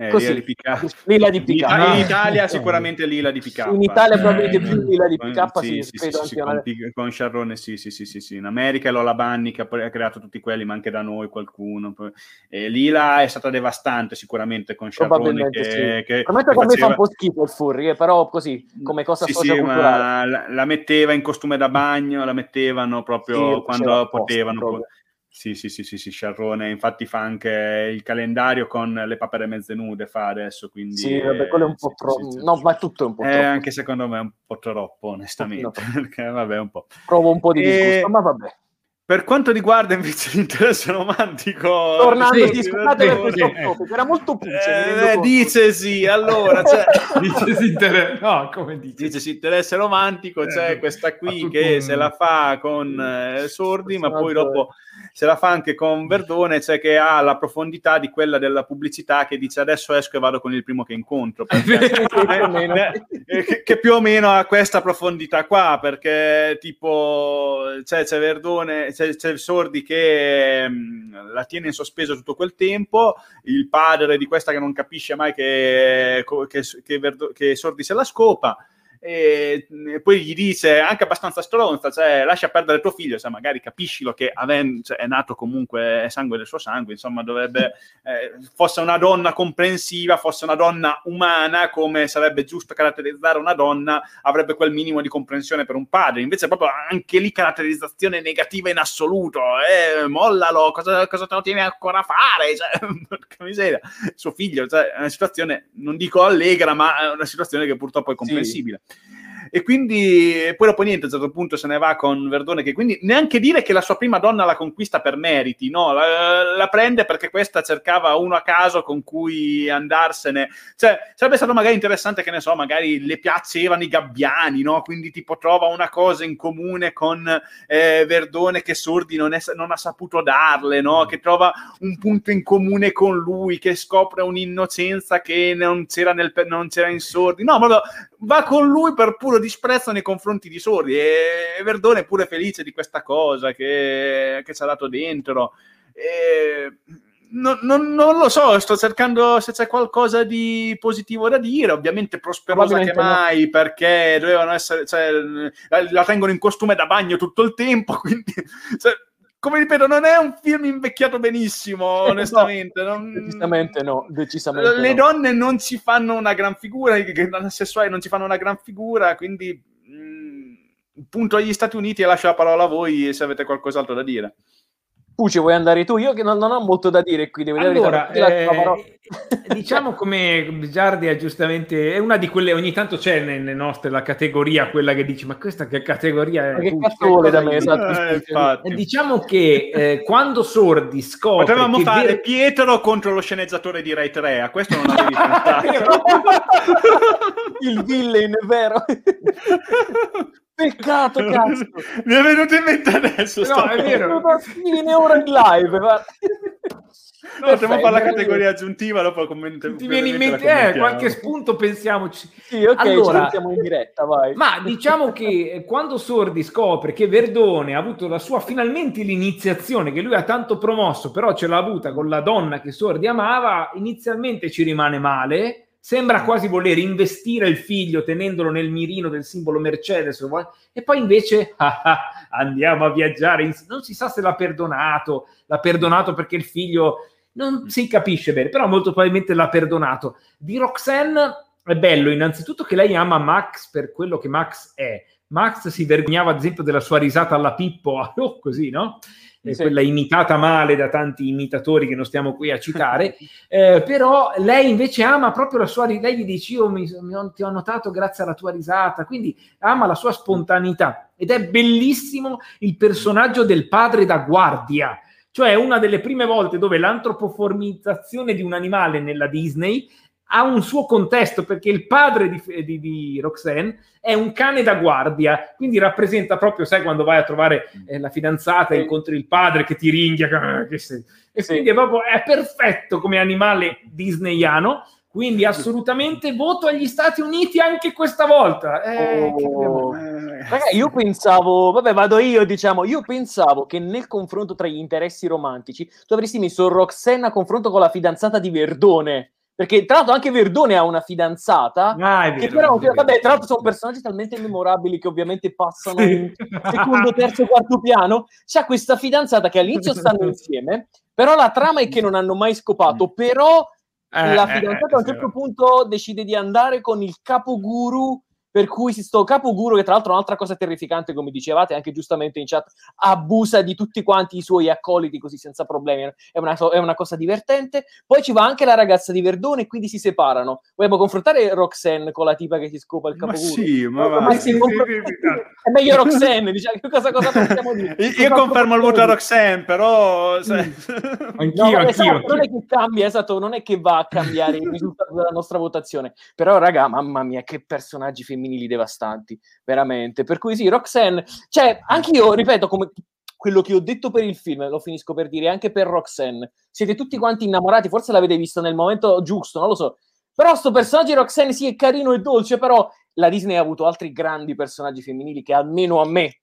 Eh, Così. Lila di Pica- Lila di in, PK. In Ah. Italia sicuramente Lila di PK In Italia probabilmente Eh, più Lila di PK, sì, sì, sì, sì, con, Pi- con Sciarrone sì, sì, sì, sì, sì. In America è Lola Bunny che ha ha creato tutti quelli, ma anche da noi qualcuno. Poi- E Lila è stata devastante sicuramente con Sciarrone Probabilmente che, sì. che, Prometto che che a me fa faceva- un po' schifo il furry, eh, però così, come cosa Sì, sì, la, la metteva in costume da bagno, la mettevano proprio quando faceva potevano. proprio. Sì, sì, sì, sì, sì, Sciarrone, infatti fa anche il calendario con le papere mezze nude, fa adesso, quindi... Sì, vabbè, quello è un po' sì, troppo. sì, sì. No, ma tutto è un po' Eh, troppo. anche secondo me è un po' troppo, onestamente, perché vabbè, un po'. Provo un po' di E- disgusto, ma vabbè. Per quanto riguarda invece l'interesse romantico... Tornando, sì, sì, scusate per questo sì, topic, era molto rendo Eh, dice sì, allora, cioè, Dice si inter- No, come dice? dice sì, interesse romantico, c'è Eh, questa qui che un- se la fa con eh, sordi, ma poi dopo se la fa anche con Verdone, cioè che ha la profondità di quella della pubblicità che dice adesso esco e vado con il primo che incontro. Perché, eh, che, che, più o meno ha questa profondità qua, perché tipo cioè, c'è Verdone, c'è, c'è Sordi che mh, mm, la tiene in sospeso tutto quel tempo, il padre di questa che non capisce mai che, che, che, Verdo, che Sordi se la scopa e, e, poi gli dice anche abbastanza stronza, cioè lascia perdere tuo figlio, se magari capiscilo che aven- cioè, è nato comunque, è sangue del suo sangue, insomma dovrebbe, eh, fosse una donna comprensiva, fosse una donna umana, come sarebbe giusto caratterizzare una donna, avrebbe quel minimo di comprensione per un padre, invece proprio anche lì caratterizzazione negativa in assoluto, eh, mollalo, cosa, cosa te lo tieni ancora a fare? Cioè, porca miseria, suo figlio, cioè, è una situazione, non dico allegra, ma è una situazione che purtroppo è comprensibile. Sì e quindi poi dopo niente, a un certo punto se ne va con Verdone, che quindi neanche dire che la sua prima donna la conquista per meriti, no, la, la prende perché questa cercava uno a caso con cui andarsene. Cioè, sarebbe stato magari interessante, che ne so, magari le piacevano i gabbiani, no? Quindi tipo trova una cosa in comune con eh, Verdone che Sordi non, è, non ha saputo darle, no? Che trova un punto in comune con lui, che scopre un'innocenza che non c'era, nel, non c'era in Sordi. No, ma va con lui per puro disprezzo nei confronti di Sordi e Verdone è pure felice di questa cosa che, che ci ha dato dentro. E, non, non, non, lo so, sto cercando se c'è qualcosa di positivo da dire. Ovviamente prosperosa che mai, no. perché dovevano essere, cioè, la tengono in costume da bagno tutto il tempo. Quindi, cioè, come ripeto, non è un film invecchiato benissimo, onestamente. no, non... Decisamente no, decisamente Le no. donne non ci fanno una gran figura, i sessuali non ci fanno una gran figura, quindi mh, mm, punto agli Stati Uniti e lascio la parola a voi se avete qualcos'altro da dire. Pucci, vuoi andare tu? Io che non, non ho molto da dire qui, devo allora, dire eh, diciamo come Giardi ha giustamente è una di quelle ogni tanto c'è nelle nostre la categoria quella che dici ma questa che categoria è ma che cazzo vuole da me? Esatto, eh, diciamo che eh, quando Sordi scopre potevamo fare ver- Pietro contro lo sceneggiatore di Rai 3 a questo non avevi pensato. Il villain è vero Peccato, cazzo. Mi è venuto in mente adesso. No, è vero. Viene ora in live. Ma... No, Potremmo fare la categoria aggiuntiva, dopo commentiamo. Ti viene in mente eh, qualche spunto, pensiamoci. Sì, ok, allora, siamo in diretta, vai. Ma diciamo che quando Sordi scopre che Verdone ha avuto la sua, finalmente l'iniziazione, che lui ha tanto promosso, però ce l'ha avuta con la donna che Sordi amava, inizialmente ci rimane male, sembra quasi voler investire il figlio tenendolo nel mirino del simbolo Mercedes e poi invece ah, ah, andiamo a viaggiare non si sa se l'ha perdonato l'ha perdonato perché il figlio non si capisce bene però molto probabilmente l'ha perdonato. Di Roxanne è bello innanzitutto che lei ama Max per quello che Max è. Max si vergognava ad esempio della sua risata alla Pippo oh, così no? Sì. quella imitata male da tanti imitatori che non stiamo qui a citare, eh, però lei invece ama proprio la sua, lei gli dice io mi, mi ho, ti ho notato grazie alla tua risata, quindi ama la sua spontaneità ed è bellissimo il personaggio del padre da guardia, cioè una delle prime volte dove l'antropoformizzazione di un animale nella Disney ha un suo contesto perché il padre di, di, di, Roxanne è un cane da guardia, quindi rappresenta proprio, sai, quando vai a trovare eh, la fidanzata e incontri il padre che ti ringhia, ah, che sei. e sì. quindi è proprio è perfetto come animale disneyano. Quindi assolutamente voto agli Stati Uniti anche questa volta. Eh, oh. Ragazzi, io pensavo, vabbè, vado io, diciamo, io pensavo che nel confronto tra gli interessi romantici tu avresti messo Roxanne a confronto con la fidanzata di Verdone perché tra l'altro anche Verdone ha una fidanzata ah, vero, però vabbè, tra l'altro sono personaggi talmente memorabili che ovviamente passano sì. in secondo, terzo, quarto piano. C'ha questa fidanzata che all'inizio stanno insieme però la trama è che non hanno mai scopato. Però eh, la eh, fidanzata eh, a un certo punto decide di andare con il capoguru per cui sto capoguru, che tra l'altro è un'altra cosa terrificante, come dicevate anche giustamente in chat, abusa di tutti quanti i suoi accoliti così senza problemi, è una, è una cosa divertente. Poi ci va anche la ragazza di Verdone e quindi si separano. Vogliamo confrontare Roxanne con la tipa che si scopa il capoguru? Ma sì, ma, ma, ma sì, confr- è meglio Roxanne, diciamo, cosa, cosa possiamo dire? Io confermo il voto a Roxanne, però... Se... anch'io, no, anch'io, esatto, anch'io. Non è che cambia, esatto, non è che va a cambiare il risultato della nostra votazione, però raga, mamma mia, che personaggi femminili femminili devastanti, veramente. Per cui sì, Roxanne, cioè, anche io, ripeto, come quello che ho detto per il film, lo finisco per dire anche per Roxanne. Siete tutti quanti innamorati, forse l'avete visto nel momento giusto, non lo so. Però sto personaggio di Roxanne sì è carino e dolce, però la Disney ha avuto altri grandi personaggi femminili che almeno a me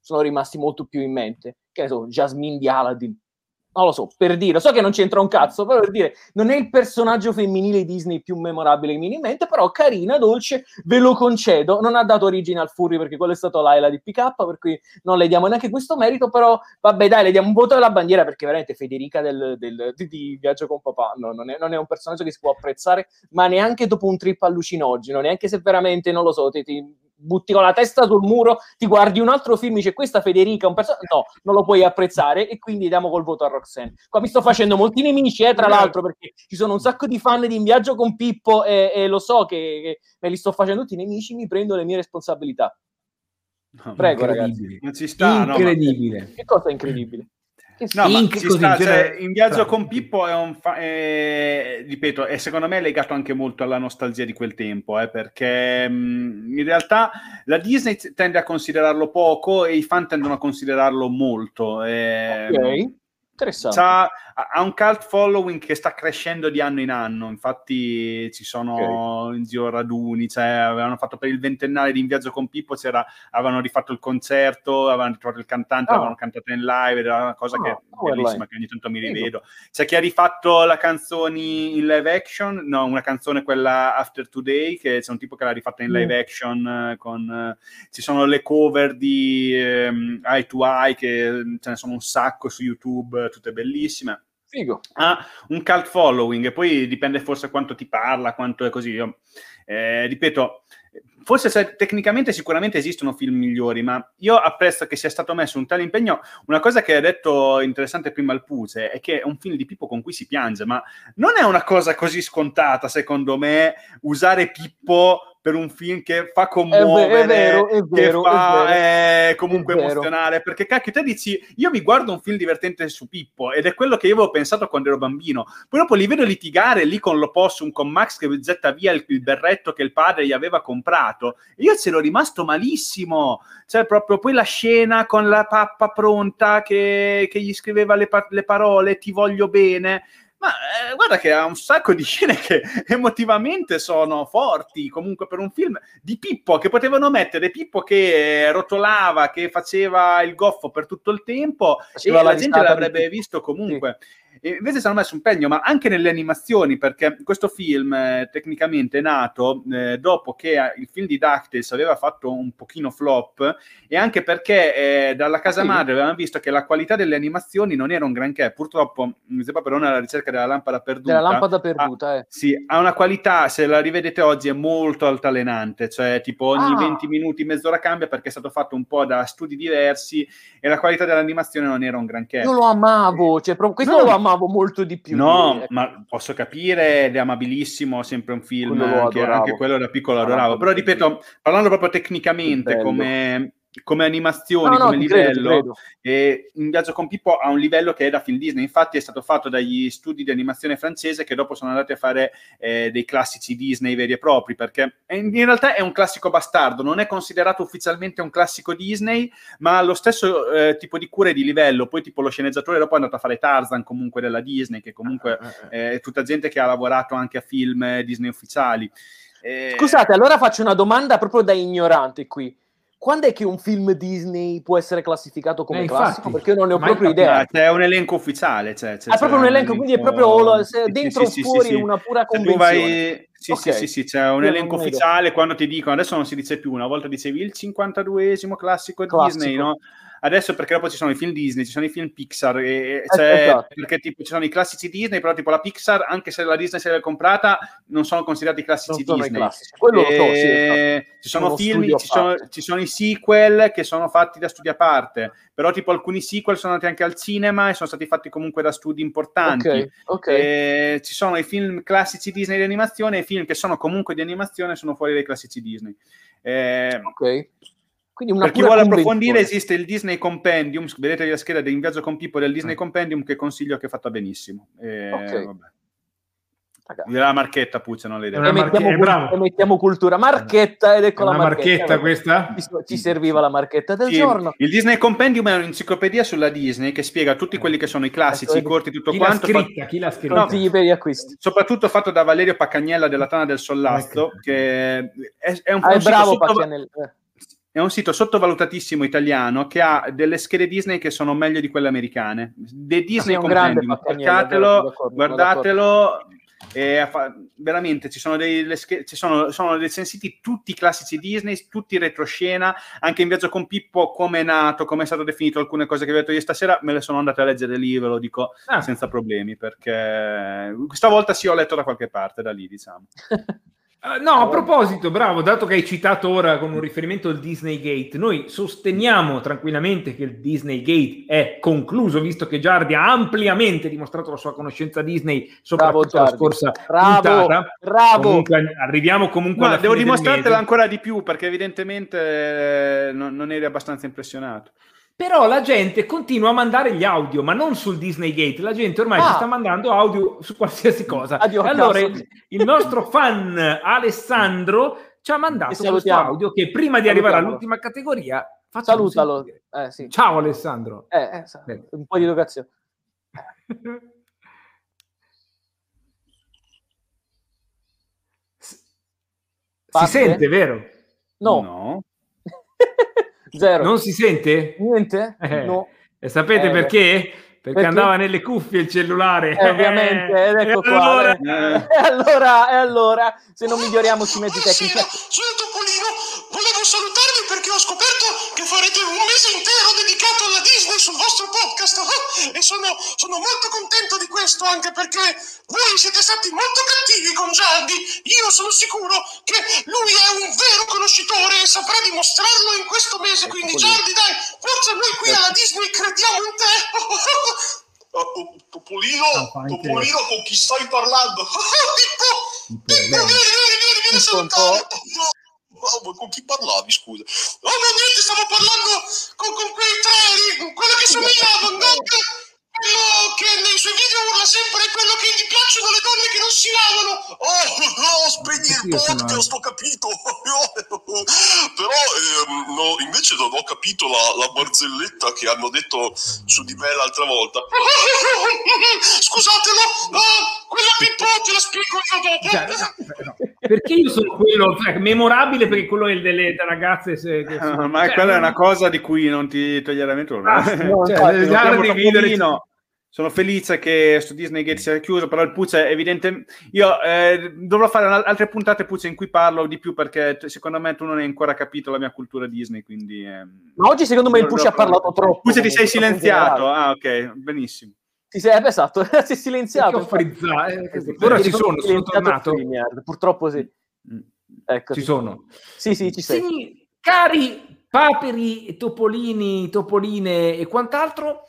sono rimasti molto più in mente. Che ne so, Jasmine di Aladdin, non lo so, per dire, so che non c'entra un cazzo, però per dire, non è il personaggio femminile Disney più memorabile che mi viene in mente, però carina, dolce, ve lo concedo, non ha dato origine al Furry perché quello è stato Laila di PK, per cui non le diamo neanche questo merito, però vabbè dai, le diamo un voto alla bandiera perché veramente Federica del, del, di, di, Viaggio con Papà no, non, è, non, è, un personaggio che si può apprezzare, ma neanche dopo un trip allucinogeno, neanche se veramente, non lo so, ti, ti butti con la testa sul muro, ti guardi un altro film, dice questa Federica, un personaggio, no, non lo puoi apprezzare e quindi diamo col voto a Roxanne. Qua mi sto facendo molti nemici, eh, tra l'altro, perché ci sono un sacco di fan di In Viaggio con Pippo e, e lo so che, che, me li sto facendo tutti nemici, mi prendo le mie responsabilità. Prego, ragazzi. Non ci sta, incredibile. No, ma... Che cosa è incredibile? No, ma ci sta, cioè, in viaggio con Pippo è un fa- è, ripeto, è secondo me legato anche molto alla nostalgia di quel tempo, eh, perché mh, in realtà la Disney tende a considerarlo poco e i fan tendono a considerarlo molto. Eh, ok. Interessante. Ha, ha, un cult following che sta crescendo di anno in anno. Infatti, ci sono okay. in giro raduni. Cioè, avevano fatto per il ventennale di In Viaggio con Pippo. avevano rifatto il concerto, avevano ritrovato il cantante, oh. avevano cantato in live. Era una cosa oh, che è bellissima. Che ogni tanto mi rivedo. C'è chi ha rifatto la canzone in live action. No, una canzone, quella After Today, che c'è un tipo che l'ha rifatta in live mm. action. Con, ci sono le cover di um, Eye to Eye, che ce ne sono un sacco su YouTube tutte bellissime. Figo. Ha un cult following, poi dipende forse quanto ti parla, quanto è così. Io, eh, ripeto, forse se, tecnicamente sicuramente esistono film migliori, ma io apprezzo che sia stato messo un tale impegno. Una cosa che ha detto interessante prima il Puce è che è un film di Pippo con cui si piange, ma non è una cosa così scontata, secondo me, usare Pippo per un film che fa commuovere, è vero, è vero, che fa è eh, comunque emozionare, perché cacchio te dici, io mi guardo un film divertente su Pippo ed è quello che io avevo pensato quando ero bambino, poi dopo li vedo litigare lì con l'opossum, con Max che getta via il, il berretto che il padre gli aveva comprato, e io c'ero rimasto malissimo, cioè proprio poi la scena con la pappa pronta che, che gli scriveva le, pa- le parole, ti voglio bene, ma eh, guarda che ha un sacco di scene che emotivamente sono forti, comunque per un film di Pippo, che potevano mettere Pippo che rotolava, che faceva il goffo per tutto il tempo faceva e la, la gente l'avrebbe visto comunque. Sì. E invece si hanno messo un impegno, ma anche nelle animazioni, perché questo film eh, tecnicamente è nato eh, dopo che eh, il film di DuckTales aveva fatto un pochino flop e anche perché eh, dalla casa madre avevamo visto che la qualità delle animazioni non era un granché. Purtroppo, sembra però alla ricerca della lampada perduta. Della lampada perduta, ha, eh. Sì, ha una qualità, se la rivedete oggi, è molto altalenante, cioè tipo ogni ah. 20 minuti, mezz'ora cambia perché è stato fatto un po' da studi diversi e la qualità dell'animazione non era un granché. Io lo amavo, cioè, questo no. lo amavo amavo molto di più. No, di... ma posso capire, ed è amabilissimo, sempre un film che anche quello da piccolo adoravo. Però ripeto, parlando proprio tecnicamente, come come animazioni, no, no, come livello, credo, e In Viaggio con Pippo ha un livello che è da film Disney, infatti è stato fatto dagli studi di animazione francese che dopo sono andati a fare eh, dei classici Disney veri e propri, perché in realtà è un classico bastardo, non è considerato ufficialmente un classico Disney, ma ha lo stesso eh, tipo di cura e di livello, poi tipo lo sceneggiatore dopo è andato a fare Tarzan comunque della Disney, che comunque ah, ah, ah. è tutta gente che ha lavorato anche a film Disney ufficiali. Scusate, allora faccio una domanda proprio da ignorante qui quando è che un film Disney può essere classificato come eh, classico? Perché io non ne ho proprio idea. C'è un elenco ufficiale. Cioè, c'è, è proprio un elenco, quindi è proprio dentro o sì, fuori sì, una pura convenzione. Vai... Sì, okay. sì, sì, sì, c'è un io elenco ufficiale quando ti dicono, adesso non si dice più, una volta dicevi il 52esimo classico, classico. Disney, no? Adesso perché dopo ci sono i film Disney, ci sono i film Pixar, e, cioè, esatto. perché tipo ci sono i classici Disney, però tipo la Pixar, anche se la Disney se l'è comprata, non sono considerati classici non Disney. Classici. Quello lo so, sì, esatto. Ci sono film, ci sono, ci sono, i sequel che sono fatti da studi a parte, però tipo alcuni sequel sono andati anche al cinema e sono stati fatti comunque da studi importanti. Okay, okay. ci sono i film classici Disney di animazione e i film che sono comunque di animazione sono fuori dai classici Disney. Eh, ok. Quindi una per chi vuole approfondire esiste il Disney Compendium, vedete la scheda di In Viaggio con Pippo del Disney mm. Compendium che consiglio che è fatta benissimo. Eh, okay. La marchetta, Puccia, non le Una E marche- mettiamo, eh, bravo. e mettiamo cultura. Marchetta ed ecco la una marchetta marchetta. questa? Ci, serviva la marchetta del Sì, giorno. il Disney Compendium è un'enciclopedia sulla Disney che spiega tutti quelli che sono i classici, i corti, tutto Chi l'ha quanto. fa- scritta? Chi l'ha scritta? Consigli per gli acquisti. soprattutto fatto da Valerio Paccagnella della Tana del Sollazzo, Ecco. che è, è un, Ah, un è sito bravo sotto-. È un sito sottovalutatissimo italiano che ha delle schede Disney che sono meglio di quelle americane. The Disney è un grande Compendium, cercatelo, guardatelo. Fa- veramente ci sono dei le sch- ci sono, sono recensiti tutti i classici Disney, tutti in retroscena, anche in viaggio con Pippo, come è nato, come è stato definito, alcune cose che vi ho detto io stasera, me le sono andate a leggere lì, ve lo dico Ah. senza problemi, perché questa volta sì ho letto da qualche parte, da lì diciamo. Eh, no, a proposito, bravo, dato che hai citato ora con un riferimento al Disney Gate, noi sosteniamo tranquillamente che il Disney Gate è concluso, visto che Giardi ha ampiamente dimostrato la sua conoscenza Disney, soprattutto la Giardi. scorsa Bravo, puntata. bravo. Comunque, arriviamo comunque Ma alla devo dimostrartela ancora di più perché evidentemente eh, non, non eri abbastanza impressionato. Però la gente continua a mandare gli audio, ma non sul Disney Gate. La gente ormai Ah. ci sta mandando audio su qualsiasi cosa. Addio, allora il nostro fan Alessandro ci ha mandato Che questo audio che prima di arrivare all'ultima categoria facciamo Salutalo. Eh, sì. Ciao Alessandro. Eh, eh, un po' di educazione. si sente, vero? No, No. Zero. Non si sente? Niente? Eh. No. E sapete Eh, perché? Perché, perché? andava nelle cuffie il cellulare. Eh, ovviamente, ed ecco E qua. allora- eh. E allora, e allora, se non miglioriamo sui mezzi tecnici. Sono Topolino. Volevo salutarvi perché ho scoperto che farete un mese intero dedicato Disney sul vostro podcast e sono, sono molto contento di questo anche perché voi siete stati molto cattivi con Gialdi. Io sono sicuro che lui è un vero conoscitore e saprà dimostrarlo in questo mese. Quindi Gialdi, dai, forza noi qui alla Disney crediamo in te. Topolino, Ah, fa anche- Topolino, con chi stai parlando? Pippo, Pippo, vieni, vieni, vieni, vieni a salutare. Oh, ma con chi parlavi, scusa? Oh, no, niente, stavo parlando con, con quei tre, quello che somiglia a Van Gogh, quello che nei suoi video urla sempre, quello che gli piacciono le donne che non si lavano. Oh, no, spegni il podcast, ho capito. Però, ehm, no, invece non ho capito la, la barzelletta che hanno detto su di me l'altra volta. Scusatelo, oh, quella te la spiego io Cioè, dopo. no, no. Perché io sono quello cioè, memorabile perché quello è il delle ragazze se- che sono- ma cioè, quella è una cosa di cui non ti toglierà torno. Ah, no, Cioè, cioè, Sono felice che su Disney Gate sia chiuso, però il Puccia è evidente. Io eh, dovrò fare altre puntate Puccia in cui parlo di più perché t- secondo me tu non hai ancora capito la mia cultura Disney. Quindi, ehm, Ma oggi secondo me il Pucci ha parlato troppo. Puccia ti sei silenziato. Ah, ok, benissimo. Ti sei, eh, esatto, si è silenziato. frizzato, eh, ora ci sono sono, tornato. Purtroppo sì. Mm. Ecco, Ci sono. Sì, sì, ci sei. Sì, cari paperi, topolini, topoline e quant'altro,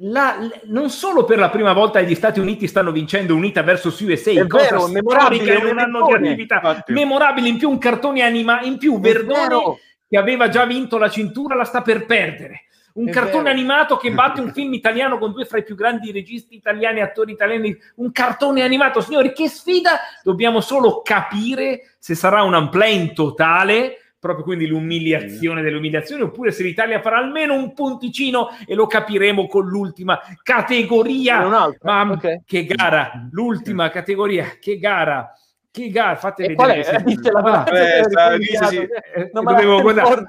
la- non solo per la prima volta gli Stati Uniti stanno vincendo unita versus USA, È cosa vero, memorabile, in un anno di attività Infatti. memorabile, in più un cartone anima, in più Verdone che aveva già vinto la cintura la sta per perdere. Un È cartone vero. animato che batte un film italiano con due fra i più grandi registi italiani, attori italiani. Un cartone animato, signori, che sfida! Dobbiamo solo capire se sarà un unplane totale, proprio quindi l'umiliazione delle umiliazioni, oppure se l'Italia farà almeno un punticino e lo capiremo con l'ultima categoria. Ma ok. che gara, l'ultima categoria, che gara, che gara, fate E vedere. qual è? se- diccela, Ah, frase, eh, dice sì. Eh, Non me la.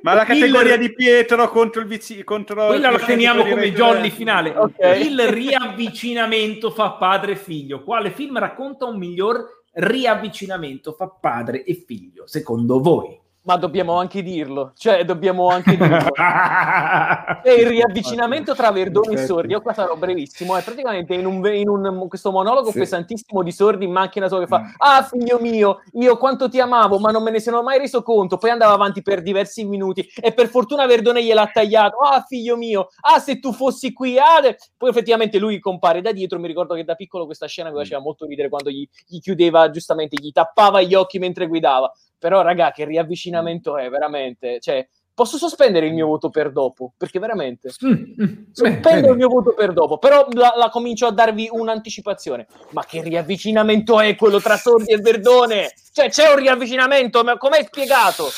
Ma la categoria Il- di Pietro contro il vizi- contro Quella il la teniamo come jolly finale. Ok. Il riavvicinamento fa padre e figlio. Quale film racconta un miglior riavvicinamento fa padre e figlio, secondo voi? Ma dobbiamo anche dirlo, cioè dobbiamo anche dirlo. È il riavvicinamento tra Verdone e Perfetto. Sordi. Io qua sarò brevissimo. È praticamente in, un, in un- questo monologo Sì. pesantissimo di Sordi in macchina solo che fa: Ah, figlio mio, io quanto ti amavo, ma non me ne sono mai reso conto. Poi andava avanti per diversi minuti e per fortuna Verdone gliel'ha tagliato. Ah, figlio mio, ah, se tu fossi qui. Ah, de-". Poi effettivamente lui compare da dietro. Mi ricordo che da piccolo questa scena mi faceva molto ridere quando gli, gli chiudeva, giustamente, gli tappava gli occhi mentre guidava. Però, raga, che riavvicinamento è veramente. Cioè, Posso sospendere il mio voto per dopo? Perché veramente Mm, mm, sospendo il mio voto per dopo, però la, la comincio a darvi un'anticipazione. Ma che riavvicinamento è quello tra Sordi e Verdone? Cioè, c'è un riavvicinamento, ma com'è spiegato?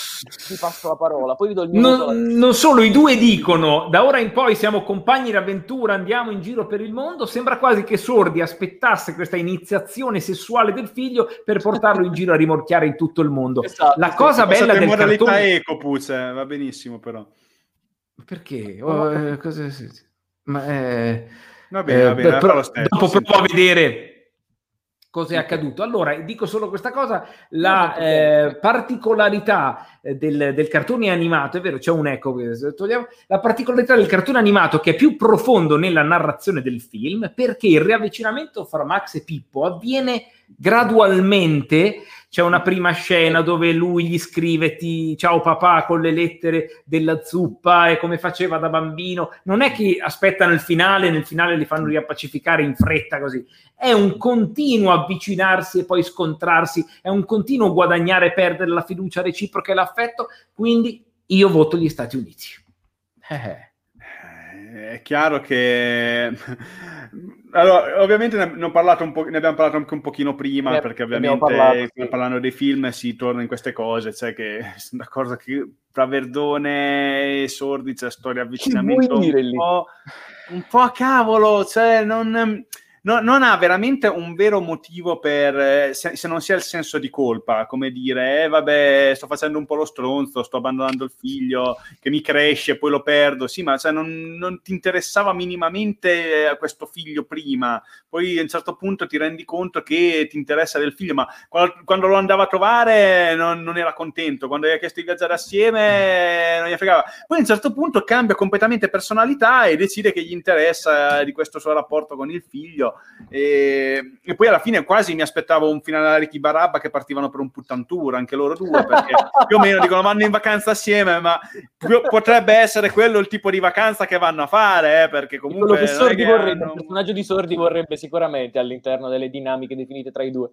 Vi passo la parola, poi vi do il mio voto. Non, non solo i due dicono da ora in poi siamo compagni d'avventura, andiamo in giro per il mondo. Sembra quasi che Sordi aspettasse questa iniziazione sessuale del figlio per portarlo in giro a rimorchiare in tutto il mondo. Esatto, La cosa bella Passate in del cartone eco, Puce, va benissimo però. perché? Oh, eh, cosa-. Ma, eh, Va bene, eh, va bene, però- stesso, dopo sì. provo a vedere cosa è accaduto. Allora, dico solo questa cosa, la eh, particolarità eh, del, del cartone animato, è vero, c'è un eco, togliamo, la particolarità del cartone animato che è più profondo nella narrazione del film, perché il riavvicinamento fra Max e Pippo avviene gradualmente. C'è una prima scena dove lui gli scrive ti, ciao papà con le lettere della zuppa e come faceva da bambino. Non è che aspettano il finale, nel finale li fanno riappacificare in fretta così. È un continuo avvicinarsi e poi scontrarsi, è un continuo guadagnare e perdere la fiducia reciproca e l'affetto. Quindi io voto gli Stati Uniti. Eh. Eh, È chiaro che allora, ovviamente ne, po', ne abbiamo parlato anche un pochino prima, Ne- perché ovviamente parlato, sì. parlando dei film si torna in queste cose, cioè che sono d'accordo che tra Verdone e Sordi c'è storia avvicinamento un po', un po' a cavolo, cioè non, no- non ha veramente un vero motivo per, eh, se, se non sia il senso di colpa, come dire, eh, vabbè, sto facendo un po' lo stronzo, sto abbandonando il figlio che mi cresce, poi lo perdo, sì, ma cioè, non, non ti interessava minimamente eh, questo figlio prima, poi a un certo punto ti rendi conto che ti interessa del figlio, ma quando, quando lo andava a trovare non, non era contento, quando gli ha chiesto di viaggiare assieme non gli fregava, poi a un certo punto cambia completamente personalità e decide che gli interessa di questo suo rapporto con il figlio e, e poi alla fine quasi mi aspettavo un finale alla Ricky Barabba che partivano per un puttantour, anche loro due, perché più o meno dicono vanno in vacanza assieme, ma potrebbe essere quello il tipo di vacanza che vanno a fare, eh, perché comunque... quello che Sordi che vorrebbe, hanno- il personaggio di Sordi vorrebbe sicuramente all'interno delle dinamiche definite tra i due.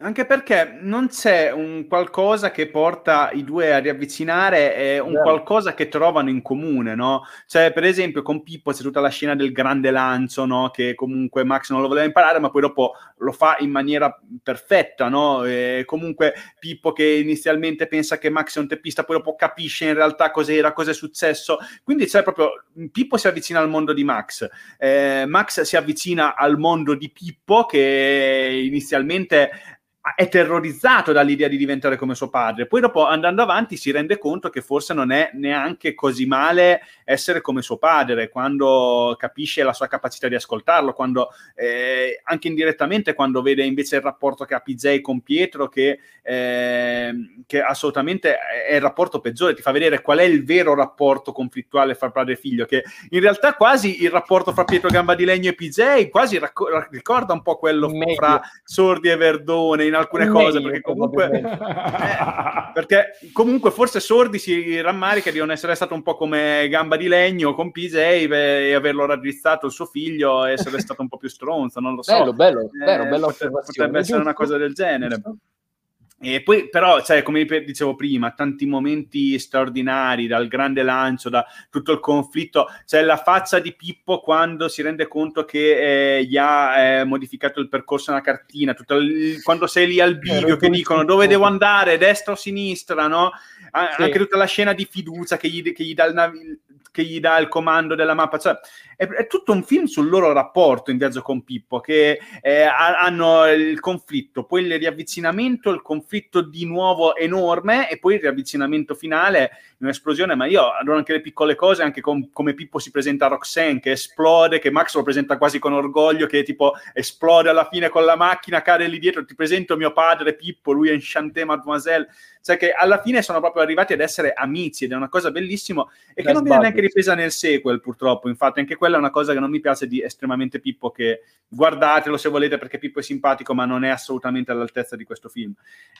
Anche perché non c'è un qualcosa che porta i due a riavvicinare, è un Vero. qualcosa che trovano in comune, no? Cioè, per esempio, con Pippo c'è tutta la scena del grande lancio, no? Che comunque Max non lo voleva imparare, ma poi dopo lo fa in maniera perfetta, no? E comunque Pippo che inizialmente pensa che Max è un teppista, poi dopo capisce in realtà cos'era, cosa è successo. Quindi c'è proprio Pippo si avvicina al mondo di Max, eh, Max si avvicina al mondo di Pippo che inizialmente è terrorizzato dall'idea di diventare come suo padre. Poi dopo andando avanti si rende conto che forse non è neanche così male essere come suo padre quando capisce la sua capacità di ascoltarlo, quando eh, anche indirettamente quando vede invece il rapporto che ha PJ con Pietro che, eh, che assolutamente è il rapporto peggiore, ti fa vedere qual è il vero rapporto conflittuale fra padre e figlio, che in realtà quasi il rapporto fra Pietro Gamba di Legno e PJ quasi racco- ricorda un po' quello Meglio. fra Sordi e Verdone in alcune Meglio, cose, perché comunque, eh, perché comunque forse Sordi si rammarica di non essere stato un po' come Gamba di Legno con beh, e averlo raddrizzato il suo figlio e essere stato un po' più stronzo, non lo so. Bello, bello, Eh, vero, bella potre- osservazione. potrebbe essere una Giusto. cosa del genere. E poi, però, cioè, come dicevo prima, tanti momenti straordinari, dal grande lancio, da tutto il conflitto. C'è la faccia di Pippo quando si rende conto che eh, gli ha eh, modificato il percorso nella cartina, tutto il- quando sei lì al bivio che dicono dove devo andare, destra o sinistra, no? A- Sì. Anche tutta la scena di fiducia che gli, che gli dà il navi- che gli dà il comando della mappa, cioè è, è tutto un film sul loro rapporto in viaggio con Pippo, che eh, ha- hanno il conflitto, poi il riavvicinamento, il conflitto di nuovo enorme e poi il riavvicinamento finale in un'esplosione, ma io adoro anche le piccole cose, anche com- come Pippo si presenta a Roxanne, che esplode, che Max lo presenta quasi con orgoglio, che tipo esplode alla fine con la macchina, cade lì dietro, ti presento mio padre Pippo, lui è Enchanté Mademoiselle, cioè che alla fine sono proprio arrivati ad essere amici ed è una cosa bellissima e che non viene neanche ripresa nel sequel purtroppo, infatti anche quella è una cosa che non mi piace di estremamente Pippo che guardatelo se volete perché Pippo è simpatico ma non è assolutamente all'altezza di questo film.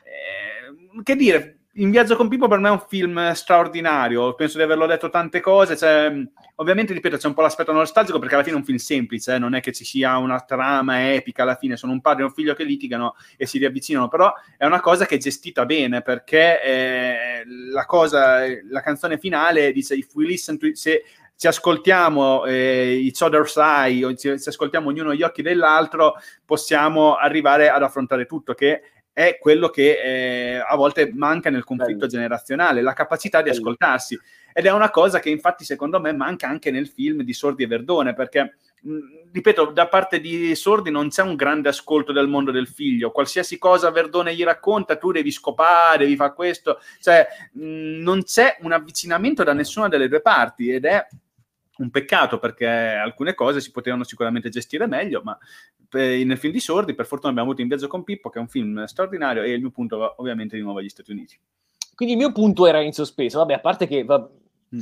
Eh, che dire, in Viaggio con Pippo per me è un film straordinario, penso di averlo detto tante cose, cioè, ovviamente ripeto c'è un po' l'aspetto nostalgico perché alla fine è un film semplice, eh? non è che ci sia una trama epica alla fine, sono un padre e un figlio che litigano e si riavvicinano, però è una cosa che è gestita bene perché eh, la cosa, la canzone finale dice if we listen to se ci ascoltiamo eh, each other's eye, o ci, ci ascoltiamo ognuno gli occhi dell'altro, possiamo arrivare ad affrontare tutto, che è quello che eh, a volte manca nel conflitto Bello. generazionale, la capacità di ascoltarsi. Ed è una cosa che infatti secondo me manca anche nel film di Sordi e Verdone, perché, mh, ripeto, da parte di Sordi non c'è un grande ascolto del mondo del figlio. Qualsiasi cosa Verdone gli racconta, tu devi scopare, devi fare questo. Cioè, mh, non c'è un avvicinamento da nessuna delle due parti ed è un peccato perché alcune cose si potevano sicuramente gestire meglio, ma nel film di Sordi per fortuna abbiamo avuto In viaggio con Pippo che è un film straordinario e il mio punto va ovviamente di nuovo agli Stati Uniti. Quindi il mio punto era in sospeso, vabbè a parte che va... mm.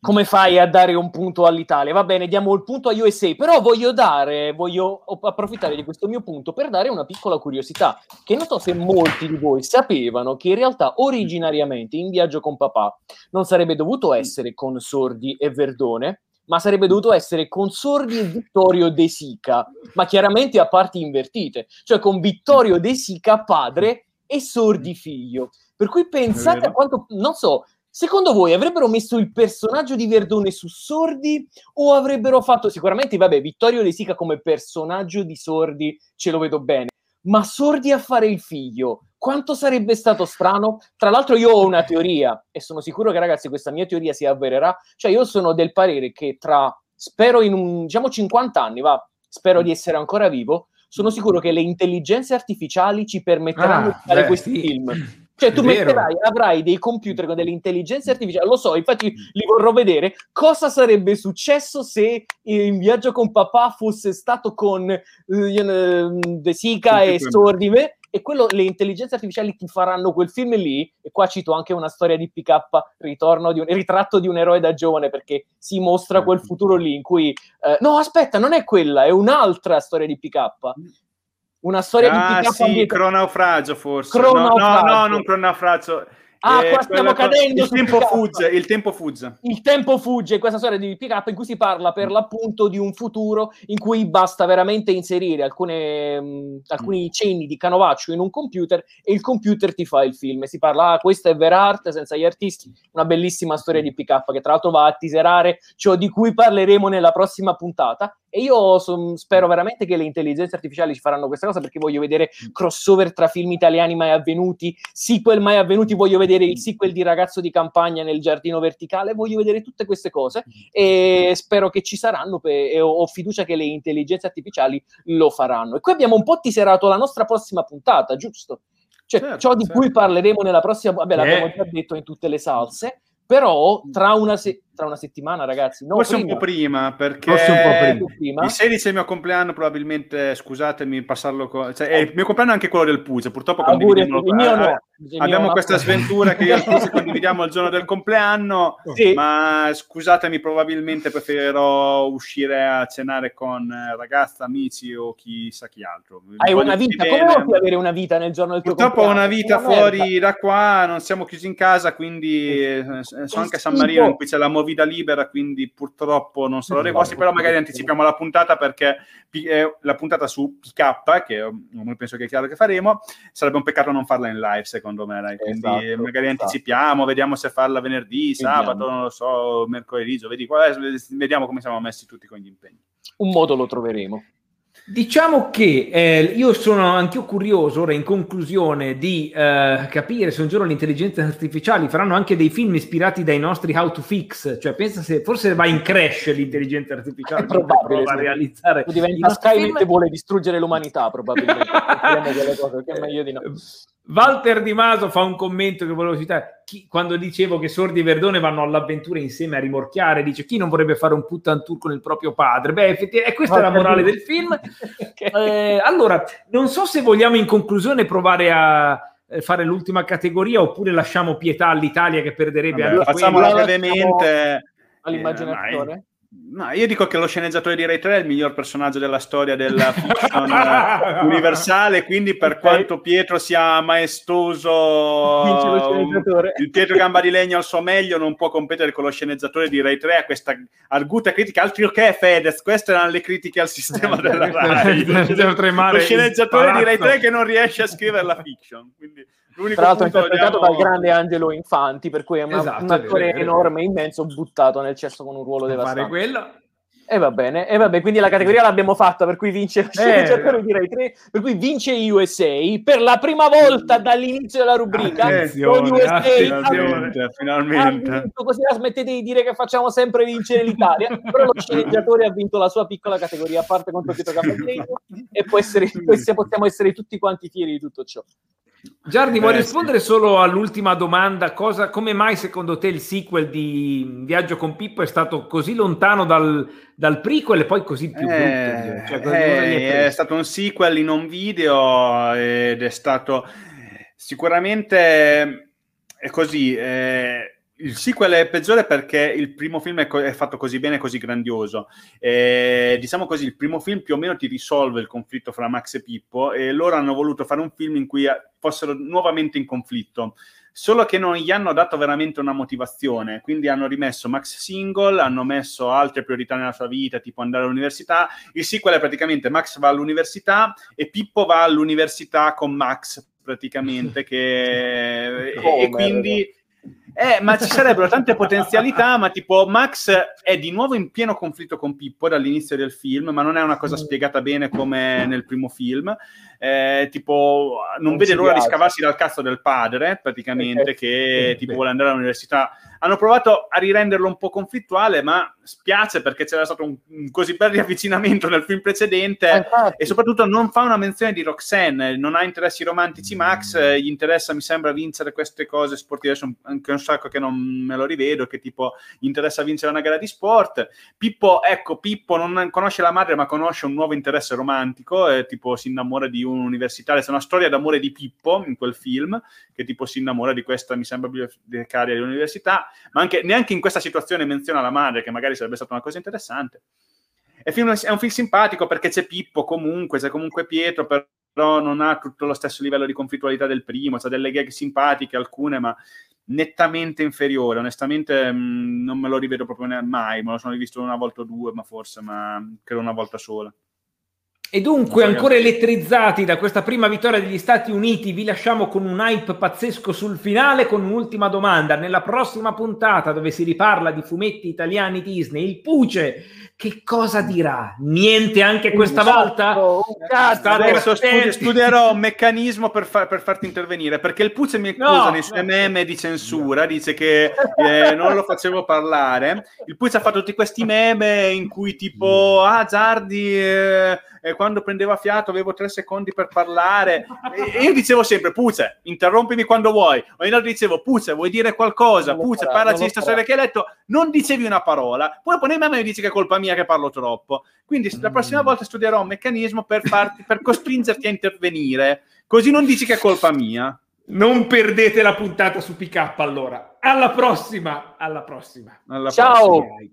come fai a dare un punto all'Italia? Va bene, diamo il punto a USA, però voglio dare, voglio approfittare di questo mio punto per dare una piccola curiosità, che non so se molti di voi sapevano che in realtà originariamente In viaggio con papà non sarebbe dovuto essere con Sordi e Verdone, ma sarebbe dovuto essere con Sordi e Vittorio De Sica, ma chiaramente a parti invertite, cioè con Vittorio De Sica padre e Sordi figlio. Per cui pensate a quanto, non so, secondo voi avrebbero messo il personaggio di Verdone su Sordi o avrebbero fatto sicuramente, vabbè, Vittorio De Sica come personaggio di Sordi ce lo vedo bene, ma Sordi a fare il figlio, quanto sarebbe stato strano? Tra l'altro io ho una teoria e sono sicuro che ragazzi questa mia teoria si avvererà, cioè io sono del parere che tra, spero in un, diciamo 50 anni, va, spero di essere ancora vivo, sono sicuro che le intelligenze artificiali ci permetteranno ah, di fare beh, questi sì. film. Cioè, tu metterai, avrai dei computer con delle intelligenze artificiali, lo so, infatti li vorrò vedere. Cosa sarebbe successo se in viaggio con papà fosse stato con uh, De Sica e Sordime? E quello, le intelligenze artificiali ti faranno quel film lì, e qua cito anche una storia di PK, ritorno di un, ritratto di un eroe da giovane, perché si mostra quel futuro lì in cui, eh, no aspetta, non è quella, è un'altra storia di PK. Una storia ah, di PK. Sì, cronaufragio forse. Cronaufragio. No, no, no, non cronaufragio. Ah, eh, qua stiamo cadendo. Il tempo fugge, il tempo fugge. Il tempo fugge, questa storia di pick up in cui si parla per l'appunto di un futuro in cui basta veramente inserire alcune, mh, alcuni mm. cenni di canovaccio in un computer e il computer ti fa il film. Si parla, ah, questa è vera arte senza gli artisti, una bellissima storia di pick up che tra l'altro va a teaserare ciò di cui parleremo nella prossima puntata e io son, spero veramente che le intelligenze artificiali ci faranno questa cosa perché voglio vedere crossover tra film italiani mai avvenuti, sequel mai avvenuti, voglio vedere il sequel di Ragazzo di campagna nel giardino verticale, voglio vedere tutte queste cose e spero che ci saranno pe- e ho, ho, fiducia che le intelligenze artificiali lo faranno. E qui abbiamo un po' tiserato la nostra prossima puntata, giusto? Cioè, certo, ciò di certo. cui parleremo nella prossima, vabbè, l'abbiamo eh. già detto in tutte le salse, però tra una, se- tra una settimana, ragazzi. No, Forse prima. un po' prima, perché Forse un po' prima. il 16 è il mio compleanno, probabilmente, scusatemi, passarlo con... Cioè, è il mio compleanno è anche quello del Puglia, purtroppo condividiamo... Il mio no. Il abbiamo mio questa no. sventura che io e il condividiamo il giorno del compleanno, sì. ma scusatemi, probabilmente preferirò uscire a cenare con ragazza, amici o chissà chi altro. Hai una vita, come puoi avere una vita nel giorno del tuo purtroppo compleanno? Purtroppo ho una vita fuori da qua, non siamo chiusi in casa, quindi eh, sono anche a San Marino in cui c'è la movida vita libera, quindi purtroppo non sarò dei vostri, però magari anticipiamo la puntata perché eh, la puntata su PK, che non penso che è chiaro che faremo, sarebbe un peccato non farla in live, secondo me. Dai. Quindi esatto, magari esatto. anticipiamo, vediamo se farla venerdì, sabato, non lo so, mercoledì, giovedì, vediamo come siamo messi tutti con gli impegni. Un modo lo troveremo. Diciamo che eh, io sono anche io curioso ora in conclusione di eh, capire se un giorno le intelligenze artificiali faranno anche dei film ispirati dai nostri how to fix, cioè pensa se forse va in crash l'intelligenza artificiale è probabile a realizzare diventa Skynet e vuole distruggere l'umanità probabilmente. Cose, che è meglio di no. Walter Di Maso fa un commento che volevo citare. Chi, quando dicevo che Sordi e Verdone vanno all'avventura insieme a rimorchiare, dice chi non vorrebbe fare un puttan tour con il proprio padre? Beh, effettivamente, questa è la morale del film. eh, allora, non so se vogliamo in conclusione provare a eh, fare l'ultima categoria oppure lasciamo pietà all'Italia che perderebbe Vabbè, anche facciamola brevemente all'immaginazione. Eh, No, io dico che lo sceneggiatore di Ray 3 è il miglior personaggio della storia della fiction eh, universale, quindi per quanto Pietro sia maestoso, il Pietro Gamba di Legno al suo meglio non può competere con lo sceneggiatore di Ray 3 a questa arguta critica, altro che Fedez, queste erano le critiche al sistema della Rai. lo sceneggiatore di Ray 3 che non riesce a scrivere la fiction, quindi... Tra l'altro interpretato dal grande Angelo Infanti, per cui è una, esatto, un attore enorme, immenso, buttato nel cesso con un ruolo devastante. Fare quello e va bene, e vabbè, quindi la categoria l'abbiamo fatta, per cui vince eh, direi tre, per cui vince USA per la prima volta dall'inizio della rubrica. Attenzione, USA finalmente, finalmente. Vinto, così la smettete di dire che facciamo sempre vincere l'Italia, però lo sceneggiatore ha vinto la sua piccola categoria a parte contro Pietro Capellino e può essere, possiamo essere tutti quanti fieri di tutto ciò. Giardi, vuoi eh, rispondere sì. solo all'ultima domanda? Cosa, come mai secondo te il sequel di Viaggio con Pippo è stato così lontano dal, dal prequel e poi così più eh, brutto? Cioè, eh, è stato un sequel in un video ed è stato sicuramente è così. Eh, il sequel è peggiore perché il primo film è, co- è fatto così bene, così grandioso. E, diciamo così, il primo film più o meno ti risolve il conflitto fra Max e Pippo e loro hanno voluto fare un film in cui eh, fossero nuovamente in conflitto. Solo che non gli hanno dato veramente una motivazione, quindi hanno rimesso Max single, hanno messo altre priorità nella sua vita, tipo andare all'università. Il sequel è praticamente Max va all'università e Pippo va all'università con Max, praticamente, che... e, e quindi eh, ma ci sarebbero tante potenzialità, ma tipo Max è di nuovo in pieno conflitto con Pippo dall'inizio del film, ma non è una cosa mm. spiegata bene come nel primo film. Eh, tipo, non, non vede l'ora piace. di scavarsi dal cazzo del padre, praticamente, che tipo vuole andare all'università hanno provato a rirenderlo un po' conflittuale, ma spiace perché c'era stato un, un così bel riavvicinamento nel film precedente eh, e soprattutto non fa una menzione di Roxanne, non ha interessi romantici Max, eh, gli interessa mi sembra vincere queste cose sportive, adesso anche un sacco che non me lo rivedo, che tipo interessa vincere una gara di sport. Pippo, ecco, Pippo non conosce la madre ma conosce un nuovo interesse romantico, e tipo si innamora di un universitario, c'è una storia d'amore di Pippo in quel film, che tipo si innamora di questa, mi sembra, bibliotecaria dell'università ma anche, neanche in questa situazione menziona la madre, che magari sarebbe stata una cosa interessante. È, film, è un film simpatico perché c'è Pippo comunque, c'è comunque Pietro, però non ha tutto lo stesso livello di conflittualità del primo, c'ha delle gag simpatiche, alcune, ma nettamente inferiore. Onestamente mh, mm, non me lo rivedo proprio mai, me lo sono rivisto una volta o due, ma forse, ma credo una volta sola. E dunque, ancora elettrizzati da questa prima vittoria degli Stati Uniti, vi lasciamo con un hype pazzesco sul finale con un'ultima domanda. Nella prossima puntata, dove si riparla di fumetti italiani Disney, il Puce che cosa dirà? Niente anche questa volta? un cazzo, adesso studi- studierò un meccanismo per, far, per, farti intervenire, perché il Puce mi accusa no, nei suoi no. meme di censura, dice che eh, non lo facevo parlare. Il Puce ha fatto tutti questi meme in cui tipo, ah Giardi... Eh, eh, quando prendeva fiato avevo tre secondi per parlare. E, e io dicevo sempre Puce, interrompimi quando vuoi. O io dicevo Puce, vuoi dire qualcosa? Puce, parlaci di stasera che hai letto? Non dicevi una parola. Poi poi me mi dici che è colpa mia che parlo troppo. Quindi la prossima volta studierò un meccanismo per, farti, per costringerti a intervenire. Così non dici che è colpa mia. Non perdete la puntata su PK allora. Alla prossima alla prossima. Alla Ciao. prossima.